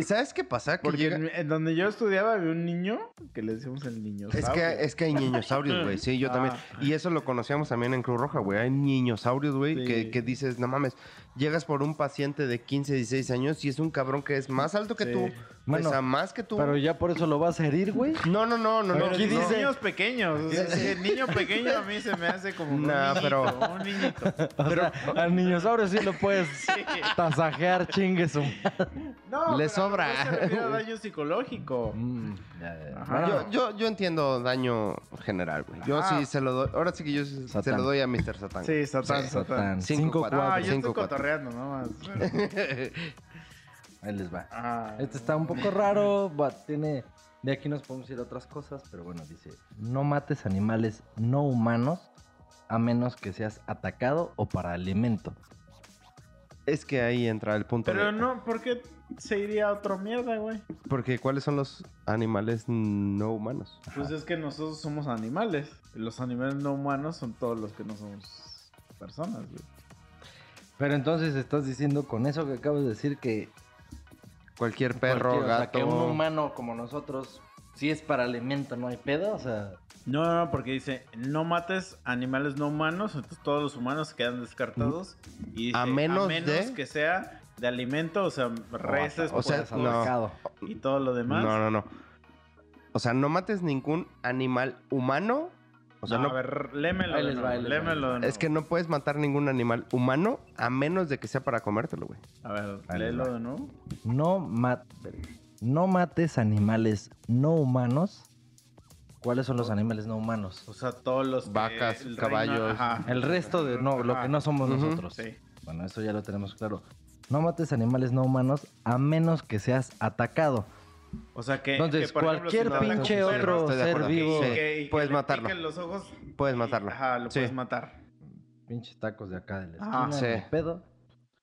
¿Sabes qué pasa? Que Porque llega... en, en donde yo estudiaba había un niño que le decíamos el niño. Es que, es que hay niñosaurios, güey. Sí, yo Ah. también. Y eso lo conocíamos también en Cruz Roja, güey. Hay niñosaurios, güey, Sí. que, que dices, no mames, llegas por un paciente de 15, 16 años y es un cabrón que es más alto que tú, bueno, pesa más que tú. Pero ya por eso lo vas a herir, güey. No, no, no, no. Pero no, dice... niños pequeños. O sea, el niño pequeño a mí se me hace como un nah, niñito, pero... un niñito. O al sí lo puedes sí. tasajear, chingues. No, le sobra. Se *laughs* daño psicológico. Mm, yo, yo, yo, entiendo daño general, güey. Yo sí se lo doy. Ahora sí que yo se lo doy a Mr. Satán. Sí, Satán, sí. Satán. 5 4 5 cotorreando nomás. *laughs* Ahí les va. Ah, Este está un poco raro, tiene... De aquí nos podemos ir a otras cosas, pero bueno, dice, no mates animales no humanos a menos que seas atacado o para alimento. Es que ahí entra el punto. Pero de- no, ¿por qué se iría a otra mierda, güey? Porque ¿cuáles son los animales no humanos? Pues es que nosotros somos animales. Los animales no humanos son todos los que no somos personas, güey. Pero entonces estás diciendo con eso que acabas de decir que Cualquier perro, cualquier- o sea, gato. que un humano como nosotros, si es para alimento, no hay pedo, o sea, No, no, no, porque dice, no mates animales no humanos, entonces todos los humanos quedan descartados. Y dice, A menos de- que sea de alimento, o sea, reses, o sea, no. y todo lo demás. No, no, no. O sea, no mates ningún animal humano. O sea, No, no, a ver, lémelo. Ahí de les nuevo, va, ahí les va, lémelo de es que no puedes matar ningún animal humano a menos de que sea para comértelo, güey. A ver, Ahí les léelo va. de nuevo. No, mat- no mates animales no humanos ¿cuáles son los animales no humanos? O sea, todos los que- Vacas, el caballos. ajá. El resto de no, lo que no somos Ujú. nosotros. Sí. Bueno, eso ya lo tenemos claro. No mates animales no humanos a menos que seas atacado. O sea que. Entonces, que, por ejemplo, cualquier si pinche perro, otro ser vivo, que- que Puedes matarlo. piquen los ojos. Puedes y- matarlo. Ajá, lo Sí. puedes matar. pinches tacos de acá de la Ah, sí. pedo.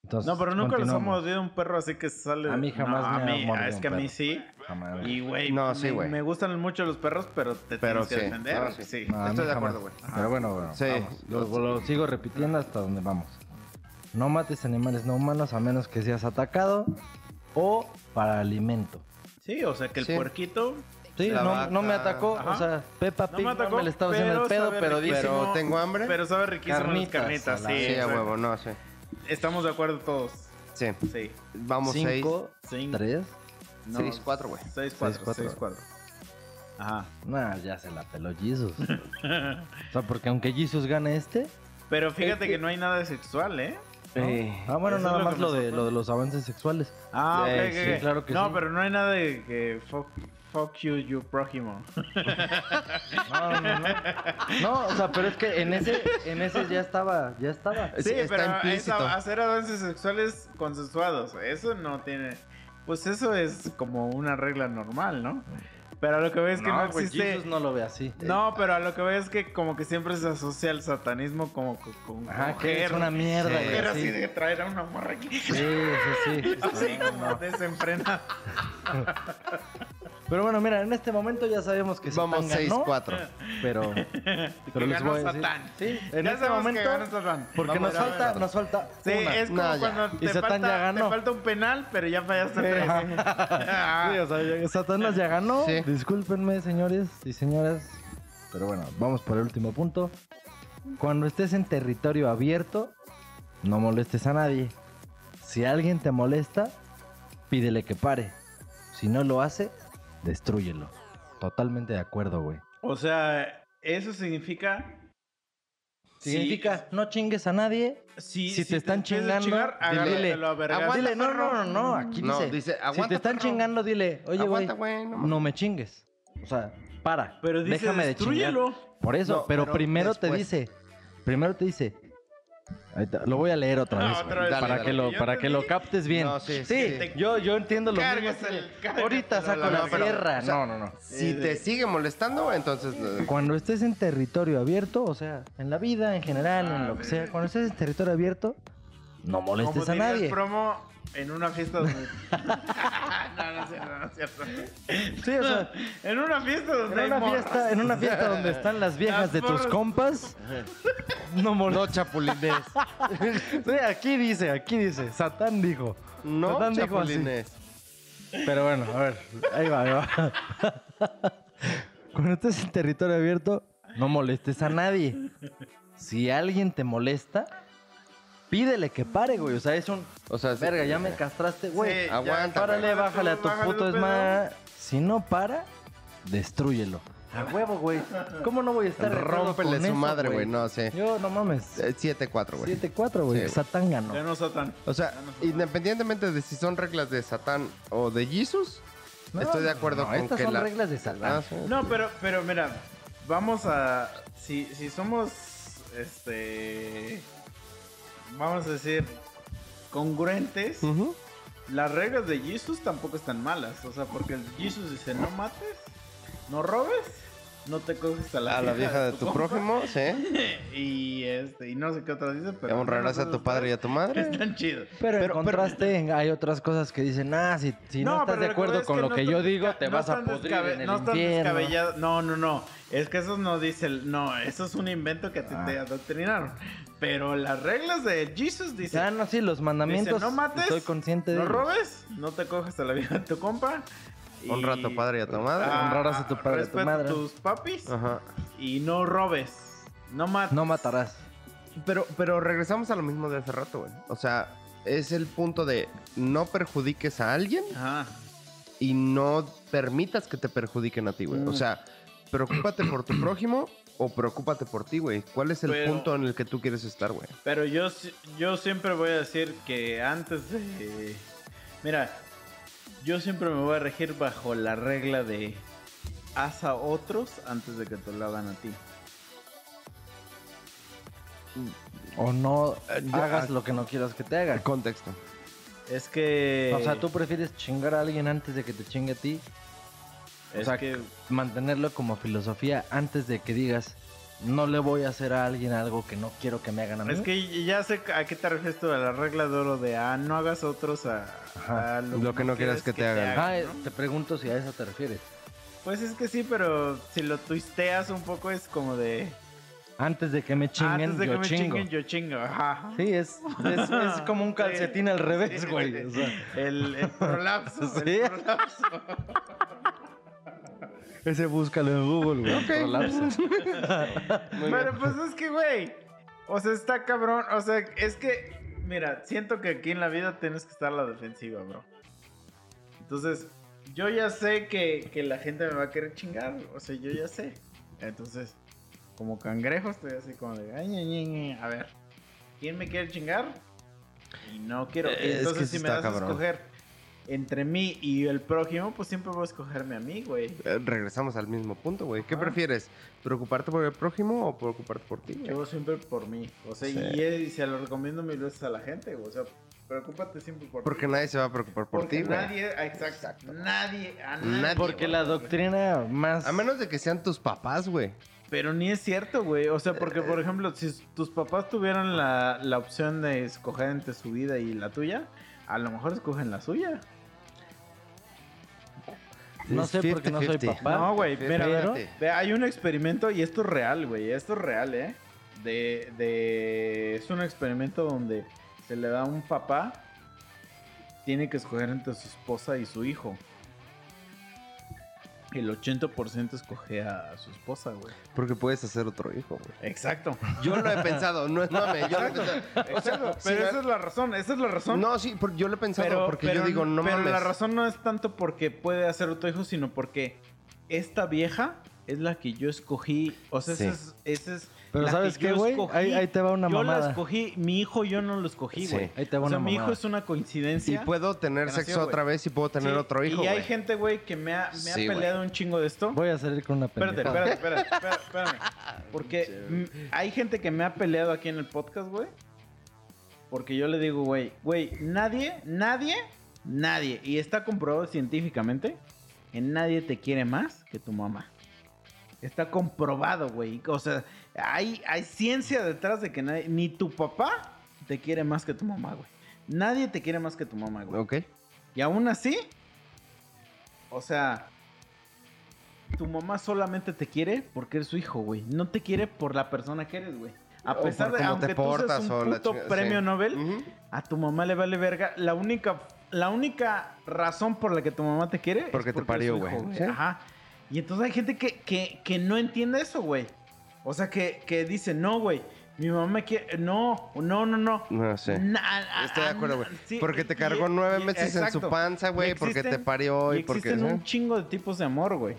Entonces, No, pero nunca los ha mordido un perro así que sale. A mí jamás no, me a ha mí, Es un que a mí sí. Jamás. Y, güey, No, me, sí, güey. me gustan mucho los perros, pero te Pero tienes que defender. No, sí. No, Estoy de jamás. acuerdo, güey. Pero bueno, bueno, Sí. vamos. Lo, lo sigo repitiendo hasta donde vamos. No mates animales no humanos a menos que seas atacado o para alimento. Sí, o sea que el Sí. puerquito. Sí, La no, no me atacó. Ajá. O sea, Peppa No Pig me no me le estaba haciendo el pedo, sabe pero riquísimo. dice... Pero tengo hambre. Pero sabe riquísimo Carnitas, las carnitas, a la- sí. sí, a exacto. huevo, no sé. Estamos de acuerdo todos. Sí. Sí. Vamos seis. 5, Cinco. 3. No, Seis, cuatro, güey. 6-4. Seis, cuatro. 6-4. Ajá. Nah, ya se la peló Jesus. *laughs* o sea, porque aunque Jesus gane este... Pero fíjate Es que- que no hay nada de sexual, ¿eh? ¿No? Ah, bueno, nada lo más lo de, lo de los avances sexuales. Ah, ok, claro que no, sí. pero no hay nada de que fuck, fuck you, you prójimo. *laughs* No, no, no. No, o sea, pero es que en ese, en ese ya estaba, ya estaba. Sí, está pero implícito. hacer avances sexuales consensuados, eso no tiene... Pues eso es como una regla normal, ¿no? Pero a lo que veo es que no, existe... Jesus no lo ve así. No, pero a lo que veo es que como que siempre se asocia el satanismo como con, con Ajá, que es una mierda, Sí. güey. coger así. de traer a una morra aquí. Sí, sí, sí. *laughs* Así como desenfrena. *laughs* Pero bueno, mira, en este momento ya sabemos que Vamos Satán ganó, 6-4. pero, que *laughs* pero les ganó voy a decir. Satán. Sí, en ya este momento, que ganó Satán. porque Vamos nos falta, nos falta Sí, una. es como No, ya. cuando Y te Satán falta, ya ganó. te falta un penal, pero ya fallaste Sí, tres. *laughs* Sí, o sea, Satanás ya ganó. Sí. Discúlpenme, señores y señoras. Pero bueno, vamos por el último punto. Cuando estés en territorio abierto, no molestes a nadie. Si alguien te molesta, pídele que pare. Si no lo hace, destrúyelo. Totalmente de acuerdo, güey. O sea, eso significa... Significa, no chingues a nadie. si, si te están chingando, chingar, dile, aguanta, dile, no, no, no, no, aquí No, dice, dice, si aguanta, te están perro. chingando, dile, oye, güey. No, me chingues. O sea, para. Pero dice, déjame de chingar. destrúyelo. Por eso, No, pero, pero primero te dice, primero te dice, ahí está, lo voy a leer otra Ah, vez, güey, para Dale, que dale. lo, Yo para que lo captes bien. No, sí, sí, sí. yo, yo entiendo lo mismo. De, cárgaselo Ahorita saco la la verga. sierra. O sea, no, no, no. Si te sigue molestando, entonces. eh, Cuando estés en territorio abierto, o sea, en la vida en general, en lo que sea, cuando estés en territorio abierto, no molestes Como a nadie. promo en una fiesta donde... *laughs* no, no es cierto, no es cierto. Sí, o sea, En una fiesta donde en una fiesta, en una fiesta donde están las viejas Las de tus morras. compas, no molestes. No chapulines. *laughs* Sí, aquí dice, aquí dice, Satán dijo. No Satán dijo así. chapulines. Pero bueno, a ver, ahí va, ahí va. *laughs* Cuando estés en territorio abierto, no molestes a nadie. Si alguien te molesta, pídele que pare, güey. O sea, es un... O sea, Verga, ya me castraste, güey. Sí, aguanta, Párale, güey. bájale a tu Bájale puto esma. Si no para, destrúyelo. A huevo, güey. ¿Cómo no voy a estar Rómpele con su eso, madre, güey. No sé. Yo, no mames. Eh, 7-4, güey. 7-4, güey. Sí. Satán ganó. Ya no Satán. O sea, independientemente de si son reglas de Satán o de Jesus, No, estoy de acuerdo no, con estas que son la... reglas de Satán. Ah. No, pero, pero mira, vamos a. Si, si somos. Este. Vamos a decir. Congruentes. Las reglas de Jesus tampoco están malas. O sea, porque Jesus dice: no mates, no robes, no te coges a la, A la vieja de tu compa". prójimo, sí. *laughs* Y este, y no sé qué otras dice, pero. Honrarás a tu padre y a tu madre. Están chidos. Pero, en Pero- contraste, hay otras cosas que dicen, ah, si, si no, estás de acuerdo con lo no que yo digo, te no vas a pudrir en el no están infierno. descabellados. No, no, no. Es que eso no dice el. No, eso es un invento que a ti Ah. te adoctrinaron. Pero las reglas de Jesus Ah, dicen. no, sí, los mandamientos, dice, no mates, estoy consciente de no ellos. robes, no te coges a la vida de tu compa. Y- Honra a tu padre y a tu madre. Honrarás a tu padre y a tu madre. tus papis Ajá. y no robes. No mates. No matarás. Pero, pero regresamos a lo mismo de hace rato, güey. O sea, es el punto de no perjudiques a alguien Ajá. y no permitas que te perjudiquen a ti, güey. O Mm. sea, preocúpate por tu prójimo o preocúpate por ti, güey. ¿Cuál es el Pero- punto en el que tú quieres estar, güey? Pero yo, yo siempre voy a decir que antes de... Mira, yo siempre me voy a regir bajo la regla de haz a otros antes de que te lo hagan a ti. O no ya- hagas lo que no quieras que te hagan. Contexto. Es que. O sea, tú prefieres chingar a alguien antes de que te chingue a ti. O Es sea, que. mantenerlo como filosofía antes de que digas, no le voy a hacer a alguien algo que no quiero que me hagan a mí. Es que ya sé a qué te refieres tú, a la regla de oro de ah, no hagas otros a, a Lo que no quieras que te hagan. Ah, ¿no? te pregunto si a eso te refieres. Pues es que sí, pero si lo twisteas un poco es como de. Antes de que me chinguen, antes de yo que me chingo. chinguen, yo chingo. Ajá. Sí, es, es, es *laughs* como un calcetín al revés, Sí. güey. O sea, El, el prolapso. *laughs* Sí. El prolapso. Ese búscalo en Google, güey. *laughs* Pero pues es que, güey. O sea, está cabrón. O sea, es que. Mira, siento que aquí en la vida tienes que estar a la defensiva, bro. Entonces, yo ya sé que, que la gente me va a querer chingar. O sea, yo ya sé. Entonces, como cangrejo, estoy así como de. "Ay, ñe, ñe, ñe". A ver, ¿quién me quiere chingar? Y no quiero. Eh, es que Entonces, si me das a escoger entre mí y el prójimo, pues siempre voy a escogerme a mí, güey. Eh, Regresamos al mismo punto, güey. ¿Qué prefieres? ¿Preocuparte por el prójimo o preocuparte por ti? güey? Yo siempre por mí. O sea, Sí. y, y se lo recomiendo mil veces a la gente, güey. O sea, preocúpate siempre por Porque ti. nadie se va a preocupar por Porque ti, güey. nadie, ah, exacto, Nadie, a nadie. Nadie, Porque güey. la doctrina más... A menos de que sean tus papás, güey. Pero ni es cierto, güey. O sea, porque, Eh. por ejemplo, si tus papás tuvieran la, la opción de escoger entre su vida y la tuya, a lo mejor escogen la suya. No sé porque no soy 50-50. papá. no, güey, mira, pero- hay un experimento y esto es real, güey. Esto es real, ¿eh? De, de... Es un experimento donde se le da a un papá, tiene que escoger entre su esposa y su hijo. El 80% escoge a su esposa, güey. Porque puedes hacer otro hijo, güey. Exacto. Yo lo he pensado, no es mame. Yo lo he pensado. O sea, Pero si me- esa es la razón, esa es la razón. No, sí, porque yo lo he pensado pero, porque pero- yo digo, no pero mames. la razón no es tanto porque puede hacer otro hijo, sino porque esta vieja es la que yo escogí. O sea, Sí. esa es, esa es Pero la ¿sabes que qué, yo güey? escogí. Ahí, ahí te va una yo la mamada. escogí, mi hijo yo no lo escogí, Sí. güey. Ahí te va O sea, una mi hijo es una coincidencia. Y puedo tener nació, sexo otra vez y puedo tener Sí, otro hijo, Y hay gente, güey, que me ha, me Sí, ha güey. peleado un chingo de esto. Voy a salir con una Espérate, pendejada. espérate, espérate, espérate, espérame. Porque hay gente que me ha peleado aquí en el podcast, güey. Porque yo le digo, güey, güey, nadie, nadie, nadie, y está comprobado científicamente, que nadie te quiere más que tu mamá. Está comprobado, güey. O sea, hay, hay ciencia detrás de que nadie, ni tu papá te quiere más que tu mamá, güey. Nadie te quiere más que tu mamá, güey. Ok. Y aún así, o sea, tu mamá solamente te quiere porque eres su hijo, güey. No te quiere por la persona que eres, güey. A pesar de, aunque te tú seas un puto premio sí. Nobel, a tu mamá le vale verga. La única, la única razón por la que tu mamá te quiere Porque es te es parió, güey. Sí. Ajá. Y entonces hay gente que, que, que no entiende eso, güey. O sea, que, que dice, no, güey, mi mamá me quiere... No, no, no, no. No sé. Na- a- Estoy de acuerdo, güey. sí, porque te y- cargó nueve y- meses en su panza, güey. Porque te parió y, y porque. existen ¿sí? un chingo de tipos de amor, güey.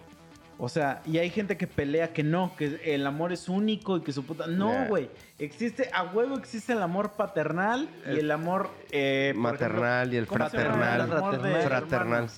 O sea, y hay gente que pelea que no, que el amor es único y que su puta... No, Yeah. güey. Existe, a huevo existe el amor paternal y El- amor... eh, Maternal y el ¿cómo se llama? fraternal.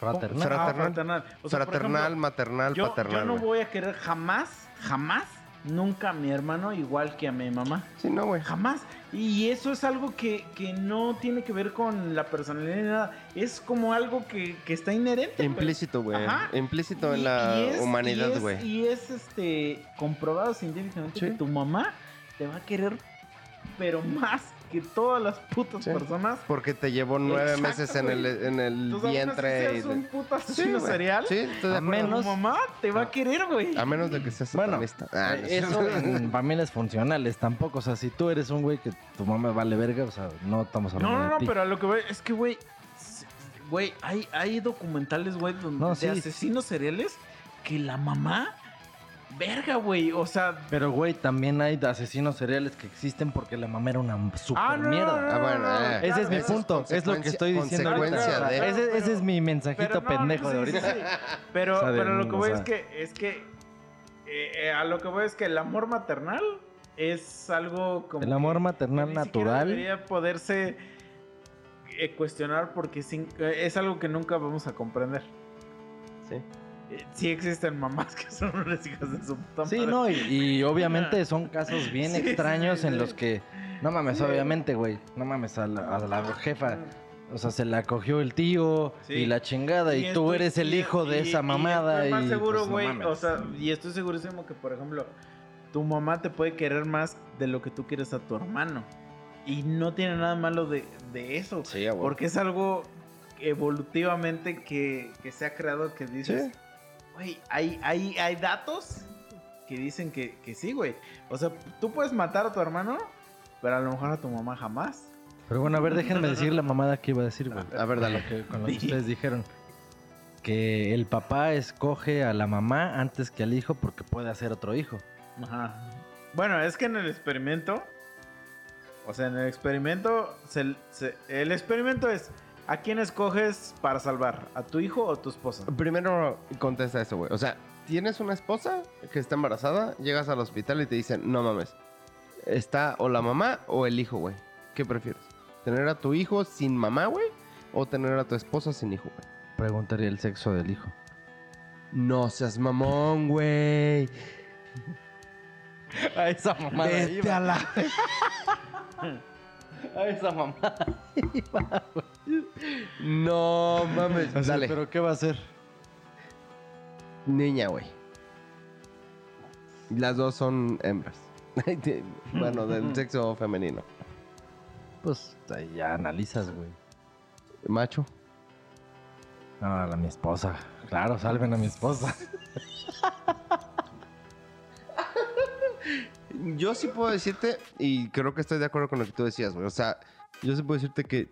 Fraternal. hermanos. Fraternal. Fra- Ah, Fraternal. fraternal. O sea, por Fraternal, ejemplo, maternal, yo, paternal. yo no voy a querer jamás, jamás, nunca a mi hermano igual que a mi mamá. Sí, no, güey. Jamás. Y eso es algo que, que no tiene que ver con la personalidad ni nada. Es como algo que, que está inherente. güey. Implícito, güey. Ajá. Implícito en la y es- y humanidad, güey. Y es este comprobado científicamente Sí. que tu mamá te va a querer, pero más que todas las putas Sí. personas. Porque te llevó nueve Exacto, meses en el, en el Entonces, aún así vientre. y de- un puto Sí, asesino serial. Sí, estoy de A menos- Tu mamá te va a querer, güey. A menos de que seas Bueno. Ah, no Eh. Eso en familias funcionales tampoco. O sea, si tú eres un güey que tu mamá vale verga, o sea, no estamos hablando No, no, de no, ti. pero a lo que voy es que, güey, güey, hay, hay documentales, güey, donde No, de asesinos seriales que la mamá, verga, güey, o sea, Pero, güey, también hay asesinos seriales que existen porque la mamá era una super Ah, no, mierda. no, no, Ah, bueno, no, eh. Ese es mi es punto, es lo que estoy diciendo ahorita. consecuencia de- Ese, ese es mi mensajito pendejo de sí, ahorita. sí. Pero, O sea, de- pero lo que o voy sea- es que, es que, eh, eh, a lo que voy es que el amor maternal es algo como... El amor maternal natural. Debería poderse eh, cuestionar porque sin- eh, es algo que nunca vamos a comprender. Sí. Sí existen mamás que son unas hijas de su puta Sí, madre. no, y, y *laughs* obviamente son casos bien Sí, sí, extraños sí, en sí. los que, no mames, Sí. obviamente, güey, no mames, a la, a la jefa, o sea, se la cogió el tío Sí. y la chingada, y, tú estoy- eres el y- hijo de y- esa y mamada. estoy más y, seguro, pues, no güey, o sea, y estoy segurísimo que, por ejemplo, tu mamá te puede querer más de lo que tú quieres a tu hermano. Y no tiene nada malo de, de eso. Sí. Porque es algo evolutivamente que, que se ha creado que dices, Sí. Güey, hay, hay, hay datos que dicen que, que sí, güey. O sea, tú puedes matar a tu hermano, pero a lo mejor a tu mamá jamás. Pero bueno, a ver, déjenme decir la mamada que iba a decir, güey. A ver, dale. Que- con lo que ustedes dijeron. Que el papá escoge a la mamá antes que al hijo porque puede hacer otro hijo. Ajá. Bueno, es que en el experimento, o sea, en el experimento, se- se- el experimento es, ¿a quién escoges para salvar? ¿A tu hijo o a tu esposa? Primero contesta eso, güey. O sea, tienes una esposa que está embarazada, llegas al hospital y te dicen, no mames, está o la mamá o el hijo, güey. ¿Qué prefieres? ¿Tener a tu hijo sin mamá, güey? ¿O tener a tu esposa sin hijo, güey? Preguntaría el sexo del hijo. No seas mamón, güey. *laughs* A esa mamada Vete a la... *laughs* A esa mamada. No mames. Así, Dale. ¿Pero qué va a hacer? Niña, güey. Las dos son hembras. *laughs* bueno, del sexo femenino. Pues ya analizas, güey. Macho. No, a la mi esposa. Claro, salven a mi esposa. Yo sí puedo decirte, y creo que estoy de acuerdo con lo que tú decías, güey. O sea, yo sí puedo decirte que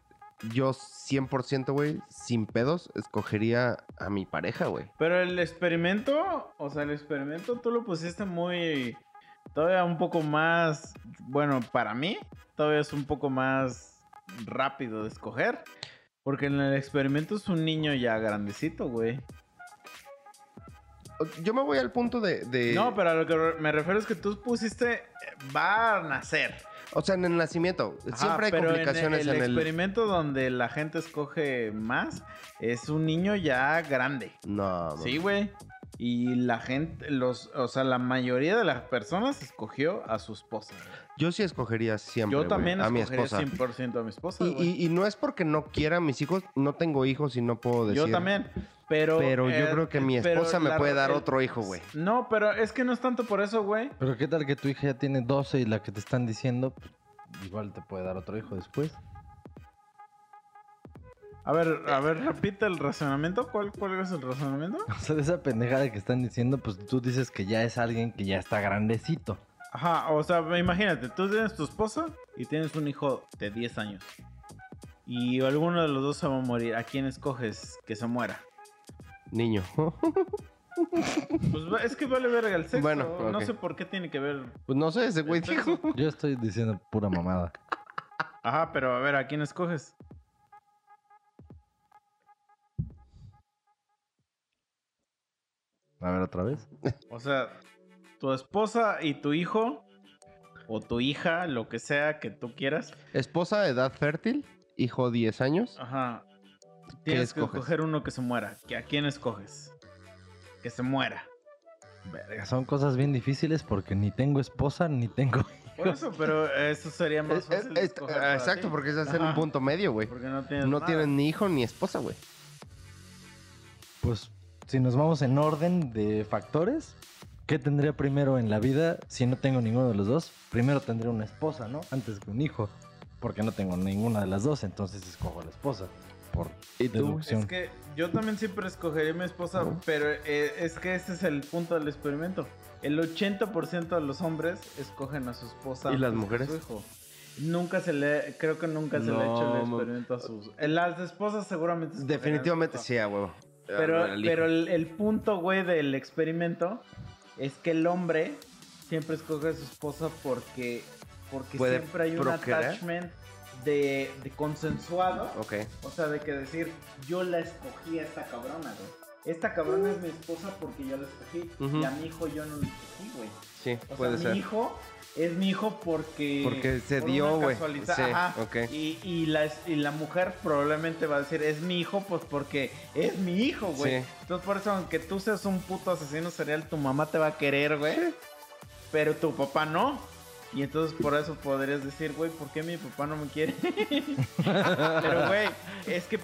yo 100%, güey, sin pedos, escogería a mi pareja, güey. Pero el experimento, o sea, el experimento tú lo pusiste muy, todavía un poco más, bueno, para mí, todavía es un poco más rápido de escoger. Porque en el experimento es un niño ya grandecito, güey. Yo me voy al punto de... de- No, pero a lo que me refiero es que tú pusiste, eh, va a nacer. O sea, en el nacimiento. Ajá, siempre hay pero complicaciones en el, en el... experimento donde la gente escoge más, es un niño ya grande. No, Sí, güey. Y la gente, los, o sea, la mayoría de las personas escogió a su esposa. Yo sí escogería siempre, Yo también a mi escogería esposa. 100% a mi esposa. Y, güey. y- y no es porque no quiera a mis hijos, no tengo hijos y no puedo decir... Yo también. Pero, Pero yo eh, creo que mi esposa me la- puede dar el- otro hijo, güey. No, pero es que no es tanto por eso, güey. Pero qué tal que tu hija ya tiene 12 y la que te están diciendo, pues, igual te puede dar otro hijo después. A ver, a ver, repite el razonamiento. ¿Cuál, cuál es el razonamiento? *laughs* O sea, de esa pendejada que están diciendo, pues tú dices que ya es alguien que ya está grandecito. Ajá, o sea, imagínate, tú tienes tu esposa y tienes un hijo de 10 años. Y alguno de los dos se va a morir. ¿A quién escoges que se muera? Niño. *laughs* Pues es que vale verga el sexo. Bueno, No sé por qué tiene que ver. pues no sé, ese güey dijo. Yo estoy diciendo pura mamada. Ajá, pero a ver, ¿a quién escoges? A ver, otra vez. O sea, tu esposa y tu hijo, o tu hija, lo que sea que tú quieras. Esposa, edad fértil, hijo 10 años. Ajá. Tienes que escoger uno que se muera. ¿Que ¿A quién escoges? Que se muera. Verga, son cosas bien difíciles porque ni tengo esposa ni tengo. Por eso, pero eso sería más Es- es- fácil de escoger para exacto, ti. porque es hacer un punto medio, güey. Porque no tienes No nada. tienen ni hijo ni esposa, güey. Pues si nos vamos en orden de factores, ¿qué tendría primero en la vida si no tengo ninguno de los dos? Primero tendría una esposa, ¿no? Antes que un hijo. Porque no tengo ninguna de las dos, entonces escojo a la esposa. Por ¿Y tú? deducción. Es que yo también siempre escogería a mi esposa, pero eh, es que ese es el punto del experimento. El 80% de los hombres escogen a su esposa. ¿Y las mujeres? su hijo. Nunca se le, creo que nunca se le ha hecho el experimento a sus. eh, Las esposas seguramente. a Definitivamente sí, a huevo. Pero, pero el, el punto, güey, del experimento es que el hombre siempre escoge a su esposa porque, porque siempre hay un attachment de, de consensuado. Ok. O sea, de que decir, yo la escogí a esta cabrona, güey. Esta cabrona es mi esposa porque yo la escogí. Y a mi hijo yo no lo escogí, güey. Sí, O puede sea, ser. mi hijo es mi hijo porque... Porque se por dio, güey. Sí. Y, y, la, y la mujer probablemente va a decir, es mi hijo, pues porque es mi hijo, güey. Sí. Entonces por eso, aunque tú seas un puto asesino serial, tu mamá te va a querer, güey. Pero tu papá no. Y entonces por eso podrías decir, güey, ¿por qué mi papá no me quiere? *laughs* Pero, güey, es que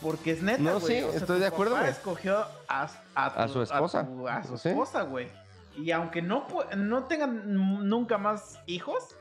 porque es neta, No, sí, O sea, estoy tu de acuerdo, papá güey. escogió a, a, A tu- su esposa. tu- A, su esposa, güey. Y aunque no, pu- no tengan nunca más hijos,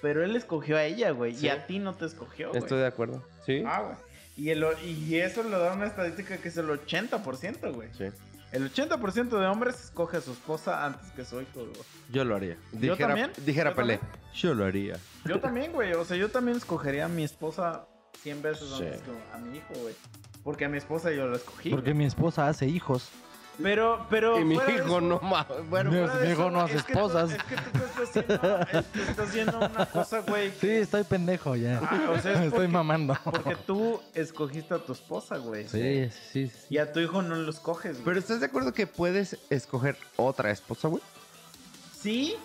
pero él escogió a ella, güey. Sí. Y a ti no te escogió, güey. Estoy de acuerdo. Sí. Ah, güey. Y, el, y eso lo da una estadística que es el 80%, güey. Sí. El 80% de hombres escoge a su esposa antes que su hijo, güey. Yo lo haría. ¿Yo Dijera, también? Dijera ¿Yo Pelé. también? Yo lo haría. Yo también, güey. O sea, yo también escogería a mi esposa 100 veces Sí. antes que a mi hijo, güey. Porque a mi esposa yo la escogí. Porque mi esposa hace hijos. Pero, pero. Y mi hijo eso- no más. Bueno, Mi- mi hijo eso, no hace es que tú- esposas. es que tú estás haciendo, es que estás haciendo una cosa, güey. Sí, estoy pendejo ya. Ah, o sea, es *laughs* estoy mamando. Porque tú escogiste a tu esposa, güey. Sí, sí, sí. Y a tu hijo no lo escoges, güey. Pero ¿estás de acuerdo que puedes escoger otra esposa, güey? Sí,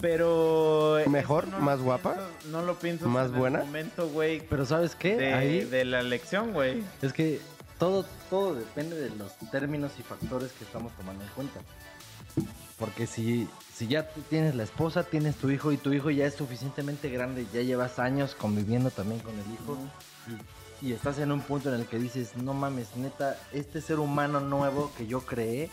pero. ¿Mejor? ¿Más guapa? no lo piensas ¿Más en el buena? momento, güey. Pero ¿sabes qué? De, Ahí de la elección, güey. es que todo, todo depende de los términos y factores que estamos tomando en cuenta. Porque si, si ya tú tienes la esposa, tienes tu hijo y tu hijo ya es suficientemente grande, ya llevas años conviviendo también con el hijo y, y estás en un punto en el que dices, no mames, neta, este ser humano nuevo que yo creé,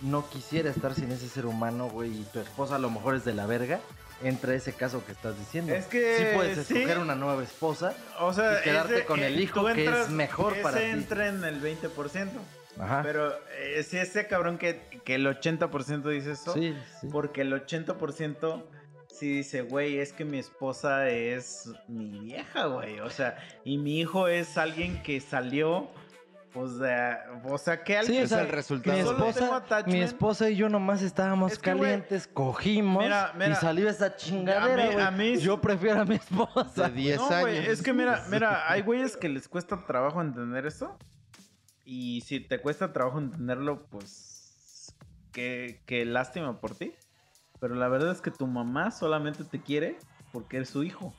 no quisiera estar sin ese ser humano, güey, y tu esposa a lo mejor es de la verga, entra ese caso que estás diciendo. Es que sí puedes sí. escoger una nueva esposa, O sea, Y quedarte ese- con el hijo que es mejor ese para ti. entra en el 20%. Ajá. Pero eh, si ese cabrón que, que el 80% dice eso, sí, sí. porque el 80% sí dice, güey, es que mi esposa es mi vieja, güey. O sea, y mi hijo es alguien que salió, pues, o sea, que Sí, o sea, el resultado. Mi esposa, mi esposa y yo nomás estábamos Es que, calientes, cogimos mira, mira, y salió esa chingadera, a mí- güey. a mí- Yo prefiero a mi esposa. De 10 No, años. es que mira, *laughs* mira, hay güeyes que les cuesta trabajo entender eso. Y si te cuesta trabajo entenderlo, pues qué, qué lástima por ti. Pero la verdad es que tu mamá solamente te quiere porque eres su hijo.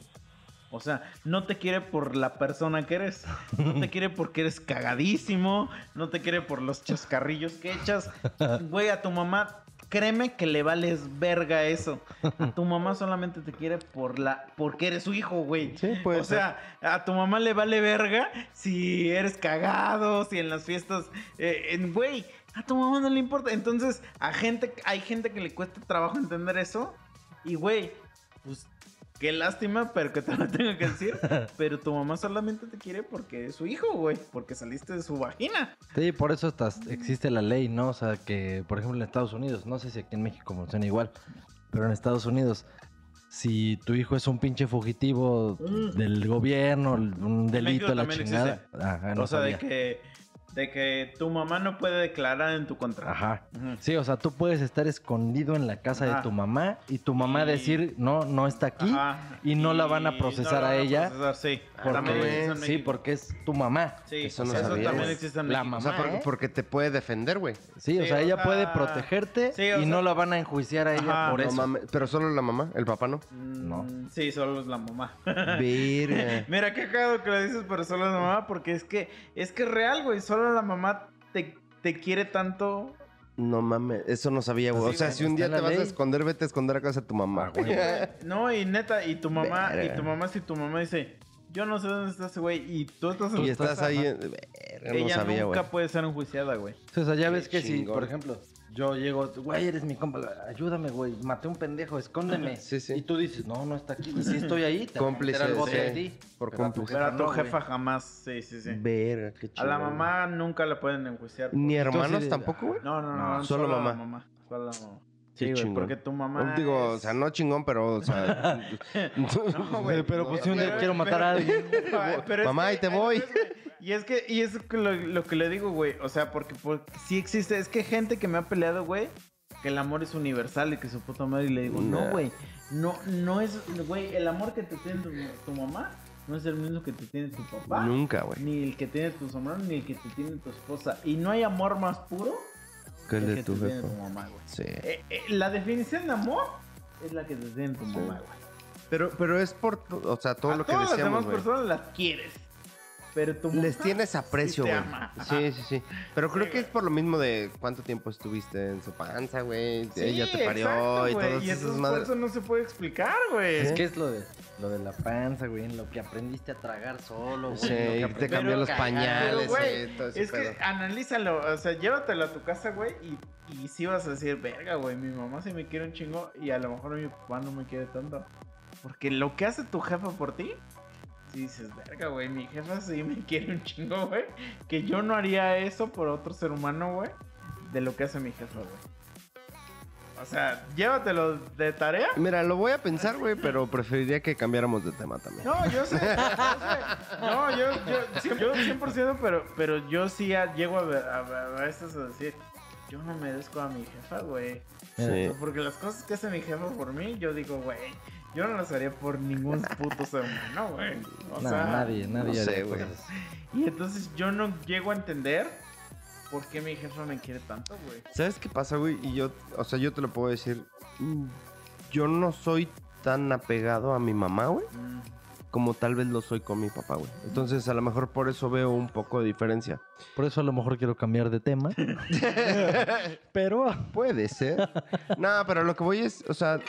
O sea, no te quiere por la persona que eres. No te quiere porque eres cagadísimo. No te quiere por los chascarrillos que echas. Güey, a tu mamá, créeme que le vales verga eso. A tu mamá solamente te quiere por la, porque eres su hijo, güey. Sí, puede o sea, a tu mamá le vale verga si eres cagado, si en las fiestas, eh, en- güey, a tu mamá no le importa. Entonces, a gente, hay gente que le cuesta trabajo entender eso. Y, güey, pues qué lástima, pero que te lo *laughs* tengo que decir. *laughs* Pero tu mamá solamente te quiere porque es su hijo, güey, porque saliste de su vagina. Sí, por eso hasta existe la ley, ¿no? O sea, que, por ejemplo, en Estados Unidos, no sé si aquí en México funciona igual, pero en Estados Unidos, si tu hijo es un pinche fugitivo Mm. del gobierno, un delito, México la chingada. Ajá, no o sea, sabía. de que, de que tu mamá no puede declarar en tu contra. Ajá. Sí, o sea, tú puedes estar escondido en la casa Ajá. de tu mamá y tu mamá Y- decir, no, no está aquí. Ajá. y no la van a procesar no a ella procesar, sí. Porque, También existe en sí, porque es tu mamá. Sí, Eso eso, no sabía, también existe en La México. O sea, porque, ¿eh? porque te puede defender, güey. Sí, o sea, o ella sea, puede protegerte sí, y sea- no la van a enjuiciar a ella Ajá. por No eso. pero solo la mamá, el papá no. No. Mm, Sí, solo es la mamá. *laughs* Mira qué cagado que lo dices, pero solo es la mamá, porque es que es que es real, güey. Solo la mamá te, te quiere tanto. No mames, eso no sabía, güey. Sí, o sea, si un día te vas a esconder, vete a esconder a casa de tu mamá, güey. *laughs* No, y neta, y tu mamá, Verga. y tu mamá, si tu mamá dice, yo no sé dónde está ese güey, y tú estás en Y estás casa, ahí. en- Verga, no Ella sabía, nunca puede ser enjuiciada, güey. O sea, ya Qué ves que si, chingón. por ejemplo, yo llego, güey, eres mi compa, ayúdame, güey, maté un pendejo, escóndeme. Sí, sí. Y tú dices, no, no está aquí. Y si estoy ahí, te Cómplice, al bote sí. a ti. Por Pero a cómplice. Pero a tu jefa jamás, sí, sí, sí. Verga, qué A chido. la mamá nunca la pueden enjuiciar. por- Ni hermanos Entonces, tampoco, güey. No, no, no, No, solo la mamá. mamá. Solo la mamá. Sí, güey, porque tu mamá. Digo, o sea, no chingón, pero, o sea. *laughs* *laughs* No, güey. Pero pues si un día quiero matar a alguien. *laughs* Pero Mamá, ahí te voy. Y es que, y es lo, lo que le digo, güey. O sea, porque, porque sí existe. Es que gente que me ha peleado, güey. Que el amor es universal y que su puta madre. Y le digo, no, güey. No, no es. Güey, el amor que te tiene tu, tu mamá no es el mismo que te tiene tu papá. Nunca, güey. Ni el que tiene tu hermano, ni el que te tiene tu esposa. Y no hay amor más puro Que el que de tu jefa. tu mamá, güey. Sí. Eh, eh, la definición de amor es la que te tiene tu Sí. mamá, güey. Pero, pero es por, to- o sea, todo a lo que todas las decíamos, demás güey. personas las quieres. Pero tu mamá Les tienes aprecio, güey. Sí, sí, sí. Pero creo Sí, que es por lo mismo de cuánto tiempo estuviste en su panza, güey. Sí, Ella te parió exacto, y todas Y madres. eso no se puede explicar, güey. Es que es lo de, lo de la panza, güey, en lo que aprendiste a tragar solo, güey. Sí, lo que y te cambió los cagar. pañales, Pero, güey, eh, todo ese Es que pedo. analízalo, o sea, llévatelo a tu casa, güey, y, y sí vas a decir, verga, güey, mi mamá sí me quiere un chingo y a lo mejor mi papá no me quiere tanto. Porque lo que hace tu jefa por ti, sí dices, verga, güey, mi jefa sí me *laughs* quiere un chingo, güey, que yo no haría eso por otro ser humano, güey, de lo que hace mi jefa, güey. O sea, llévatelo de tarea. Mira, lo voy a pensar, güey, pero preferiría que cambiáramos de tema también. No, yo sé. yo sé. No, yo, yo, cien- yo 100%, pero, pero yo sí llego a, ver- a, a- a veces a decir, yo no merezco a mi jefa, güey. Sí. Porque las cosas que hace mi jefa por mí, yo digo, güey, yo no las haría por ningún *laughs* puto ser humano, güey. O No, sea, nadie, nadie no sé, haría güey. Y entonces yo no llego a entender por qué mi jefa me quiere tanto, güey. ¿Sabes qué pasa, güey? Y yo, o sea, yo te lo puedo decir. mm, Yo no soy tan apegado a mi mamá, güey, Mm, como tal vez lo soy con mi papá, güey. Entonces, a lo mejor por eso veo un poco de diferencia. Por eso a lo mejor quiero cambiar de tema. *laughs* Pero Puede ser. no, pero lo que voy es, o sea,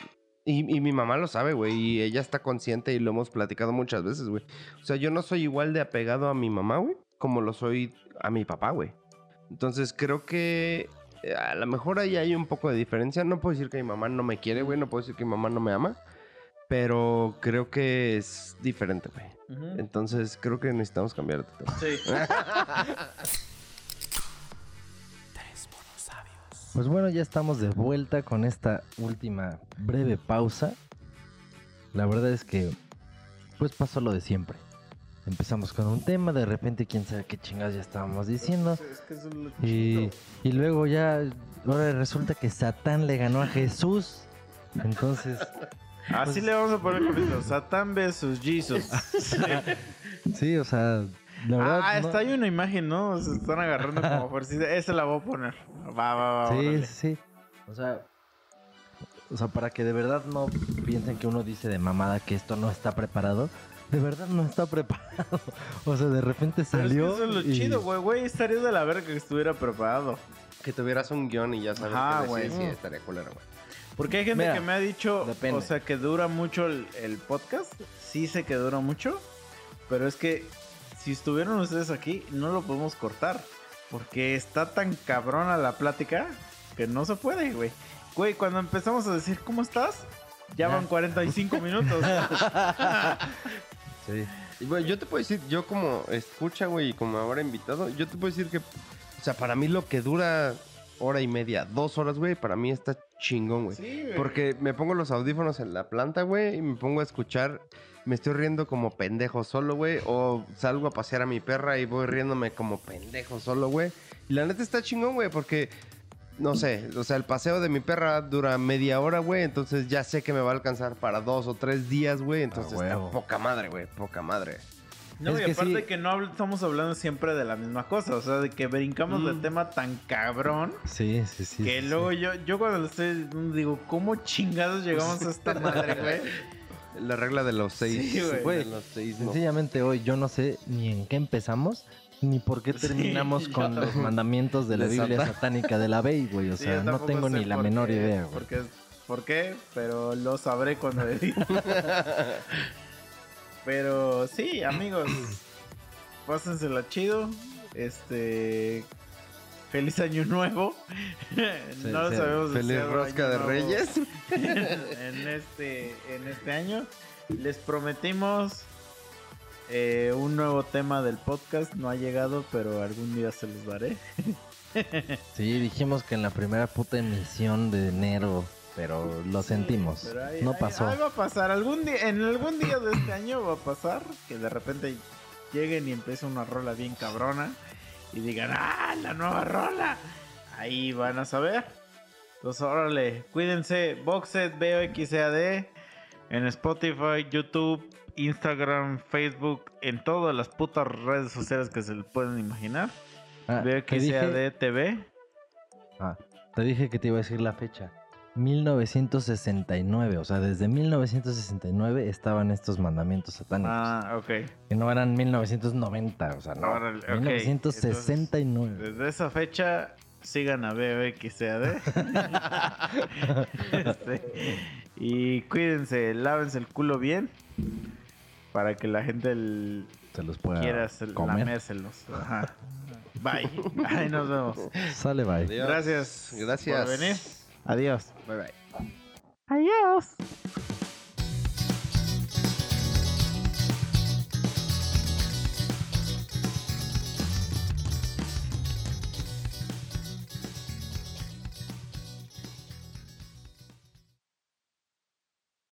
y, y mi mamá lo sabe, güey, y ella está consciente y lo hemos platicado muchas veces, güey. O sea, yo no soy igual de apegado a mi mamá, güey, como lo soy a mi papá, güey. Entonces, creo que eh, a lo mejor ahí hay un poco de diferencia. No puedo decir que mi mamá no me quiere, güey, no puedo decir que mi mamá no me ama, pero creo que es diferente, güey. Entonces, creo que necesitamos cambiar de tema. Sí. *laughs* Pues bueno, ya estamos de vuelta con esta última breve pausa. La verdad es que, pues pasó lo de siempre. Empezamos con un tema, de repente quién sabe qué chingados ya estábamos diciendo. Es que es lo Y, y luego ya, ahora resulta que Satán le ganó a Jesús. Entonces, Así Pues- le vamos a poner con esto. Satán versus Jesus. *laughs* sí, o sea, la verdad. ah, no- está ahí una imagen, ¿no? Se están agarrando como *laughs* fuercita. Esa la voy a poner. Va, va, va. Sí, órale. sí, sí. O sea, o sea, para que de verdad no piensen que uno dice de mamada que esto no está preparado. De verdad no está *laughs* preparado. O sea, de repente Pero es que salió. eso es lo y- chido, güey. Güey, estaría de la verga que estuviera preparado. Que tuvieras un guion y ya sabes qué decir, güey. sí, estaría culero, güey. Porque hay gente Mira, que me ha dicho, depende. o sea, que dura mucho el, el podcast. Sí sé que dura mucho. Pero es que si estuvieron ustedes aquí, no lo podemos cortar. Porque está tan cabrona la plática que no se puede, güey. Güey, cuando empezamos a decir, ¿cómo estás? Ya van 45 minutos. *laughs* Sí. Y bueno, yo te puedo decir, yo como escucha, güey, y como ahora invitado, yo te puedo decir que, o sea, para mí lo que dura hora y media, dos horas, güey, para mí está chingón, güey. Sí. Porque me pongo los audífonos en la planta, güey, y me pongo a escuchar, me estoy riendo como pendejo solo, güey, o salgo a pasear a mi perra y voy riéndome como pendejo solo, güey. Y la neta está chingón, güey, porque, no sé, o sea, el paseo de mi perra dura media hora, güey, entonces ya sé que me va a alcanzar para dos o tres días, güey, entonces está huevo. poca madre, güey, poca madre. No, Es y que aparte sí. que no habl- estamos hablando siempre de la misma cosa, o sea, de que brincamos del Mm. tema tan cabrón Sí, sí, sí. que sí, luego sí. yo, yo cuando lo estoy digo, ¿cómo chingados llegamos a esta madre, güey? *laughs* La regla de los seis. Sí, güey. Güey, de los seis, no. Sencillamente hoy yo no sé ni en qué empezamos, ni por qué Sí, terminamos yo con los mandamientos de la De Biblia Satán. satánica de la Bey, güey. O Sí, sea, no tengo ni la por menor qué, idea, güey. Porque, ¿Por qué? Pero lo sabré cuando *laughs* edite. Pero sí, amigos, *clears throat* pásensela chido. Este. Feliz año nuevo. *laughs* no lo sí, sabemos Feliz rosca de Reyes. *laughs* *laughs* en este en este año. Les prometimos eh, un nuevo tema del podcast. No ha llegado, pero algún día se los daré. Sí, dijimos que en la primera puta emisión de enero, pero lo sentimos. Pero no pasó. ahí va a pasar. Algún día, en algún día de este año va a pasar que de repente lleguen y empiece una rola bien cabrona y digan, ¡ah, la nueva rola! Ahí van a saber. Entonces, órale, cuídense. Boxet, BOXAD en Spotify, YouTube, Instagram, Facebook, en todas las putas redes sociales que se pueden imaginar. Ah, te, dije, BOXAD TV. ah, te dije que te iba a decir la fecha. 1969. O sea, desde 1969 estaban estos mandamientos satánicos. Ah, ok. Que no eran 1990, o sea, no. Órale, ok. 1969. Desde esa fecha, sigan a BBXCAD. *laughs* *laughs* Este, y cuídense, lávense el culo bien. Para que la gente el- Se los pueda quiera comer. lamérselos. Ajá. *laughs* Bye. Ahí nos vemos. Sale, bye. Adiós. Gracias Gracias. por venir. Adiós. Bye bye. Adiós.